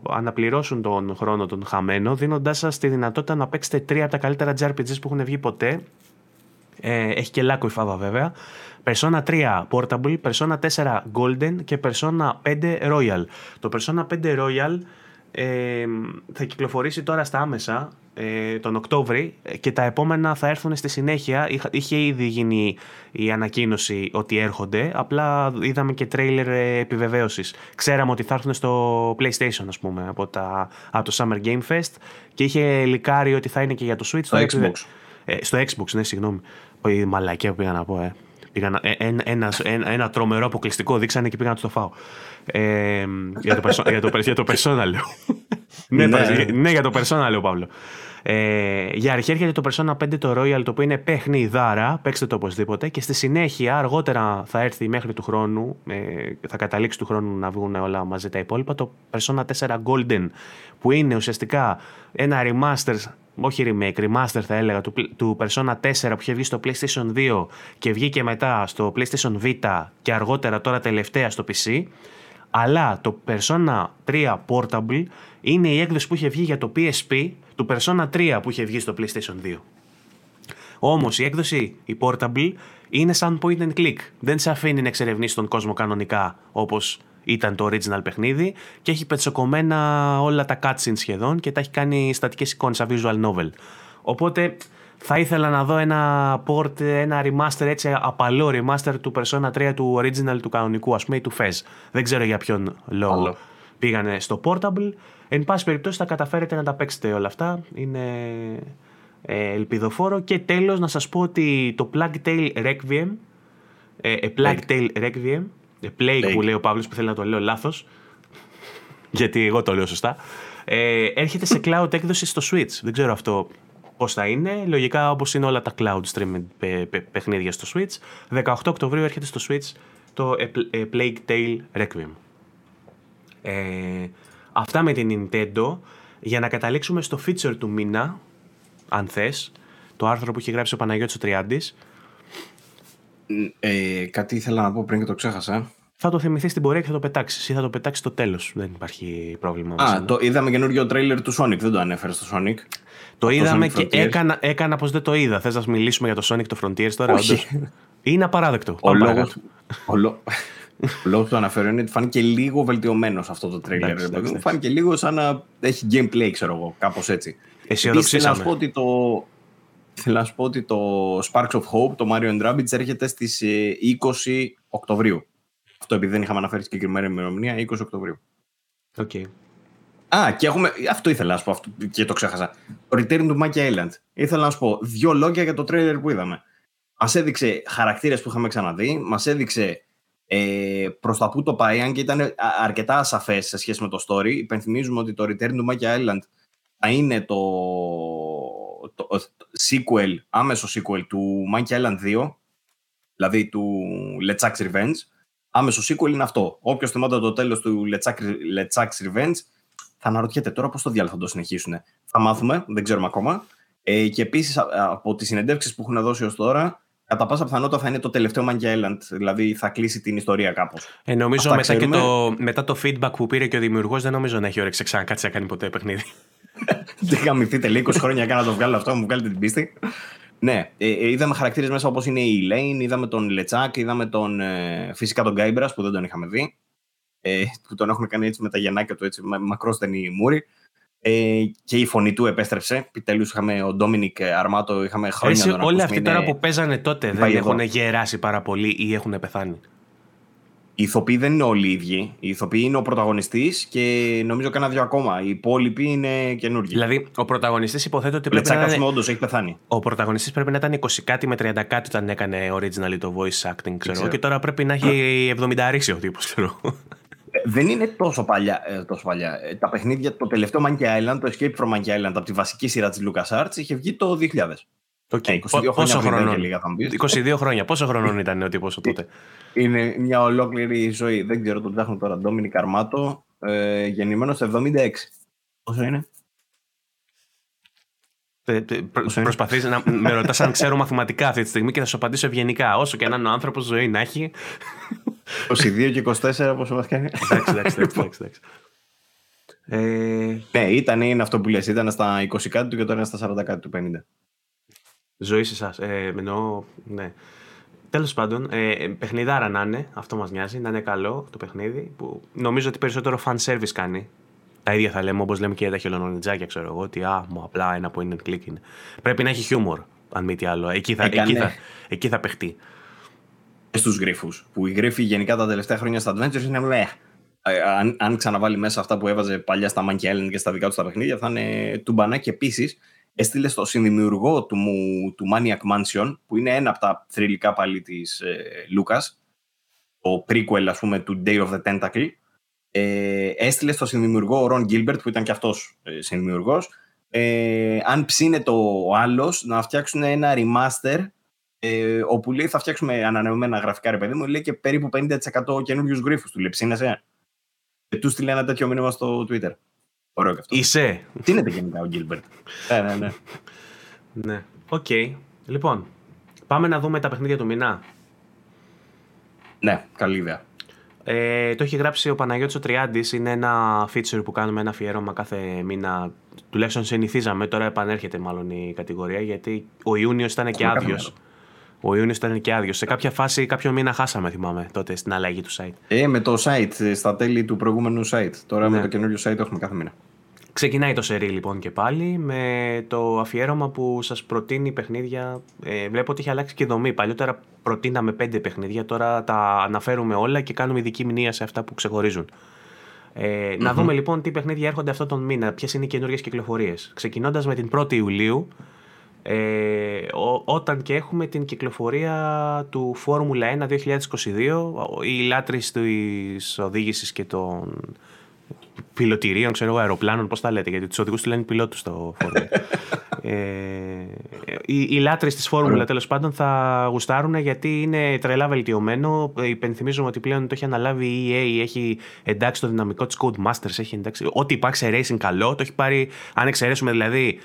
αναπληρώσουν τον χρόνο τον χαμένο, δίνοντάς σας τη δυνατότητα να παίξετε τρία από τα καλύτερα JRPGs που έχουν βγει ποτέ. Ε, έχει και λάκκο η φάβα βέβαια. Persona 3 Portable, Persona 4 Golden και Persona 5 Royal. Το Persona 5 Royal ε, θα κυκλοφορήσει τώρα στα άμεσα ε, τον Οκτώβρη και τα επόμενα θα έρθουν στη συνέχεια. Είχε ήδη γίνει η ανακοίνωση ότι έρχονται, απλά είδαμε και τρέιλερ επιβεβαίωσης. Ξέραμε ότι θα έρθουν στο PlayStation, ας πούμε, από, τα, από το Summer Game Fest και είχε λικάρει ότι θα είναι και για το Switch. Στο Xbox. Ε, στο Xbox, ναι, συγγνώμη. Η μαλακία που πήγα να πω, ε. Πήγα να, ε, ένα, ένα, ένα, ένα τρομερό αποκλειστικό δείξανε και πήγα να το φάω. Ε, για, το, για, το, για το persona λέω. ναι, ναι. ναι, για το persona λέω Παύλο. Ε, για αρχή έρχεται το Persona 5 το Royal, το οποίο είναι παιχνιδάρα, παίξτε το οπωσδήποτε. Και στη συνέχεια, αργότερα θα έρθει μέχρι του χρόνου, ε, θα καταλήξει του χρόνου να βγουν όλα μαζί τα υπόλοιπα, το Persona 4 Golden, που είναι ουσιαστικά ένα remaster, όχι remake, remaster θα έλεγα, του, του Persona 4 που είχε βγει στο PlayStation 2 και βγήκε μετά στο PlayStation Vita και αργότερα τώρα τελευταία στο PC. Αλλά το Persona 3 Portable είναι η έκδοση που είχε βγει για το PSP του Persona 3 που είχε βγει στο PlayStation 2. Όμως η έκδοση, η Portable, είναι σαν point and click. Δεν σε αφήνει να εξερευνήσει τον κόσμο κανονικά όπως ήταν το original παιχνίδι και έχει πετσοκομμένα όλα τα cutscenes σχεδόν και τα έχει κάνει στατικές εικόνες σαν visual novel. Οπότε θα ήθελα να δω ένα port, ένα remaster έτσι απαλό remaster του Persona 3 του original του κανονικού ας πούμε ή του Fez. Δεν ξέρω για ποιον λόγο πήγανε στο portable. Εν πάση περιπτώσει θα καταφέρετε να τα παίξετε όλα αυτά. Είναι ε, ελπιδοφόρο. Και τέλος να σας πω ότι το Plague Tale Requiem, ε, ε Plague Tale Requiem, ε, Plague που λέει ο Παύλος που θέλει να το λέω λάθος, γιατί εγώ το λέω σωστά, ε, έρχεται σε cloud έκδοση στο Switch. Δεν ξέρω αυτό πώς θα είναι. Λογικά όπως είναι όλα τα cloud streaming παιχνίδια στο Switch. 18 Οκτωβρίου έρχεται στο Switch το Plague Tale Requiem. Ε, αυτά με την Nintendo. Για να καταλήξουμε στο feature του μήνα, αν θες, το άρθρο που έχει γράψει ο Παναγιώτης ο Τριάντης. Ε, κάτι ήθελα να πω πριν και το ξέχασα. Θα το θυμηθείς στην πορεία και θα το πετάξεις ή θα το πετάξεις στο τέλος. Δεν υπάρχει πρόβλημα. Α, το είδαμε καινούριο τρέιλερ του Sonic. Δεν το ανέφερες στο Sonic. Το είδαμε και έκανα, έκανα πως δεν το είδα. Θες να μιλήσουμε για το Sonic το Frontiers τώρα, Όχι. Είναι απαράδεκτο. Ο λόγο. Ο λόγος που το αναφέρω είναι ότι φάνηκε λίγο βελτιωμένος αυτό το τρέιλερ. Φάνηκε λίγο σαν να έχει gameplay, ξέρω εγώ, κάπως έτσι. Αισιοδοξήσαμε. Θέλω να σου πω ότι το, θέλω να σου πω ότι το Sparks of Hope, το Mario and Rabbids, έρχεται στις 20 ε, Οκτωβρίου. Αυτό επειδή δεν είχαμε αναφέρει συγκεκριμένη ημερομηνία, 20 Οκτωβρίου. Okay. Α, και έχουμε. Αυτό ήθελα να σου πω αυτό, και το ξέχασα. Το Return to Monkey Island. Ήθελα να σου πω δύο λόγια για το τρέιλερ που είδαμε. Μας έδειξε χαρακτήρες που είχαμε ξαναδεί, μας έδειξε ε, προς τα που το πάει, αν και ήταν αρκετά ασαφές σε σχέση με το story. Υπενθυμίζουμε ότι το Return to Monkey Island θα είναι το, το, το sequel, άμεσο sequel του Monkey Island 2, δηλαδή του LeChuck's Revenge. Άμεσο sequel είναι αυτό. Όποιος θυμάται το τέλος του LeChuck's Revenge θα αναρωτιέται τώρα πώς το διάλογο θα το συνεχίσουν. Θα μάθουμε, δεν ξέρουμε ακόμα. Ε, και επίσης από τις συνεντεύξεις που έχουν δώσει ως τώρα, κατά πάσα πιθανότητα θα είναι το τελευταίο Monkey Island. Δηλαδή θα κλείσει την ιστορία κάπως. Ε, νομίζω μετά, και το, μετά το feedback που πήρε και ο δημιουργός, δεν νομίζω να έχει όρεξη ξανακάτσει να κάνει ποτέ παιχνίδι. Δεν γαμηθείτε λίγο 20 χρόνια για να το βγάλω αυτό, μου βγάλετε την πίστη. Ναι, ε, ε, είδαμε χαρακτήρες μέσα όπως είναι η Lane, είδαμε τον Λετσάκ, είδαμε τον, ε, φυσικά τον Γκάιμπρας που δεν τον είχαμε δει. Ε, που τον έχουν κάνει έτσι με τα γεννάκια του, έτσι μακρόστενη μούρη. Ε, και η φωνή του επέστρεψε. Επιτέλους είχαμε ο Ντόμινικ Αρμάτο, είχαμε χρόνια Εσύ, Όλοι αυτοί τώρα που παίζανε τότε δεν έχουν γεράσει πάρα πολύ ή έχουν πεθάνει. Οι ηθοποιοί δεν είναι όλοι οι ίδιοι. Οι ηθοποιοί είναι ο πρωταγωνιστής και νομίζω κανένα δύο ακόμα. Οι υπόλοιποι είναι καινούργοι. Δηλαδή, ο πρωταγωνιστής υποθέτω ότι πρέπει να. Είναι... όντω έχει πεθάνει. Ο πρωταγωνιστής πρέπει να ήταν 20 κάτι με 30 κάτι όταν έκανε originally το voice acting, ξέρω. ξέρω. Και τώρα πρέπει να έχει 70 αρίσει ο τύπος, ξέρω δεν είναι τόσο παλιά. Ε, τόσο παλιά. Ε, τα παιχνίδια, το τελευταίο Monkey Island, το Escape from Monkey Island από τη βασική σειρά της LucasArts είχε βγει το 2000. Okay. 22 ε, Πόσο χρόνια λίγα, 22 χρόνια. Πόσο χρονών ήταν ο τύπος τότε; Είναι μια ολόκληρη ζωή. Δεν ξέρω, το ψάχνω τώρα. Ντόμινι Καρμάτο, ε, γεννημένος το 76. Πόσο είναι; Προσπαθείς να με ρωτάς αν ξέρω μαθηματικά αυτή τη στιγμή και θα σου απαντήσω ευγενικά. Όσο και να είναι ο άνθρωπος ζωή να έχει. 22 και 24, πόσο μας κάνει. Εντάξει, εντάξει, εντάξει. Ε... Ναι, ήταν είναι αυτό που λες, ήταν στα 20 κάτι του και τώρα είναι στα 40 κάτι του 50. Ζωή σε εσάς. Ε, εννοώ, ναι. Τέλος πάντων, ε, παιχνιδάρα να είναι, αυτό μας νοιάζει, να είναι καλό το παιχνίδι. Που νομίζω ότι περισσότερο fan service κάνει. Τα ίδια θα λέμε όπως λέμε και για τα χελονονιτζάκια, ξέρω εγώ. Ότι α, μου απλά ένα point and click είναι. Πρέπει να έχει χιούμορ, αν μη τι άλλο. Εκεί θα, εκεί θα, εκεί θα παιχτεί. Στου γρήφου. Που οι γρήφοι γενικά τα τελευταία χρόνια στα Adventures είναι με. Ε, αν, αν ξαναβάλει μέσα αυτά που έβαζε παλιά στα Monkey Island και στα δικά του τα παιχνίδια, θα είναι τουμπανάκι επίσης έστειλε στο συνδημιουργό του, του Maniac Mansion, που είναι ένα από τα θρηλυκά πάλι της ε, Λούκας, το prequel, ας πούμε, του Day of the Tentacle, ε, έστειλε στο συνδημιουργό Ron Gilbert, που ήταν και αυτός ε, συνδημιουργός, ε, αν ψήνεται ο άλλος να φτιάξουν ένα remaster ε, όπου λέει θα φτιάξουμε ανανεωμένα γραφικά ρε παιδί μου, λέει και περίπου 50% καινούριους γρίφους του λέει ψήνεσαι. Και του στείλε ένα τέτοιο μήνυμα στο Twitter. Ωραίο και αυτό. Είσαι. Τι είναι γενικά ο Γκίλμπερτ. ναι, ναι, ναι. Ναι. Οκ. Λοιπόν, πάμε να δούμε τα παιχνίδια του μήνα. Ναι, καλή ιδέα. Ε, το έχει γράψει ο Παναγιώτης ο Τριάντης, είναι ένα feature που κάνουμε ένα αφιέρωμα κάθε μήνα. Τουλάχιστον συνηθίζαμε, τώρα επανέρχεται μάλλον η κατηγορία, γιατί ο Ιούνιος ήταν και άδειος. Ο Ιούνιος ήταν και άδειος. Σε κάποια φάση, κάποιο μήνα χάσαμε, θυμάμαι τότε στην αλλαγή του site. Ε, με το site, στα τέλη του προηγούμενου site. Τώρα ναι. με το καινούριο site έχουμε κάθε μήνα. Ξεκινάει το σερί λοιπόν και πάλι με το αφιέρωμα που σας προτείνει παιχνίδια. Ε, βλέπω ότι έχει αλλάξει και η δομή. Παλιότερα προτείναμε πέντε παιχνίδια, τώρα τα αναφέρουμε όλα και κάνουμε ειδική μνήμα σε αυτά που ξεχωρίζουν. Ε, Να δούμε λοιπόν τι παιχνίδια έρχονται αυτόν τον μήνα, ποιες είναι οι καινούριε κυκλοφορίες. Ξεκινώντας με την 1η Ιουλίου, ε, όταν και έχουμε την κυκλοφορία του Φόρμουλα 1 2022, οι λάτρεις της οδήγησης και των πιλωτηρίων, ξέρω εγώ, αεροπλάνων, πώς τα λέτε, γιατί τους οδηγούς του λένε πιλότους στο Φόρμουλα. ε, οι, οι λάτρεις της Φόρμουλα τέλος πάντων θα γουστάρουν γιατί είναι τρελά βελτιωμένο. Υπενθυμίζουμε ότι πλέον το έχει αναλάβει η EA, έχει εντάξει το δυναμικό της Codemasters, έχει εντάξει ό,τι υπάρχει σε racing καλό, το έχει πάρει, αν εξαιρέσουμε δηλαδή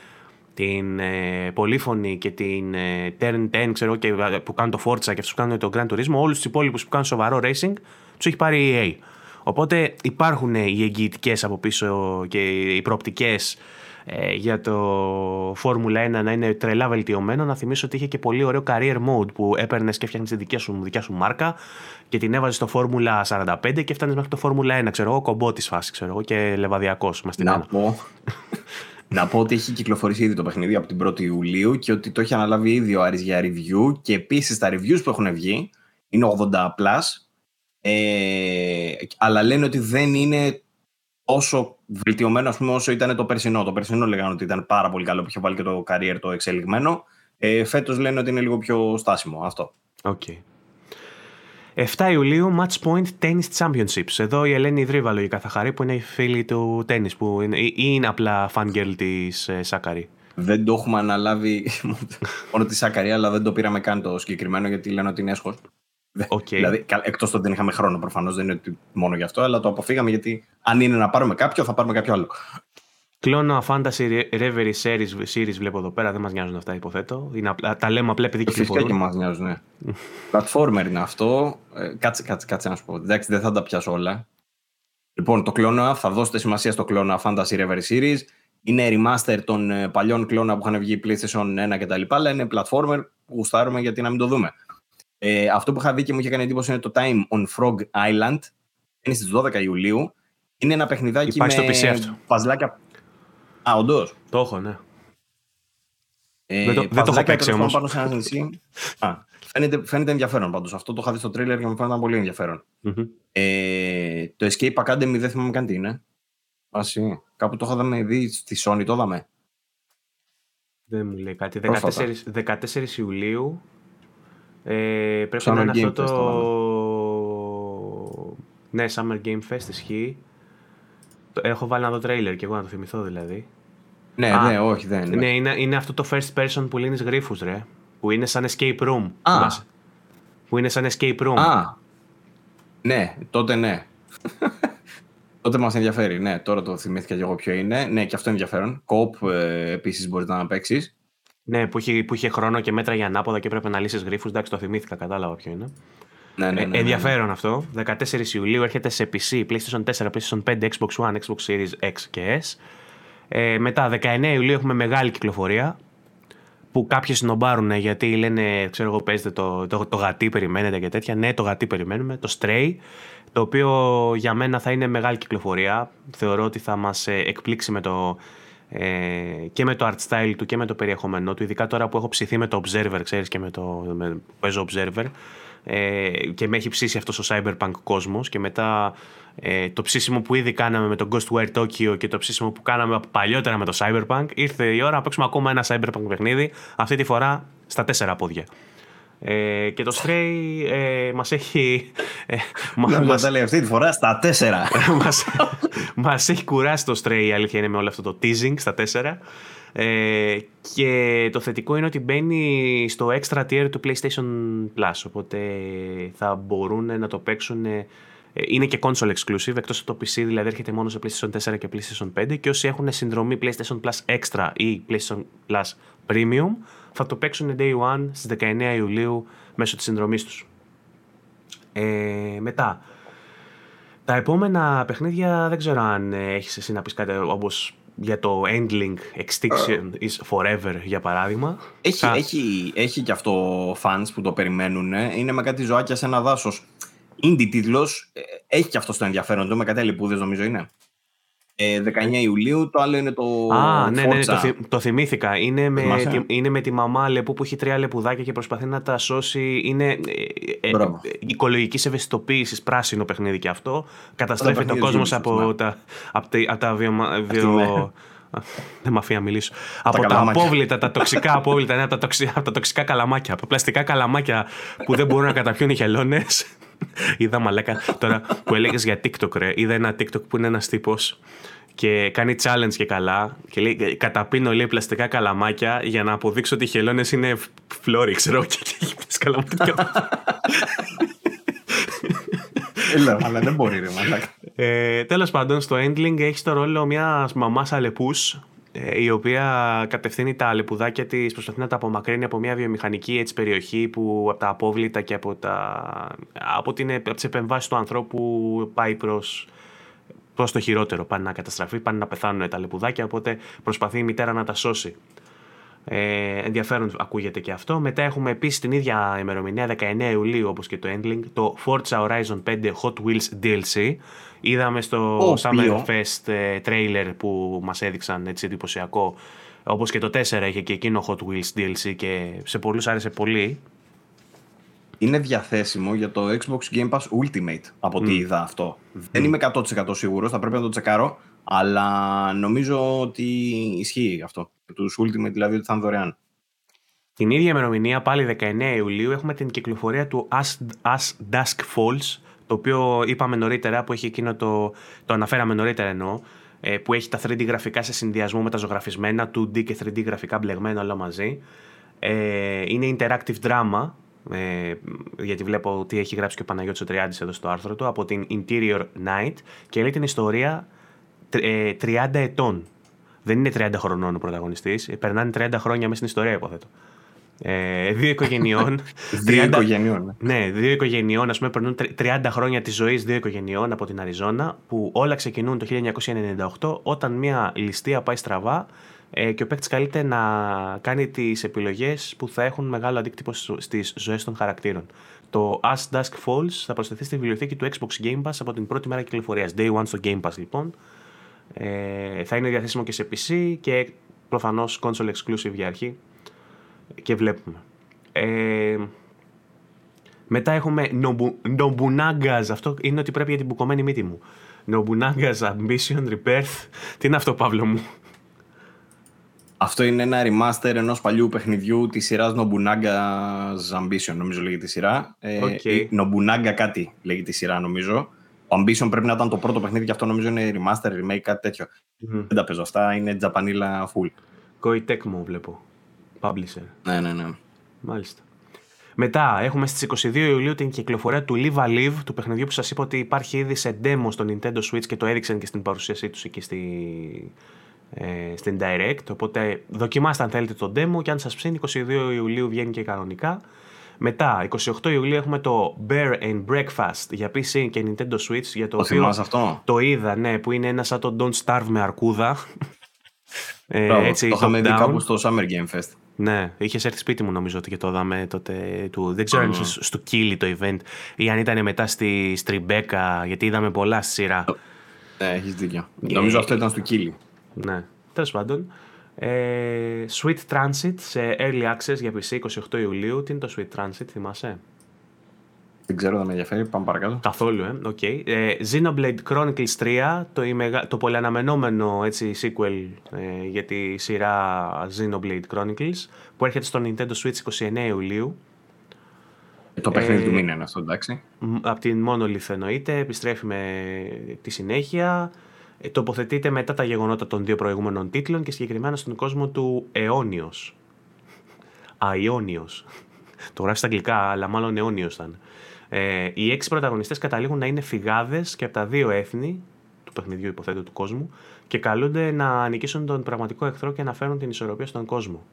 την ε, Πολύφωνη και την ε, Turn 10 ξέρω, και, ε, που κάνουν το Forza και αυτούς που κάνουν το Gran Turismo, όλους τους υπόλοιπους που κάνουν σοβαρό racing, τους έχει πάρει η EA. Οπότε υπάρχουν οι εγγυητικές από πίσω και οι προοπτικές ε, για το Formula 1 να είναι τρελά βελτιωμένο. Να θυμίσω ότι είχε και πολύ ωραίο career mode που έπαιρνες και έφτιαχνε τη δικιά σου, δικιά σου μάρκα και την έβαζες στο Formula 45 και έφτανε μέχρι το Formula 1, ξέρω εγώ, κομπό της φάσης, ξέρω εγώ, και λεβαδιακός. Να πω. Να πω ότι έχει κυκλοφορήσει ήδη το παιχνίδι από την 1η Ιουλίου και ότι το έχει αναλάβει ήδη ο Άρης για review και επίσης τα reviews που έχουν βγει είναι 80+, ε, αλλά λένε ότι δεν είναι όσο βελτιωμένο ας πούμε, όσο ήταν το περσινό. Το περσινό λέγανε ότι ήταν πάρα πολύ καλό που είχε βάλει και το career το εξελιγμένο. Ε, φέτος λένε ότι είναι λίγο πιο στάσιμο αυτό. Okay. 7 Ιουλίου Match Point Tennis Championships. Εδώ η Ελένη Ιδρύβαλο η Καθαχαρή που είναι η φίλη του τέννη που είναι, ή είναι απλά fangirl της ε, Σάκαρη. Δεν το έχουμε αναλάβει μόνο τη Σάκαρη, αλλά δεν το πήραμε καν το συγκεκριμένο γιατί λένε ότι είναι έσχος. Okay. Δηλαδή, εκτός ότι δεν είχαμε χρόνο προφανώς, δεν είναι μόνο γι' αυτό, αλλά το αποφύγαμε γιατί αν είναι να πάρουμε κάποιο, θα πάρουμε κάποιο άλλο. Κλώνα Fantasy Reverie Series, series βλέπω εδώ πέρα, δεν μας νοιάζουν αυτά υποθέτω. Είναι απλά, τα λέμε απλά επειδή κυκλοφορούν. Φυσικά και μας νοιάζουν, ναι. Platformer είναι αυτό. Ε, κάτσε, κάτσε, κάτσε να σου πω. Εντάξει, δεν θα τα πιάσω όλα. Λοιπόν, το κλώνα, θα δώσετε σημασία στο κλώνα Fantasy Reverie Series. Είναι remaster των ε, παλιών κλώνα που είχαν βγει PlayStation 1 κτλ. Αλλά είναι platformer που γουστάρουμε γιατί να μην το δούμε. Ε, αυτό που είχα δει και μου είχε κάνει εντύπωση είναι το Time on Frog Island. Είναι στις 12 Ιουλίου. Είναι ένα παιχνιδάκι Υπάρχει με στο PC αυτό. παζλάκια Α, όντως. Το έχω, ναι. Ε, δεν το, δεν το έχω παίξει όμως. Πάνω σε ένα νησί. Α, φαίνεται, φαίνεται ενδιαφέρον πάντως. Αυτό το είχα δει στο τρίλερ και μου φαίνεται πολύ ενδιαφέρον. Mm-hmm. Ε, το Escape Academy δεν θυμάμαι καν τι είναι. Άσυ. Κάπου το είχαμε δει στη Sony, το είδαμε. Δεν μου λέει κάτι. 14, 14 Ιουλίου. Ε, πρέπει Summer να είναι Game αυτό το. Ναι, Summer Game Fest ισχύει. Έχω βάλει να δω τρέιλερ και εγώ να το θυμηθώ δηλαδή. Ναι, Α, ναι, όχι, δεν είναι. Ναι, είναι, είναι αυτό το first person που λύνεις γρήφου, ρε. Που είναι σαν escape room. Α. Που είναι σαν escape room. Α. Ναι, τότε ναι. Τότε μας ενδιαφέρει, ναι. Τώρα το θυμήθηκα και εγώ ποιο είναι. Ναι, και αυτό είναι ενδιαφέρον. Κοπ ε, επίσης μπορείς να παίξεις. Ναι, που είχε, που είχε χρόνο και μέτρα για ανάποδα και έπρεπε να λύσεις γρήφου. Εντάξει, το θυμήθηκα, κατάλαβα ποιο είναι. Ναι, ναι, ναι, Ε, ναι, ενδιαφέρον αυτό. 14 Ιουλίου έρχεται σε PC, PlayStation 4, PlayStation 5, Xbox One, Xbox Series X και S. Ε, μετά, 19 Ιουλίου έχουμε μεγάλη κυκλοφορία που κάποιοι συνομπάρουν γιατί λένε, ξέρω εγώ, παίζετε το, το, το γατί, περιμένετε και τέτοια. Ναι, το γατί περιμένουμε. Το Stray, το οποίο για μένα θα είναι μεγάλη κυκλοφορία. Θεωρώ ότι θα μας ε, εκπλήξει με το, ε, και με το art style του και με το περιεχόμενό του. Ειδικά τώρα που έχω ψηθεί με το Observer, ξέρεις, και με το με, που παίζω Observer ε, και με έχει ψήσει αυτός ο cyberpunk κόσμος και μετά ε, το ψήσιμο που ήδη κάναμε με το Ghostwire Tokyo και το ψήσιμο που κάναμε παλιότερα με το cyberpunk ήρθε η ώρα να παίξουμε ακόμα ένα cyberpunk παιχνίδι αυτή τη φορά στα τέσσερα πόδια. Ε, και το Stray ε, μας έχει... Ε, μα- Να μας- τα λέει αυτή τη φορά στα τέσσερα. μας, μας έχει κουράσει το Stray η αλήθεια είναι με όλο αυτό το teasing στα τέσσερα ε, και το θετικό είναι ότι μπαίνει στο extra tier του PlayStation Plus οπότε θα μπορούν να το παίξουν ε, είναι και console exclusive εκτός από το PC δηλαδή έρχεται μόνο σε PlayStation 4 και PlayStation 5 και όσοι έχουν συνδρομή PlayStation Plus Extra ή PlayStation Plus Premium θα το παίξουν day one στις 19 Ιουλίου μέσω της συνδρομής τους ε, μετά τα επόμενα παιχνίδια δεν ξέρω αν ε, έχεις εσύ να πεις κάτι όπως για το Endling Extinction is Forever για παράδειγμα. Έχει, Θα- έχει, έχει και αυτό fans που το περιμένουν. ε. Είναι με κάτι ζωάκια σε ένα δάσος. Indie τίτλος. Έχει και αυτό το ενδιαφέρον του. Με κάτι λιπούδες νομίζω είναι. Ε, 19 Ιουλίου. Το άλλο είναι το. Α, ναι, ναι, ναι, το, Forza. θυ- το θυμήθηκα. Είναι με, Θυμάσαι; τη, είναι με τη μαμά Λεπού που έχει τρία λεπουδάκια και προσπαθεί να τα σώσει. Είναι ε, ε, Μπράβο. ε, οικολογικής ευαισθητοποίησης, πράσινο παιχνίδι και αυτό. Καταστρέφει τον παιχνίδι κόσμο της από, Ubisoft, ναι. τα, από, τα, από τα βιομα, ναι. βιο... Δεν με αφήνει να μιλήσω. από τα καλαμάκια. απόβλητα, τα τοξικά απόβλητα, ναι, από, τα τοξι- από τα τοξικά καλαμάκια, από τα πλαστικά καλαμάκια που δεν μπορούν να καταπιούν οι χελώνες. Είδα μαλάκα τώρα που έλεγες για TikTok, ρε. Είδα ένα TikTok που είναι ένας τύπος και κάνει challenge και καλά και λέει καταπίνω λέει πλαστικά καλαμάκια για να αποδείξω ότι οι χελώνες είναι φλόροι ξέρω και και έχει τις καλαμάκια Έλα, αλλά δεν μπορεί, ρε μαλάκα. ε, τέλος πάντων στο Endling έχεις το ρόλο μιας μαμάς αλεπούς ε, η οποία κατευθύνει τα αλεπουδάκια της προσπαθεί να τα απομακρύνει από μια βιομηχανική έτσι, περιοχή που από τα απόβλητα και από, τα, από, την, από τις επεμβάσεις του ανθρώπου πάει προς προς το χειρότερο. Πάνε να καταστραφεί, πάνε να πεθάνουν τα λεπουδάκια, οπότε προσπαθεί η μητέρα να τα σώσει. Ε, ενδιαφέρον ακούγεται και αυτό. Μετά έχουμε επίσης την ίδια ημερομηνία, 19 Ιουλίου όπως και το Endling, το Forza Horizon 5 Hot Wheels DLC. Είδαμε στο Το Summer οποίο- Fest ε, trailer που μας έδειξαν έτσι εντυπωσιακό. Όπως και το 4 είχε και εκείνο Hot Wheels DLC και σε πολλούς άρεσε πολύ. Είναι διαθέσιμο για το Xbox Game Pass Ultimate από ό,τι είδα αυτό. Δεν είμαι 100% σίγουρος, θα πρέπει να το τσεκάρω. Αλλά νομίζω ότι ισχύει αυτό. Τους Ultimate δηλαδή ότι θα είναι δωρεάν. Την ίδια ημερομηνία, πάλι 19 Ιουλίου, έχουμε την κυκλοφορία του As, As Dusk Falls, το οποίο είπαμε νωρίτερα, που έχει εκείνο το, το αναφέραμε νωρίτερα εννοώ, ε, που έχει τα 3D γραφικά σε συνδυασμό με τα ζωγραφισμένα, 2D και 3D γραφικά μπλεγμένα όλα μαζί. Ε, είναι interactive drama, ε, γιατί βλέπω ότι έχει γράψει και ο Παναγιώτης ο Τριάντης εδώ στο άρθρο του, από την Interior Night και λέει την ιστορία τ- ε, 30 ετών. Δεν είναι 30 χρονών ο πρωταγωνιστής, ε, περνάνε 30 χρόνια μέσα στην ιστορία υποθέτω. Ε, δύο οικογενειών. Δύο οικογενειών. ναι. Ναι, δύο οικογενειών, ας πούμε, περνούν τρι- 30 χρόνια της ζωής δύο οικογενειών από την Αριζόνα, που όλα ξεκινούν το 1998, όταν μια ληστεία πάει στραβά ε, και ο παίκτης καλείται να κάνει τις επιλογές που θα έχουν μεγάλο αντίκτυπο στο- στις ζωές των χαρακτήρων. Το As Dusk Falls θα προσθεθεί στη βιβλιοθήκη του Xbox Game Pass από την πρώτη μέρα κυκλοφορίας. Day One στο Game Pass λοιπόν. Ε, θα είναι διαθέσιμο και σε PC και προφανώς console exclusive για αρχή και βλέπουμε. Ε, μετά έχουμε Nobu- Nobunaga's. Αυτό είναι ότι πρέπει για την μπουκωμένη μύτη μου. Nobunaga's Ambition Rebirth. Τι είναι αυτό, Παύλο μου; Αυτό είναι ένα remaster ενός παλιού παιχνιδιού της σειράς Nobunaga's Ambition, νομίζω λέγεται η σειρά. Ε, Οκ. η Nobunaga κάτι λέγεται η σειρά, νομίζω. Το Ambition πρέπει να ήταν το πρώτο παιχνίδι και αυτό νομίζω είναι remaster, remake, κάτι τέτοιο. Δεν τα παίζω αυτά, είναι τζαπανίλα full. Koei Tecmo βλέπω. Publisher. Ναι, ναι, ναι. Μάλιστα. Μετά έχουμε στις 22 Ιουλίου την κυκλοφορία του Live a Live, του παιχνιδιού που σας είπα ότι υπάρχει ήδη σε demo στο Nintendo Switch και το έδειξαν και στην παρουσίασή τους εκεί στη, ε, στην Direct. Οπότε δοκιμάστε αν θέλετε το demo και αν σας ψήνει 22 Ιουλίου βγαίνει και κανονικά. Μετά, 28 Ιουλίου έχουμε το Bear and Breakfast για PC και Nintendo Switch. Για το, Το οποίο αυτό; το είδα, ναι, που είναι ένα σαν το Don't Starve με αρκούδα. ε, Μπράβο, έτσι, το είχαμε δει top-down. κάπου στο Summer Game Fest. Ναι, είχες έρθει σπίτι μου νομίζω ότι και το είδαμε τότε. Του, δεν ξέρω αν ήταν στο Κίλι το event ή αν ήταν μετά στη Στριμπέκα, γιατί είδαμε πολλά στη σειρά. Ναι, έχεις δίκιο. Ε, Νομίζω αυτό ήταν στο Κίλι. Ναι, τέλος πάντων. Ε, Sweet Transit σε Early Access για PC 28 Ιουλίου. Τι είναι το Sweet Transit, θυμάσαι; Δεν ξέρω, δεν με ενδιαφέρει. Πάμε παρακάτω. Καθόλου, ε. Οκ. Ε, Xenoblade Chronicles 3, το, ημεγα... το πολυαναμενόμενο έτσι, sequel ε, για τη σειρά Xenoblade Chronicles, που έρχεται στο Nintendo Switch 29 Ιουλίου. Το παιχνίδι Ε, του μήνα είναι αυτό, εντάξει. Από την Monolith εννοείται, επιστρέφει με τη συνέχεια. Ε, τοποθετείται μετά τα γεγονότα των δύο προηγούμενων τίτλων και συγκεκριμένα στον κόσμο του αιώνιος. Αϊόνιος. Το γράφει στα αγγλικά, αλλά μάλλον αιώνιος ήταν. Ε, οι έξι πρωταγωνιστές καταλήγουν να είναι φυγάδες και από τα δύο έθνη του παιχνιδιού υποθέτω του κόσμου και καλούνται να νικήσουν τον πραγματικό εχθρό και να φέρουν την ισορροπία στον κόσμο.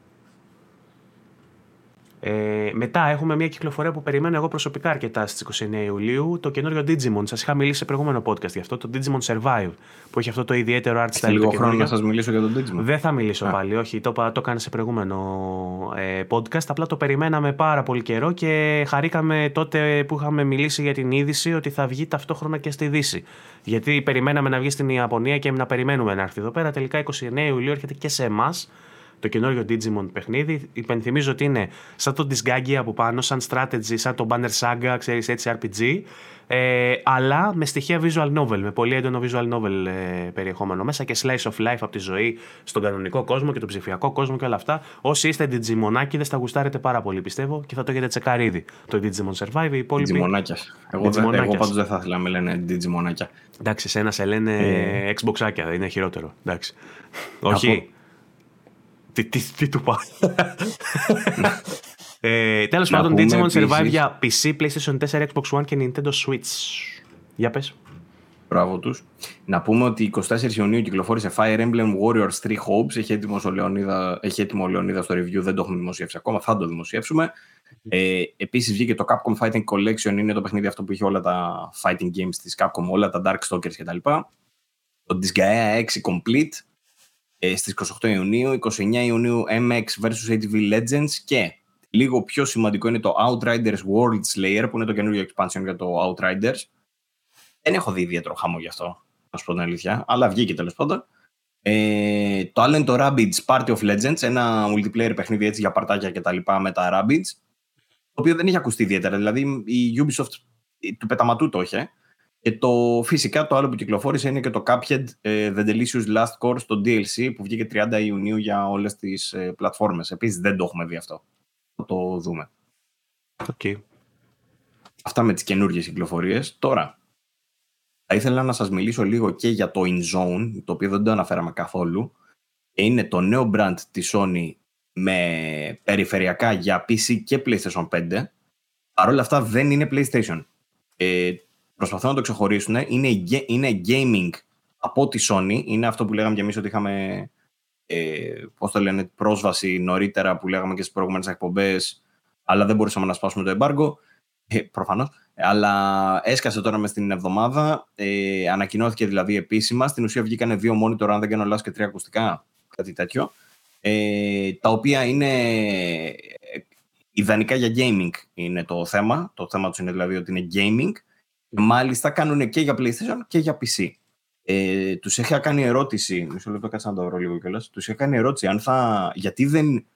Ε, μετά έχουμε μια κυκλοφορία που περιμένω εγώ προσωπικά αρκετά στις 29 Ιουλίου, το καινούριο Digimon. Σας είχα μιλήσει σε προηγούμενο podcast γι' αυτό, το Digimon Survive, που έχει αυτό το ιδιαίτερο art style. Έχει λίγο το χρόνο καινούριο. να σας μιλήσω για τον Digimon; Δεν θα μιλήσω πάλι, όχι. Το, είπα- το έκανε σε προηγούμενο ε, podcast. Απλά το περιμέναμε πάρα πολύ καιρό και χαρήκαμε τότε που είχαμε μιλήσει για την είδηση ότι θα βγει ταυτόχρονα και στη Δύση. Γιατί περιμέναμε να βγει στην Ιαπωνία και να περιμένουμε να έρθει εδώ πέρα. Τελικά 29 Ιουλίου έρχεται και σε εμάς το καινούριο Digimon παιχνίδι. Υπενθυμίζω ότι είναι σαν το Disgaea από πάνω, σαν strategy, σαν το Banner Saga, ξέρεις έτσι RPG. Ε, αλλά με στοιχεία visual novel, με πολύ έντονο visual novel ε, περιεχόμενο μέσα και slice of life από τη ζωή στον κανονικό κόσμο και τον ψηφιακό κόσμο και όλα αυτά. Όσοι είστε Digimon θα γουστάρετε πάρα πολύ πιστεύω και θα το έχετε τσεκάρει ήδη. Το Digimon Survive, οι υπόλοιποι. Digimon. Εγώ, δεν- Digimon-άκιας. εγώ πάντως δεν θα ήθελα να με λένε Digimon. Εντάξει, σε ένα σε λένε Ε. Xbox είναι χειρότερο. Εντάξει. Όχι. Τι, τι, τι του πάει. ε, Τέλος Να πάντων, πούμε Digimon επίσης- Survive για PC, PlayStation 4, Xbox One και Nintendo Switch. Για πες. Μπράβο τους. Να πούμε ότι 24 Ιουνίου κυκλοφόρησε Fire Emblem Warriors 3 Hopes. Έχει έτοιμο ο Λεωνίδα, έχει έτοιμο ο Λεωνίδας στο review, δεν το έχουμε δημοσιεύσει ακόμα, θα το δημοσιεύσουμε. Ε, Επίσης βγήκε το Capcom Fighting Collection, είναι το παιχνίδι αυτό που είχε όλα τα fighting games της Capcom, όλα τα Darkstalkers κτλ. Το Disgaea 6 Complete ε, στις 28 Ιουνίου, 29 Ιουνίου MX vs ATV Legends και λίγο πιο σημαντικό είναι το Outriders World Slayer που είναι το καινούριο expansion για το Outriders. Δεν έχω δει ιδιαίτερο χαμό γι' αυτό, να σου πω την αλήθεια, αλλά βγήκε τέλος πάντων. Ε, το άλλο είναι το Rabbids Party of Legends, ένα multiplayer παιχνίδι έτσι για παρτάκια και τα λοιπά με τα Rabbids, το οποίο δεν έχει ακουστεί ιδιαίτερα. Δηλαδή η Ubisoft ε, του πεταματού το είχε. Και το, φυσικά το άλλο που κυκλοφόρησε είναι και το Cuphead ε, The Delicious Last Course, το DLC που βγήκε 30 Ιουνίου για όλες τις ε, πλατφόρμες. Επίσης δεν το έχουμε δει αυτό. Θα το δούμε. Okay. Αυτά με τις καινούργιες κυκλοφορίες. Τώρα, θα ήθελα να σας μιλήσω λίγο και για το InZone, το οποίο δεν το αναφέραμε καθόλου. Είναι το νέο brand της Sony με περιφερειακά για PC και PlayStation 5. Παρ' όλα αυτά δεν είναι PlayStation. Ε, προσπαθούν να το ξεχωρίσουν. Είναι, ge- είναι gaming από τη Sony. Είναι αυτό που λέγαμε και εμείς ότι είχαμε ε, πώς το λένε, πρόσβαση νωρίτερα που λέγαμε και στις προηγούμενες εκπομπές αλλά δεν μπορούσαμε να σπάσουμε το embargo. Ε, προφανώς. Αλλά έσκασε τώρα μες στην εβδομάδα. Ε, ανακοινώθηκε δηλαδή επίσημα. Στην ουσία βγήκαν δύο monitor, αν δεν κάνω λάθος, και τρία ακουστικά. Κάτι τέτοιο. Ε, τα οποία είναι ε, ιδανικά για gaming είναι το θέμα. Το θέμα τους είναι δηλαδή ότι είναι gaming. Και μάλιστα κάνουν και για PlayStation και για PC. Ε, τους είχα κάνει ερώτηση, μισό λεπτό κάτσε να το βρω λίγο κιόλας, τους είχα κάνει ερώτηση αν θα, γιατί δεν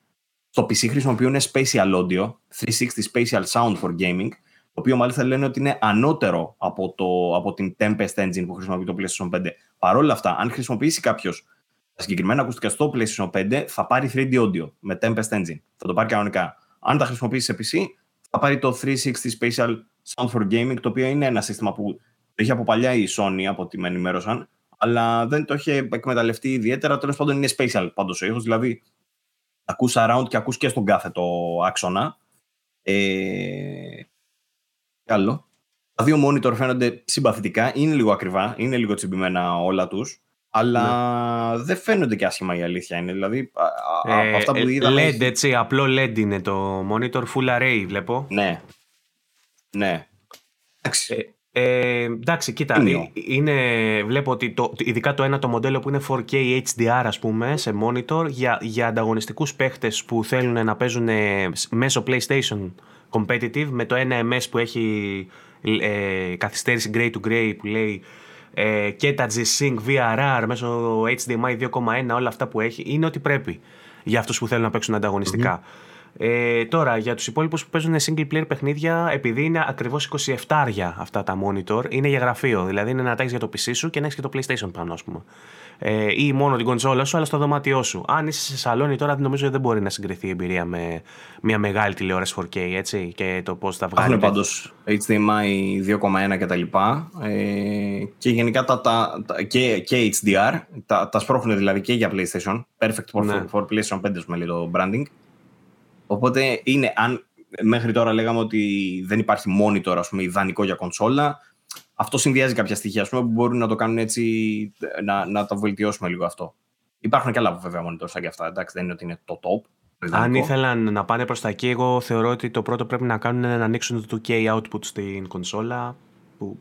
στο PC χρησιμοποιούν spatial audio, 360 spatial sound for gaming, το οποίο μάλιστα λένε ότι είναι ανώτερο από, το, από την Tempest Engine που χρησιμοποιεί το PlayStation 5. Παρ' όλα αυτά, αν χρησιμοποιήσει κάποιος τα συγκεκριμένα ακουστικά στο PlayStation 5, θα πάρει 3D audio με Tempest Engine. Θα το πάρει κανονικά. Αν τα χρησιμοποιήσει σε PC, θα πάρει το 360 Spatial Sound for Gaming, το οποίο είναι ένα σύστημα που το είχε από παλιά η Sony, από ό,τι με ενημέρωσαν, αλλά δεν το είχε εκμεταλλευτεί ιδιαίτερα. Τέλος πάντων, είναι spatial πάντως ο ήχος, δηλαδή ακούς around και ακούς και στον κάθετο άξονα. Ε, καλό. Τα δύο monitor φαίνονται συμπαθητικά, είναι λίγο ακριβά, είναι λίγο τσιμπημένα όλα τους, αλλά ναι. δεν φαίνονται και άσχημα η αλήθεια είναι. Δηλαδή, ε, από αυτά που είδαμε... LED, έτσι, απλό LED είναι το monitor, full array βλέπω. Ναι, ναι. Εντάξει. Ε, ε, εντάξει, κοίτα, είναι, είναι, βλέπω ότι το, ειδικά το ένα το μοντέλο που είναι 4K HDR ας πούμε σε monitor για, για ανταγωνιστικούς παίχτες που θέλουν να παίζουν μέσω PlayStation competitive με το ένα MS που έχει ε, καθυστέρηση gray to gray που λέει ε, και τα G-Sync VRR μέσω HDMI 2.1 όλα αυτά που έχει είναι ότι πρέπει για αυτούς που θέλουν να παίξουν ε, τώρα, για τους υπόλοιπους που παίζουν single player παιχνίδια, επειδή είναι ακριβώς 27 άρια αυτά τα monitor, είναι για γραφείο. Δηλαδή είναι να τα έχεις για το PC σου και να έχεις και το PlayStation πάνω, ας πούμε. Ε, ή μόνο την κονσόλα σου, αλλά στο δωμάτιό σου. Αν είσαι σε σαλόνι, τώρα νομίζω ότι δεν μπορεί να συγκριθεί η εμπειρία με μια μεγάλη τηλεόραση 4K, έτσι, και το πώς θα βγάλει. Έχουν πάντως HDMI 2.1 κτλ. Ε, και γενικά τα, τα, τα, και, και HDR, τα, τα σπρώχνουν δηλαδή και για PlayStation. Perfect for, ναι. for PlayStation 5, με λέει το branding. Οπότε είναι, αν μέχρι τώρα λέγαμε ότι δεν υπάρχει monitor, ας πούμε, ιδανικό για κονσόλα, αυτό συνδυάζει κάποια στοιχεία ας πούμε, που μπορούν να το κάνουν έτσι, να, να το βελτιώσουμε λίγο αυτό. Υπάρχουν και άλλα βέβαια monitor σαν και αυτά, εντάξει, δεν είναι ότι είναι το top. Αν ήθελαν να πάνε προς τα εκεί, εγώ θεωρώ ότι το πρώτο πρέπει να κάνουν είναι να ανοίξουν το 2K output στην κονσόλα, που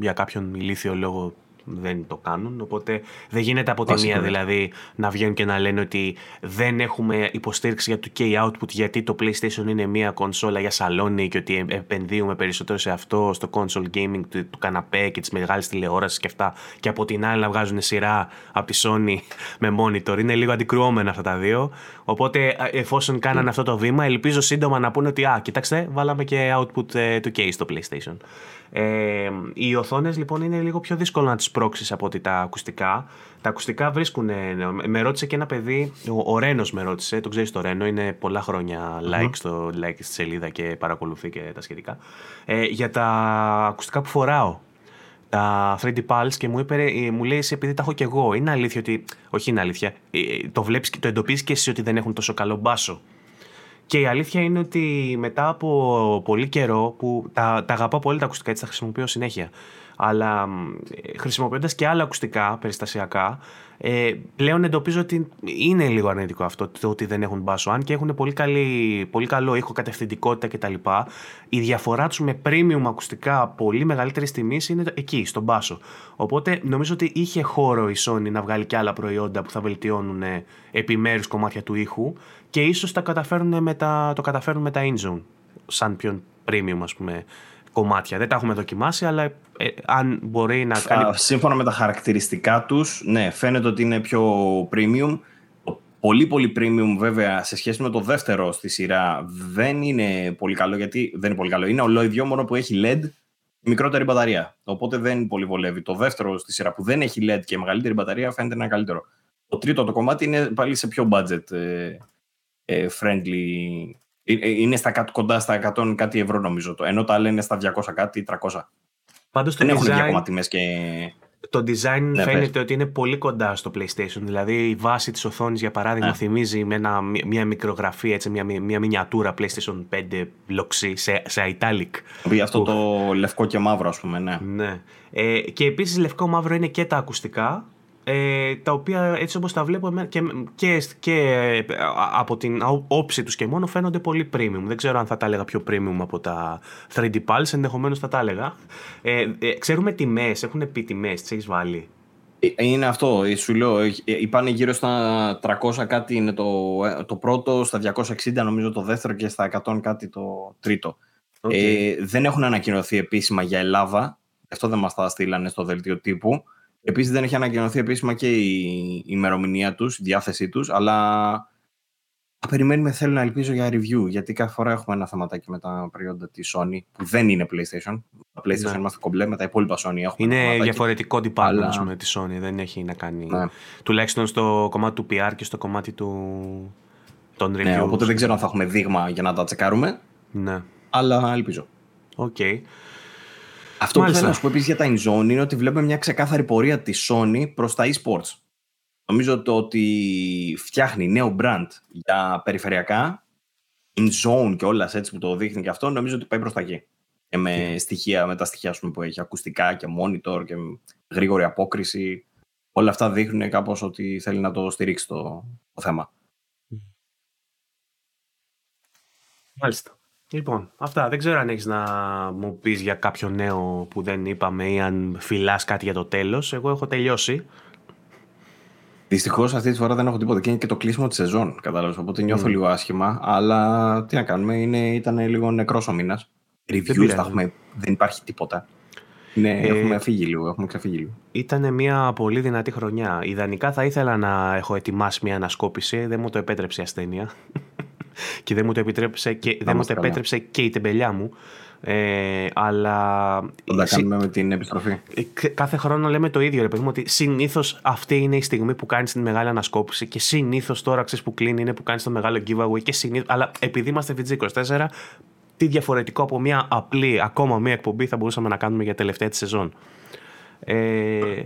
για κάποιον ηλίθιο λόγο δεν το κάνουν. Οπότε δεν γίνεται από τη μία δηλαδή να βγαίνουν και να λένε ότι δεν έχουμε υποστήριξη για το K output γιατί το PlayStation είναι μία κονσόλα για σαλόνι και ότι επενδύουμε περισσότερο σε αυτό, στο console gaming του, του καναπέ και τη μεγάλη τηλεόραση και αυτά. Και από την άλλη να βγάζουν σειρά από τη Sony με monitor. Είναι λίγο αντικρουόμενα αυτά τα δύο. Οπότε εφόσον κάνανε αυτό το βήμα, ελπίζω σύντομα να πούνε ότι α, κοιτάξτε, βάλαμε και output ε, του K στο PlayStation. Ε, οι οθόνες λοιπόν είναι λίγο πιο δύσκολο να τις πρόξεις από ότι τα ακουστικά. Τα ακουστικά βρίσκουν. Με ρώτησε και ένα παιδί, ο, ο Ρένος με ρώτησε, το ξέρεις το Ρένο, είναι πολλά χρόνια like, στο, like στη σελίδα και παρακολουθεί και τα σχετικά. Ε, για τα ακουστικά που φοράω. Τα 3D Pulse και μου, είπε, ε, μου λέει εσύ επειδή τα έχω και εγώ. Είναι αλήθεια ότι. Όχι, είναι αλήθεια. Ε, το βλέπεις και το εντοπίζεις και εσύ ότι δεν έχουν τόσο καλό μπάσο. Και η αλήθεια είναι ότι μετά από πολύ καιρό που τα, τα αγαπάω πολύ τα ακουστικά, έτσι τα χρησιμοποιώ συνέχεια. Αλλά χρησιμοποιώντας και άλλα ακουστικά περιστασιακά, ε, πλέον εντοπίζω ότι είναι λίγο αρνητικό αυτό το ότι δεν έχουν μπάσο. Αν και έχουν πολύ, καλή, πολύ καλό ήχο, κατευθυντικότητα κτλ. Η διαφορά τους με premium ακουστικά πολύ μεγαλύτερη τιμή είναι εκεί, στον μπάσο. Οπότε νομίζω ότι είχε χώρο η Sony να βγάλει και άλλα προϊόντα που θα βελτιώνουν επιμέρους κομμάτια του ήχου και ίσως τα καταφέρουν με τα, το καταφέρουν με τα InZone σαν πιο premium ας πούμε κομμάτια. Δεν τα έχουμε δοκιμάσει, αλλά ε, αν μπορεί να κάνει... Σύμφωνα με τα χαρακτηριστικά τους, ναι, φαίνεται ότι είναι πιο premium. Πολύ πολύ premium βέβαια σε σχέση με το δεύτερο στη σειρά δεν είναι πολύ καλό γιατί δεν είναι πολύ καλό. Είναι ολόιδιο μόνο που έχει LED μικρότερη μπαταρία. Οπότε δεν πολύ βολεύει. Το δεύτερο στη σειρά που δεν έχει LED και μεγαλύτερη μπαταρία φαίνεται να είναι καλύτερο. Το τρίτο το κομμάτι είναι πάλι σε πιο budget ε, ε, friendly. Ε, ε, είναι στα κάτω, κοντά στα 100 κάτι ευρώ νομίζω. Το, ενώ τα άλλα είναι στα 200 κάτι, 300. Πάντως Δεν design, έχουν ακόμα τιμές και... Το design ναι, φαίνεται ότι είναι πολύ κοντά στο PlayStation. Δηλαδή η βάση της οθόνης για παράδειγμα ναι. θυμίζει με ένα, μια μικρογραφία, έτσι, μια, μια μινιατούρα PlayStation 5 λοξή σε, σε italic. Αυτό το λευκό και μαύρο ας πούμε, ναι. ναι. Ε, και επίσης λευκό μαύρο είναι και τα ακουστικά ε, τα οποία έτσι όπως τα βλέπω και, και, και ε, από την όψη τους και μόνο φαίνονται πολύ premium. Δεν ξέρω αν θα τα έλεγα πιο premium από τα 3D Pulse, ενδεχομένως θα τα έλεγα. Ε, ε, ξέρουμε τιμές, έχουν πει τιμές, τις έχεις βάλει; Ε, είναι αυτό, σου λέω, είπανε γύρω στα 300 κάτι είναι το, το πρώτο, στα 260 νομίζω το δεύτερο και στα 100 κάτι το τρίτο. Ε, δεν έχουν ανακοινωθεί επίσημα για Ελλάδα, αυτό δεν μας τα στείλανε στο δελτίο τύπου. Επίσης δεν έχει ανακοινωθεί επίσημα και η ημερομηνία τους, η διάθεσή τους, αλλά θα περιμένουμε, θέλω να ελπίζω για review. Γιατί κάθε φορά έχουμε ένα θεματάκι με τα προϊόντα της Sony, που δεν είναι PlayStation. Τα PlayStation ναι. είμαστε κομπλέ, με τα υπόλοιπα Sony έχουμε. Είναι διαφορετικό department αλλά... με της Sony, δεν έχει να κάνει. Ναι. Τουλάχιστον στο κομμάτι του PR και στο κομμάτι του. των ναι, reviews. Ναι, οπότε δεν ξέρω αν θα έχουμε δείγμα για να τα τσεκάρουμε. Ναι. Αλλά ελπίζω. Οκ. Okay. Αυτό Μάλιστα. που θέλω να σου πω επίσης για τα InZone είναι ότι βλέπουμε μια ξεκάθαρη πορεία της Sony προς τα eSports. Νομίζω το ότι φτιάχνει νέο brand για περιφερειακά in zone και όλας έτσι που το δείχνει και αυτό, νομίζω ότι πάει προς τα εκεί. Και με, στοιχεία, με τα στοιχεία που έχει ακουστικά και monitor και γρήγορη απόκριση. Όλα αυτά δείχνουν κάπως ότι θέλει να το στηρίξει το, το θέμα. Μάλιστα. Λοιπόν, αυτά. Δεν ξέρω αν έχεις να μου πεις για κάποιο νέο που δεν είπαμε ή αν φυλάς κάτι για το τέλος. Εγώ έχω τελειώσει. Δυστυχώς αυτή τη φορά δεν έχω τίποτα και είναι και το κλείσιμο της σεζόν. Κατάλαβες. Οπότε νιώθω mm. λίγο άσχημα. Αλλά τι να κάνουμε, είναι, ήταν λίγο νεκρός ο μήνας. Reviews τα έχουμε, δεν υπάρχει τίποτα. Ναι, ε, έχουμε φύγει λίγο, έχουμε ξεφύγει λίγο. Ήταν μια πολύ δυνατή χρονιά. Ιδανικά θα ήθελα να έχω ετοιμάσει μια ανασκόπηση. Δεν μου το επέτρεψε η ασθένεια. Και δεν μου το, επιτρέψε και, δεν μου το επέτρεψε και η τεμπελιά μου. Ε, αλλά. Θα τα κάνουμε με την επιστροφή. Ε, κάθε χρόνο λέμε το ίδιο, ρε παιδί μου, ότι συνήθως αυτή είναι η στιγμή που κάνεις την μεγάλη ανασκόπηση και συνήθως τώρα ξέρεις που κλείνει είναι που κάνεις το μεγάλο giveaway. Και συνήθως, αλλά επειδή είμαστε VG24, τι διαφορετικό από μια απλή, ακόμα μια εκπομπή θα μπορούσαμε να κάνουμε για τελευταία τη σεζόν. Ε,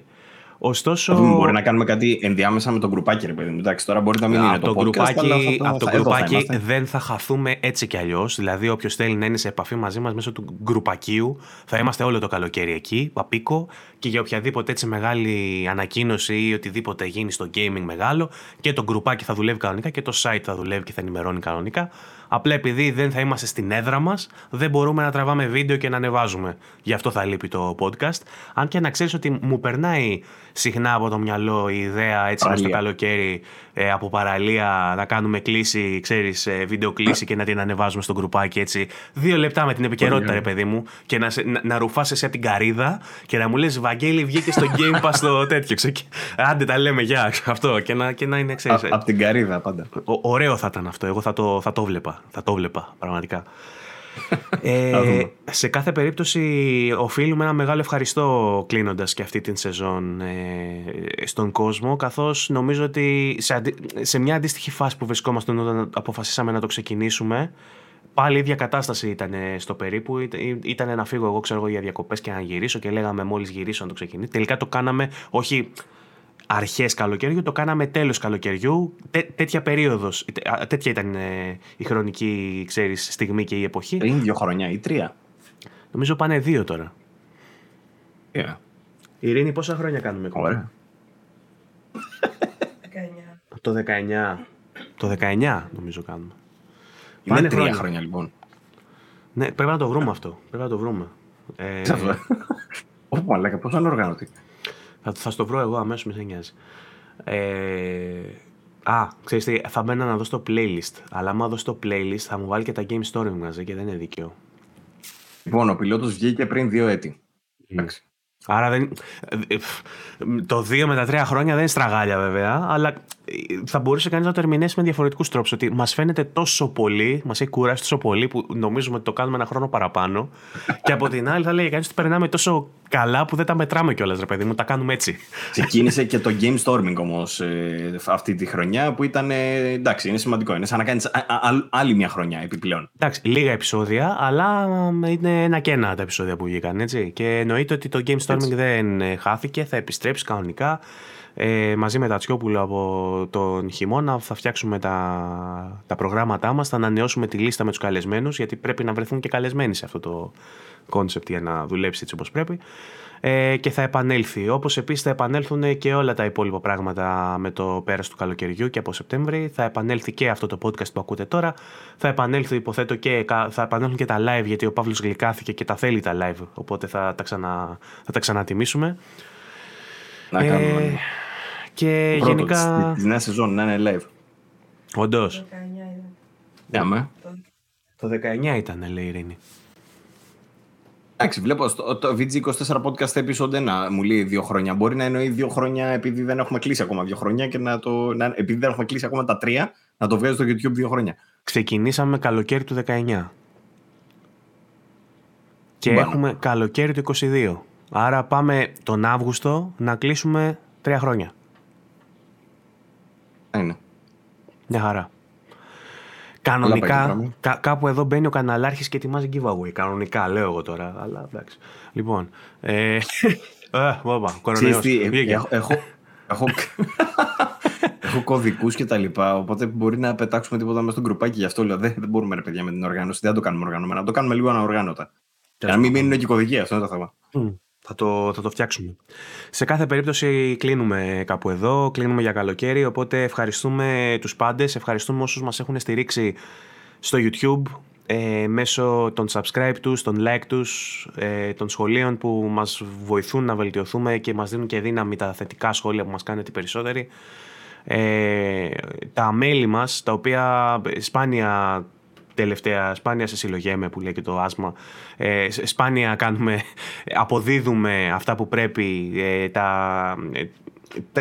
Ωστόσο. Μπορεί να κάνουμε κάτι ενδιάμεσα με το γκρουπάκι, ρε παιδί μου. Εντάξει, τώρα μπορεί να μην είναι το, podcast, γκρουπάκι, από το γκρουπάκι δεν θα χαθούμε έτσι κι αλλιώς. Δηλαδή, όποιος θέλει να είναι σε επαφή μαζί μας μέσω του γκρουπακίου, θα είμαστε όλο το καλοκαίρι εκεί, παπίκο, και για οποιαδήποτε έτσι μεγάλη ανακοίνωση ή οτιδήποτε γίνει στο gaming μεγάλο, και το γκρουπάκι θα δουλεύει κανονικά και το site θα δουλεύει και θα ενημερώνει κανονικά. Απλά επειδή δεν θα είμαστε στην έδρα μας, δεν μπορούμε να τραβάμε βίντεο και να ανεβάζουμε. Γι' αυτό θα λείπει το podcast. Αν και να ξέρεις ότι μου περνάει συχνά από το μυαλό η ιδέα έτσι στο καλοκαίρι ε, από παραλία να κάνουμε κλίση, ξέρεις, ε, βίντεο κλίση και να την ανεβάζουμε στο γκρουπάκι έτσι. Δύο λεπτά με την επικαιρότητα, ρε παιδί μου, και να, να, να ρουφάς εσύ από την καρίδα και να μου λες Βαγγέλη, βγήκε στο Game Pass το τέτοιο. Ξέ, άντε τα λέμε, γεια, αυτό. Και να, και να είναι, ξέρεις. Από την καρίδα πάντα. ωραίο θα ήταν αυτό. Εγώ θα το, θα το βλέπα. Θα το βλέπα, πραγματικά ε, σε κάθε περίπτωση οφείλουμε ένα μεγάλο ευχαριστώ κλείνοντας και αυτή την σεζόν ε, στον κόσμο καθώς νομίζω ότι σε, σε μια αντίστοιχη φάση που βρισκόμαστε όταν αποφασίσαμε να το ξεκινήσουμε πάλι η ίδια κατάσταση ήταν στο περίπου. Ήταν να φύγω εγώ, ξέρω εγώ, για διακοπές και να γυρίσω και λέγαμε μόλις γυρίσω να το ξεκινήσει. Τελικά το κάναμε όχι αρχές καλοκαιριού, το κάναμε τέλος καλοκαιριού. Τέ, τέτοια περίοδος. Τέτοια ήταν ε, η χρονική ξέρεις, στιγμή και η εποχή. Πριν δύο χρόνια ή τρία. Νομίζω πάνε δύο τώρα. Yeah. Ειρήνη, πόσα χρόνια κάνουμε Ωραία. 19. Το 19. Το 19 νομίζω κάνουμε. Είναι Πάνε τρία χρόνια. λοιπόν. Ναι, πρέπει να το βρούμε αυτό. Πρέπει να το βρούμε. Ε... Ω, μαλάκα, πώς οργάνωτη. Θα, θα στο βρω εγώ αμέσως, μη σε νοιάζει. Ε, α, ξέρεις τι, θα μπαίνω να δω στο playlist. Αλλά άμα δω στο playlist θα μου βάλει και τα game story μαζί και δεν είναι δίκαιο. Λοιπόν, ο πιλότος βγήκε πριν δύο έτη. Εντάξει. Άρα δεν... το 2 με τα 3 χρόνια δεν είναι στραγάλια βέβαια, αλλά θα μπορούσε κανείς να το ερμηνεύσει με διαφορετικούς τρόπους. Ότι μας φαίνεται τόσο πολύ, μας έχει κουράσει τόσο πολύ που νομίζουμε ότι το κάνουμε ένα χρόνο παραπάνω. και από την άλλη θα λέει κανείς ότι περνάμε τόσο καλά που δεν τα μετράμε κιόλας, ρε παιδί μου, τα κάνουμε έτσι. Ξεκίνησε και το game storming όμως ε, αυτή τη χρονιά που ήταν. εντάξει, είναι σημαντικό. Είναι σαν να κάνεις άλλη μια χρονιά επιπλέον. Εντάξει, λίγα επεισόδια, αλλά είναι ένα και ένα τα επεισόδια που βγήκαν έτσι. Και εννοείται ότι το game storming δεν ε, χάθηκε, θα επιστρέψει κανονικά. Ε, μαζί με τα Τσιόπουλο από τον χειμώνα θα φτιάξουμε τα, τα προγράμματά μας, θα ανανεώσουμε τη λίστα με τους καλεσμένους γιατί πρέπει να βρεθούν και καλεσμένοι σε αυτό το κόνσεπτ για να δουλέψει έτσι όπως πρέπει ε, και θα επανέλθει. Όπως επίσης θα επανέλθουν και όλα τα υπόλοιπα πράγματα με το πέρας του καλοκαιριού και από Σεπτέμβρη. Θα επανέλθει και αυτό το podcast που ακούτε τώρα. Θα επανέλθει υποθέτω και θα επανέλθουν και τα live γιατί ο Παύλος γλυκάθηκε και τα θέλει τα live οπότε θα τα, ξανα, θα τα ξανατιμήσουμε. Να κάνουμε. Ε, και Πρώτος, γενικά. Τη νέας σεζόν να είναι live. Όντως. Ναι, με. Το 19 ήταν, λέει η Ειρήνη. Εντάξει, βλέπω το, το VG24 podcast episode 1 μου λέει δύο χρόνια. Μπορεί να εννοεί δύο χρόνια επειδή δεν έχουμε κλείσει ακόμα δύο χρόνια και να το. Να, επειδή δεν έχουμε κλείσει ακόμα τα τρία, να το βγάζει στο YouTube δύο χρόνια. Ξεκινήσαμε καλοκαίρι του 19. Και έχουμε καλοκαίρι του 22. Άρα πάμε τον Αύγουστο να κλείσουμε τρία χρόνια. Είναι. Μια χαρά. Κανονικά, κά, κάπου εδώ μπαίνει ο καναλάρχης και ετοιμάζει giveaway. Κανονικά, λέω εγώ τώρα. Αλλά εντάξει. Λοιπόν. Ε, ε, κορονοϊός. έχω, έχω, έχω κωδικούς και τα λοιπά. Οπότε μπορεί να πετάξουμε τίποτα μέσα στο γκρουπάκι. Γι' αυτό λέω δεν, δεν μπορούμε, ρε παιδιά, με την οργάνωση. Δεν το κάνουμε οργανωμένα. Το κάνουμε λίγο ανοργάνωτα. Για να μην μείνουν και κωδικοί, αυτό είναι το θέμα. Θα το, θα το φτιάξουμε. Σε κάθε περίπτωση κλείνουμε κάπου εδώ, κλείνουμε για καλοκαίρι, οπότε ευχαριστούμε τους πάντες, ευχαριστούμε όσους μας έχουν στηρίξει στο YouTube, ε, μέσω των subscribe τους, των like τους, ε, των σχολείων που μας βοηθούν να βελτιωθούμε και μας δίνουν και δύναμη τα θετικά σχόλια που μας κάνετε περισσότεροι. Ε, τα μέλη μας, τα οποία σπάνια τελευταία, σπάνια σε συλλογέμε που λέει και το άσμα, ε, σπάνια κάνουμε, αποδίδουμε αυτά που πρέπει, ε, τα,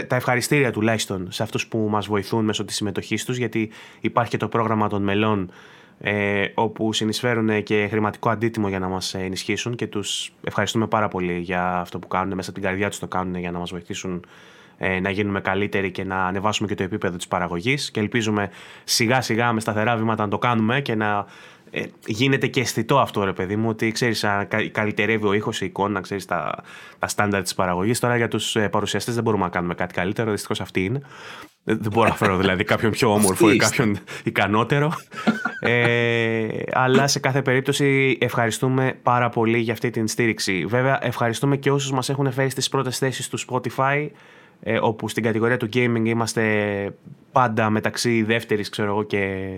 τα ευχαριστήρια τουλάχιστον σε αυτούς που μας βοηθούν μέσω της συμμετοχής τους γιατί υπάρχει και το πρόγραμμα των μελών ε, όπου συνεισφέρουν και χρηματικό αντίτιμο για να μας ενισχύσουν και τους ευχαριστούμε πάρα πολύ για αυτό που κάνουν, μέσα από την καρδιά τους το κάνουν για να μας βοηθήσουν ε, να γίνουμε καλύτεροι και να ανεβάσουμε και το επίπεδο της παραγωγής. Και ελπίζουμε σιγά σιγά με σταθερά βήματα να το κάνουμε και να ε, γίνεται και αισθητό αυτό ρε παιδί μου ότι ξέρεις καλυτερεύει ο ήχος, η εικόνα, ξέρεις τα, τα στάνταρ της παραγωγής. Τώρα για τους ε, παρουσιαστές δεν μπορούμε να κάνουμε κάτι καλύτερο, δυστυχώς αυτή είναι. Δεν μπορώ να φέρω δηλαδή κάποιον πιο όμορφο ή κάποιον ικανότερο. ε, αλλά σε κάθε περίπτωση ευχαριστούμε πάρα πολύ για αυτή την στήριξη. Βέβαια ευχαριστούμε και όσους μας έχουν φέρει στις πρώτες θέσεις του Spotify ε, όπου στην κατηγορία του gaming είμαστε πάντα μεταξύ δεύτερης ξέρω εγώ και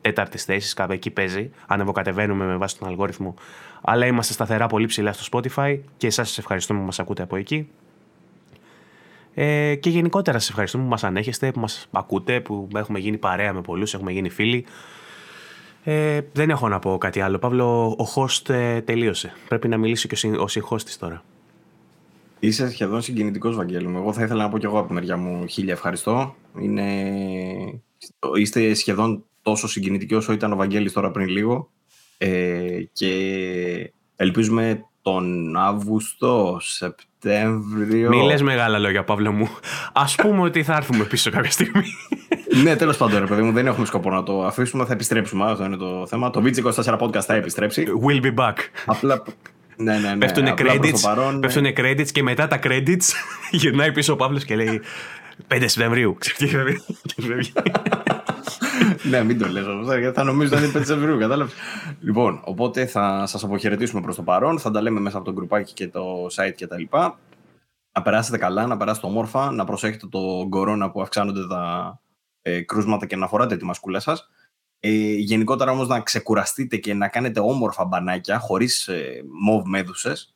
τέταρτης θέσης κάπου εκεί παίζει ανεβοκατεβαίνουμε με βάση τον αλγόριθμο αλλά είμαστε σταθερά πολύ ψηλά στο Spotify και εσάς σας ευχαριστούμε που μας ακούτε από εκεί ε, και γενικότερα σας ευχαριστούμε που μας ανέχεστε, που μας ακούτε, που έχουμε γίνει παρέα με πολλούς, έχουμε γίνει φίλοι. Ε, δεν έχω να πω κάτι άλλο. Παύλο, ο host ε, τελείωσε. Πρέπει να μιλήσει και ο, συν, τώρα. Είσαι σχεδόν συγκινητικός, Βαγγέλη μου. Εγώ θα ήθελα να πω και εγώ από τη μεριά μου χίλια ευχαριστώ. Είναι... Είστε σχεδόν τόσο συγκινητικοί όσο ήταν ο Βαγγέλης τώρα πριν λίγο. Ε, και ελπίζουμε τον Αύγουστο, Σεπτέμβριο. Μη λες μεγάλα λόγια, Παύλο μου. Α πούμε ότι θα έρθουμε πίσω κάποια στιγμή. ναι, τέλος πάντων, ρε παιδί μου, δεν έχουμε σκοπό να το αφήσουμε. Θα επιστρέψουμε. Αυτό είναι το θέμα. Το VG24 podcast θα επιστρέψει. Will be back. Απλά. Ναι, ναι, ναι. Πέφτουνε credits, παρόν, ναι. πέφτουνε credits και μετά τα credits γυρνάει πίσω ο Παύλος και λέει 5 Σεπτεμβρίου. ναι, μην το λες όμως, γιατί θα νομίζω ότι είναι 5 Σεπτεμβρίου, κατάλαβες. Λοιπόν, οπότε θα σας αποχαιρετήσουμε προς το παρόν, θα τα λέμε μέσα από το γκρουπάκι και το site και τα λοιπά. Να περάσετε καλά, να περάσετε όμορφα, να προσέχετε το κορώνα που αυξάνονται τα ε, κρούσματα και να φοράτε τη μασκούλα σας. Ε, γενικότερα όμως να ξεκουραστείτε και να κάνετε όμορφα μπανάκια χωρίς ε, μοβ μέδουσες.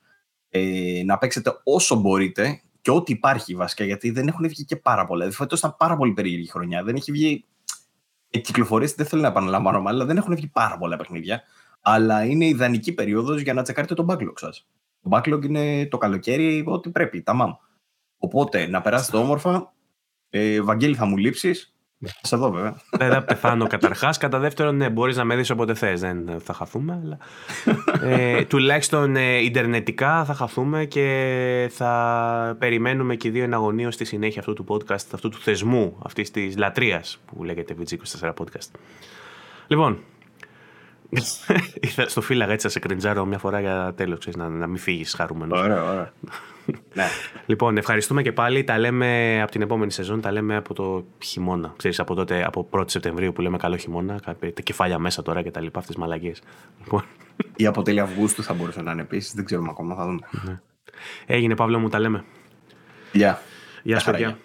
Ε, να παίξετε όσο μπορείτε και ό,τι υπάρχει βασικά, γιατί δεν έχουν βγει και πάρα πολλά. Δηλαδή, φέτος ήταν πάρα πολύ περίεργη χρονιά. Δεν έχει βγει. Οι κυκλοφορίες δεν θέλω να επαναλαμβάνω, αλλά δεν έχουν βγει πάρα πολλά παιχνίδια. Αλλά είναι ιδανική περίοδος για να τσεκάρετε το backlog σας. Το backlog είναι το καλοκαίρι, ό,τι πρέπει, τα μάμ. Οπότε να περάσετε όμορφα. Ε, Βαγγέλη, θα μου λείψεις. Σε εδώ, βέβαια. Δεν θα πεθάνω καταρχάς. Κατά δεύτερον, ναι, μπορείς να με δεις όποτε θες. Δεν θα χαθούμε. Αλλά... ε, τουλάχιστον ε, ιντερνετικά θα χαθούμε και θα περιμένουμε και οι δύο εναγωνίω στη συνέχεια αυτού του podcast, αυτού του θεσμού, αυτής της λατρείας που λέγεται VG24 podcast. Λοιπόν, στο φύλαγα έτσι θα σε κρεντζάρω μια φορά για τέλος, να, να μην φύγεις χαρούμενος. Ωραία, ωραία. Ναι. Λοιπόν, ευχαριστούμε και πάλι. Τα λέμε από την επόμενη σεζόν, τα λέμε από το χειμώνα. Ξέρεις, από τότε, από 1η Σεπτεμβρίου που λέμε καλό χειμώνα, τα κεφάλια μέσα τώρα και τα λοιπά, αυτές τις μαλαγίες. Λοιπόν. Ή από τέλη Αυγούστου θα μπορούσε να είναι επίσης. Δεν ξέρουμε ακόμα, θα δούμε. Ναι. Έγινε, Παύλο μου, τα λέμε. Γεια. Γεια σας, παιδιά.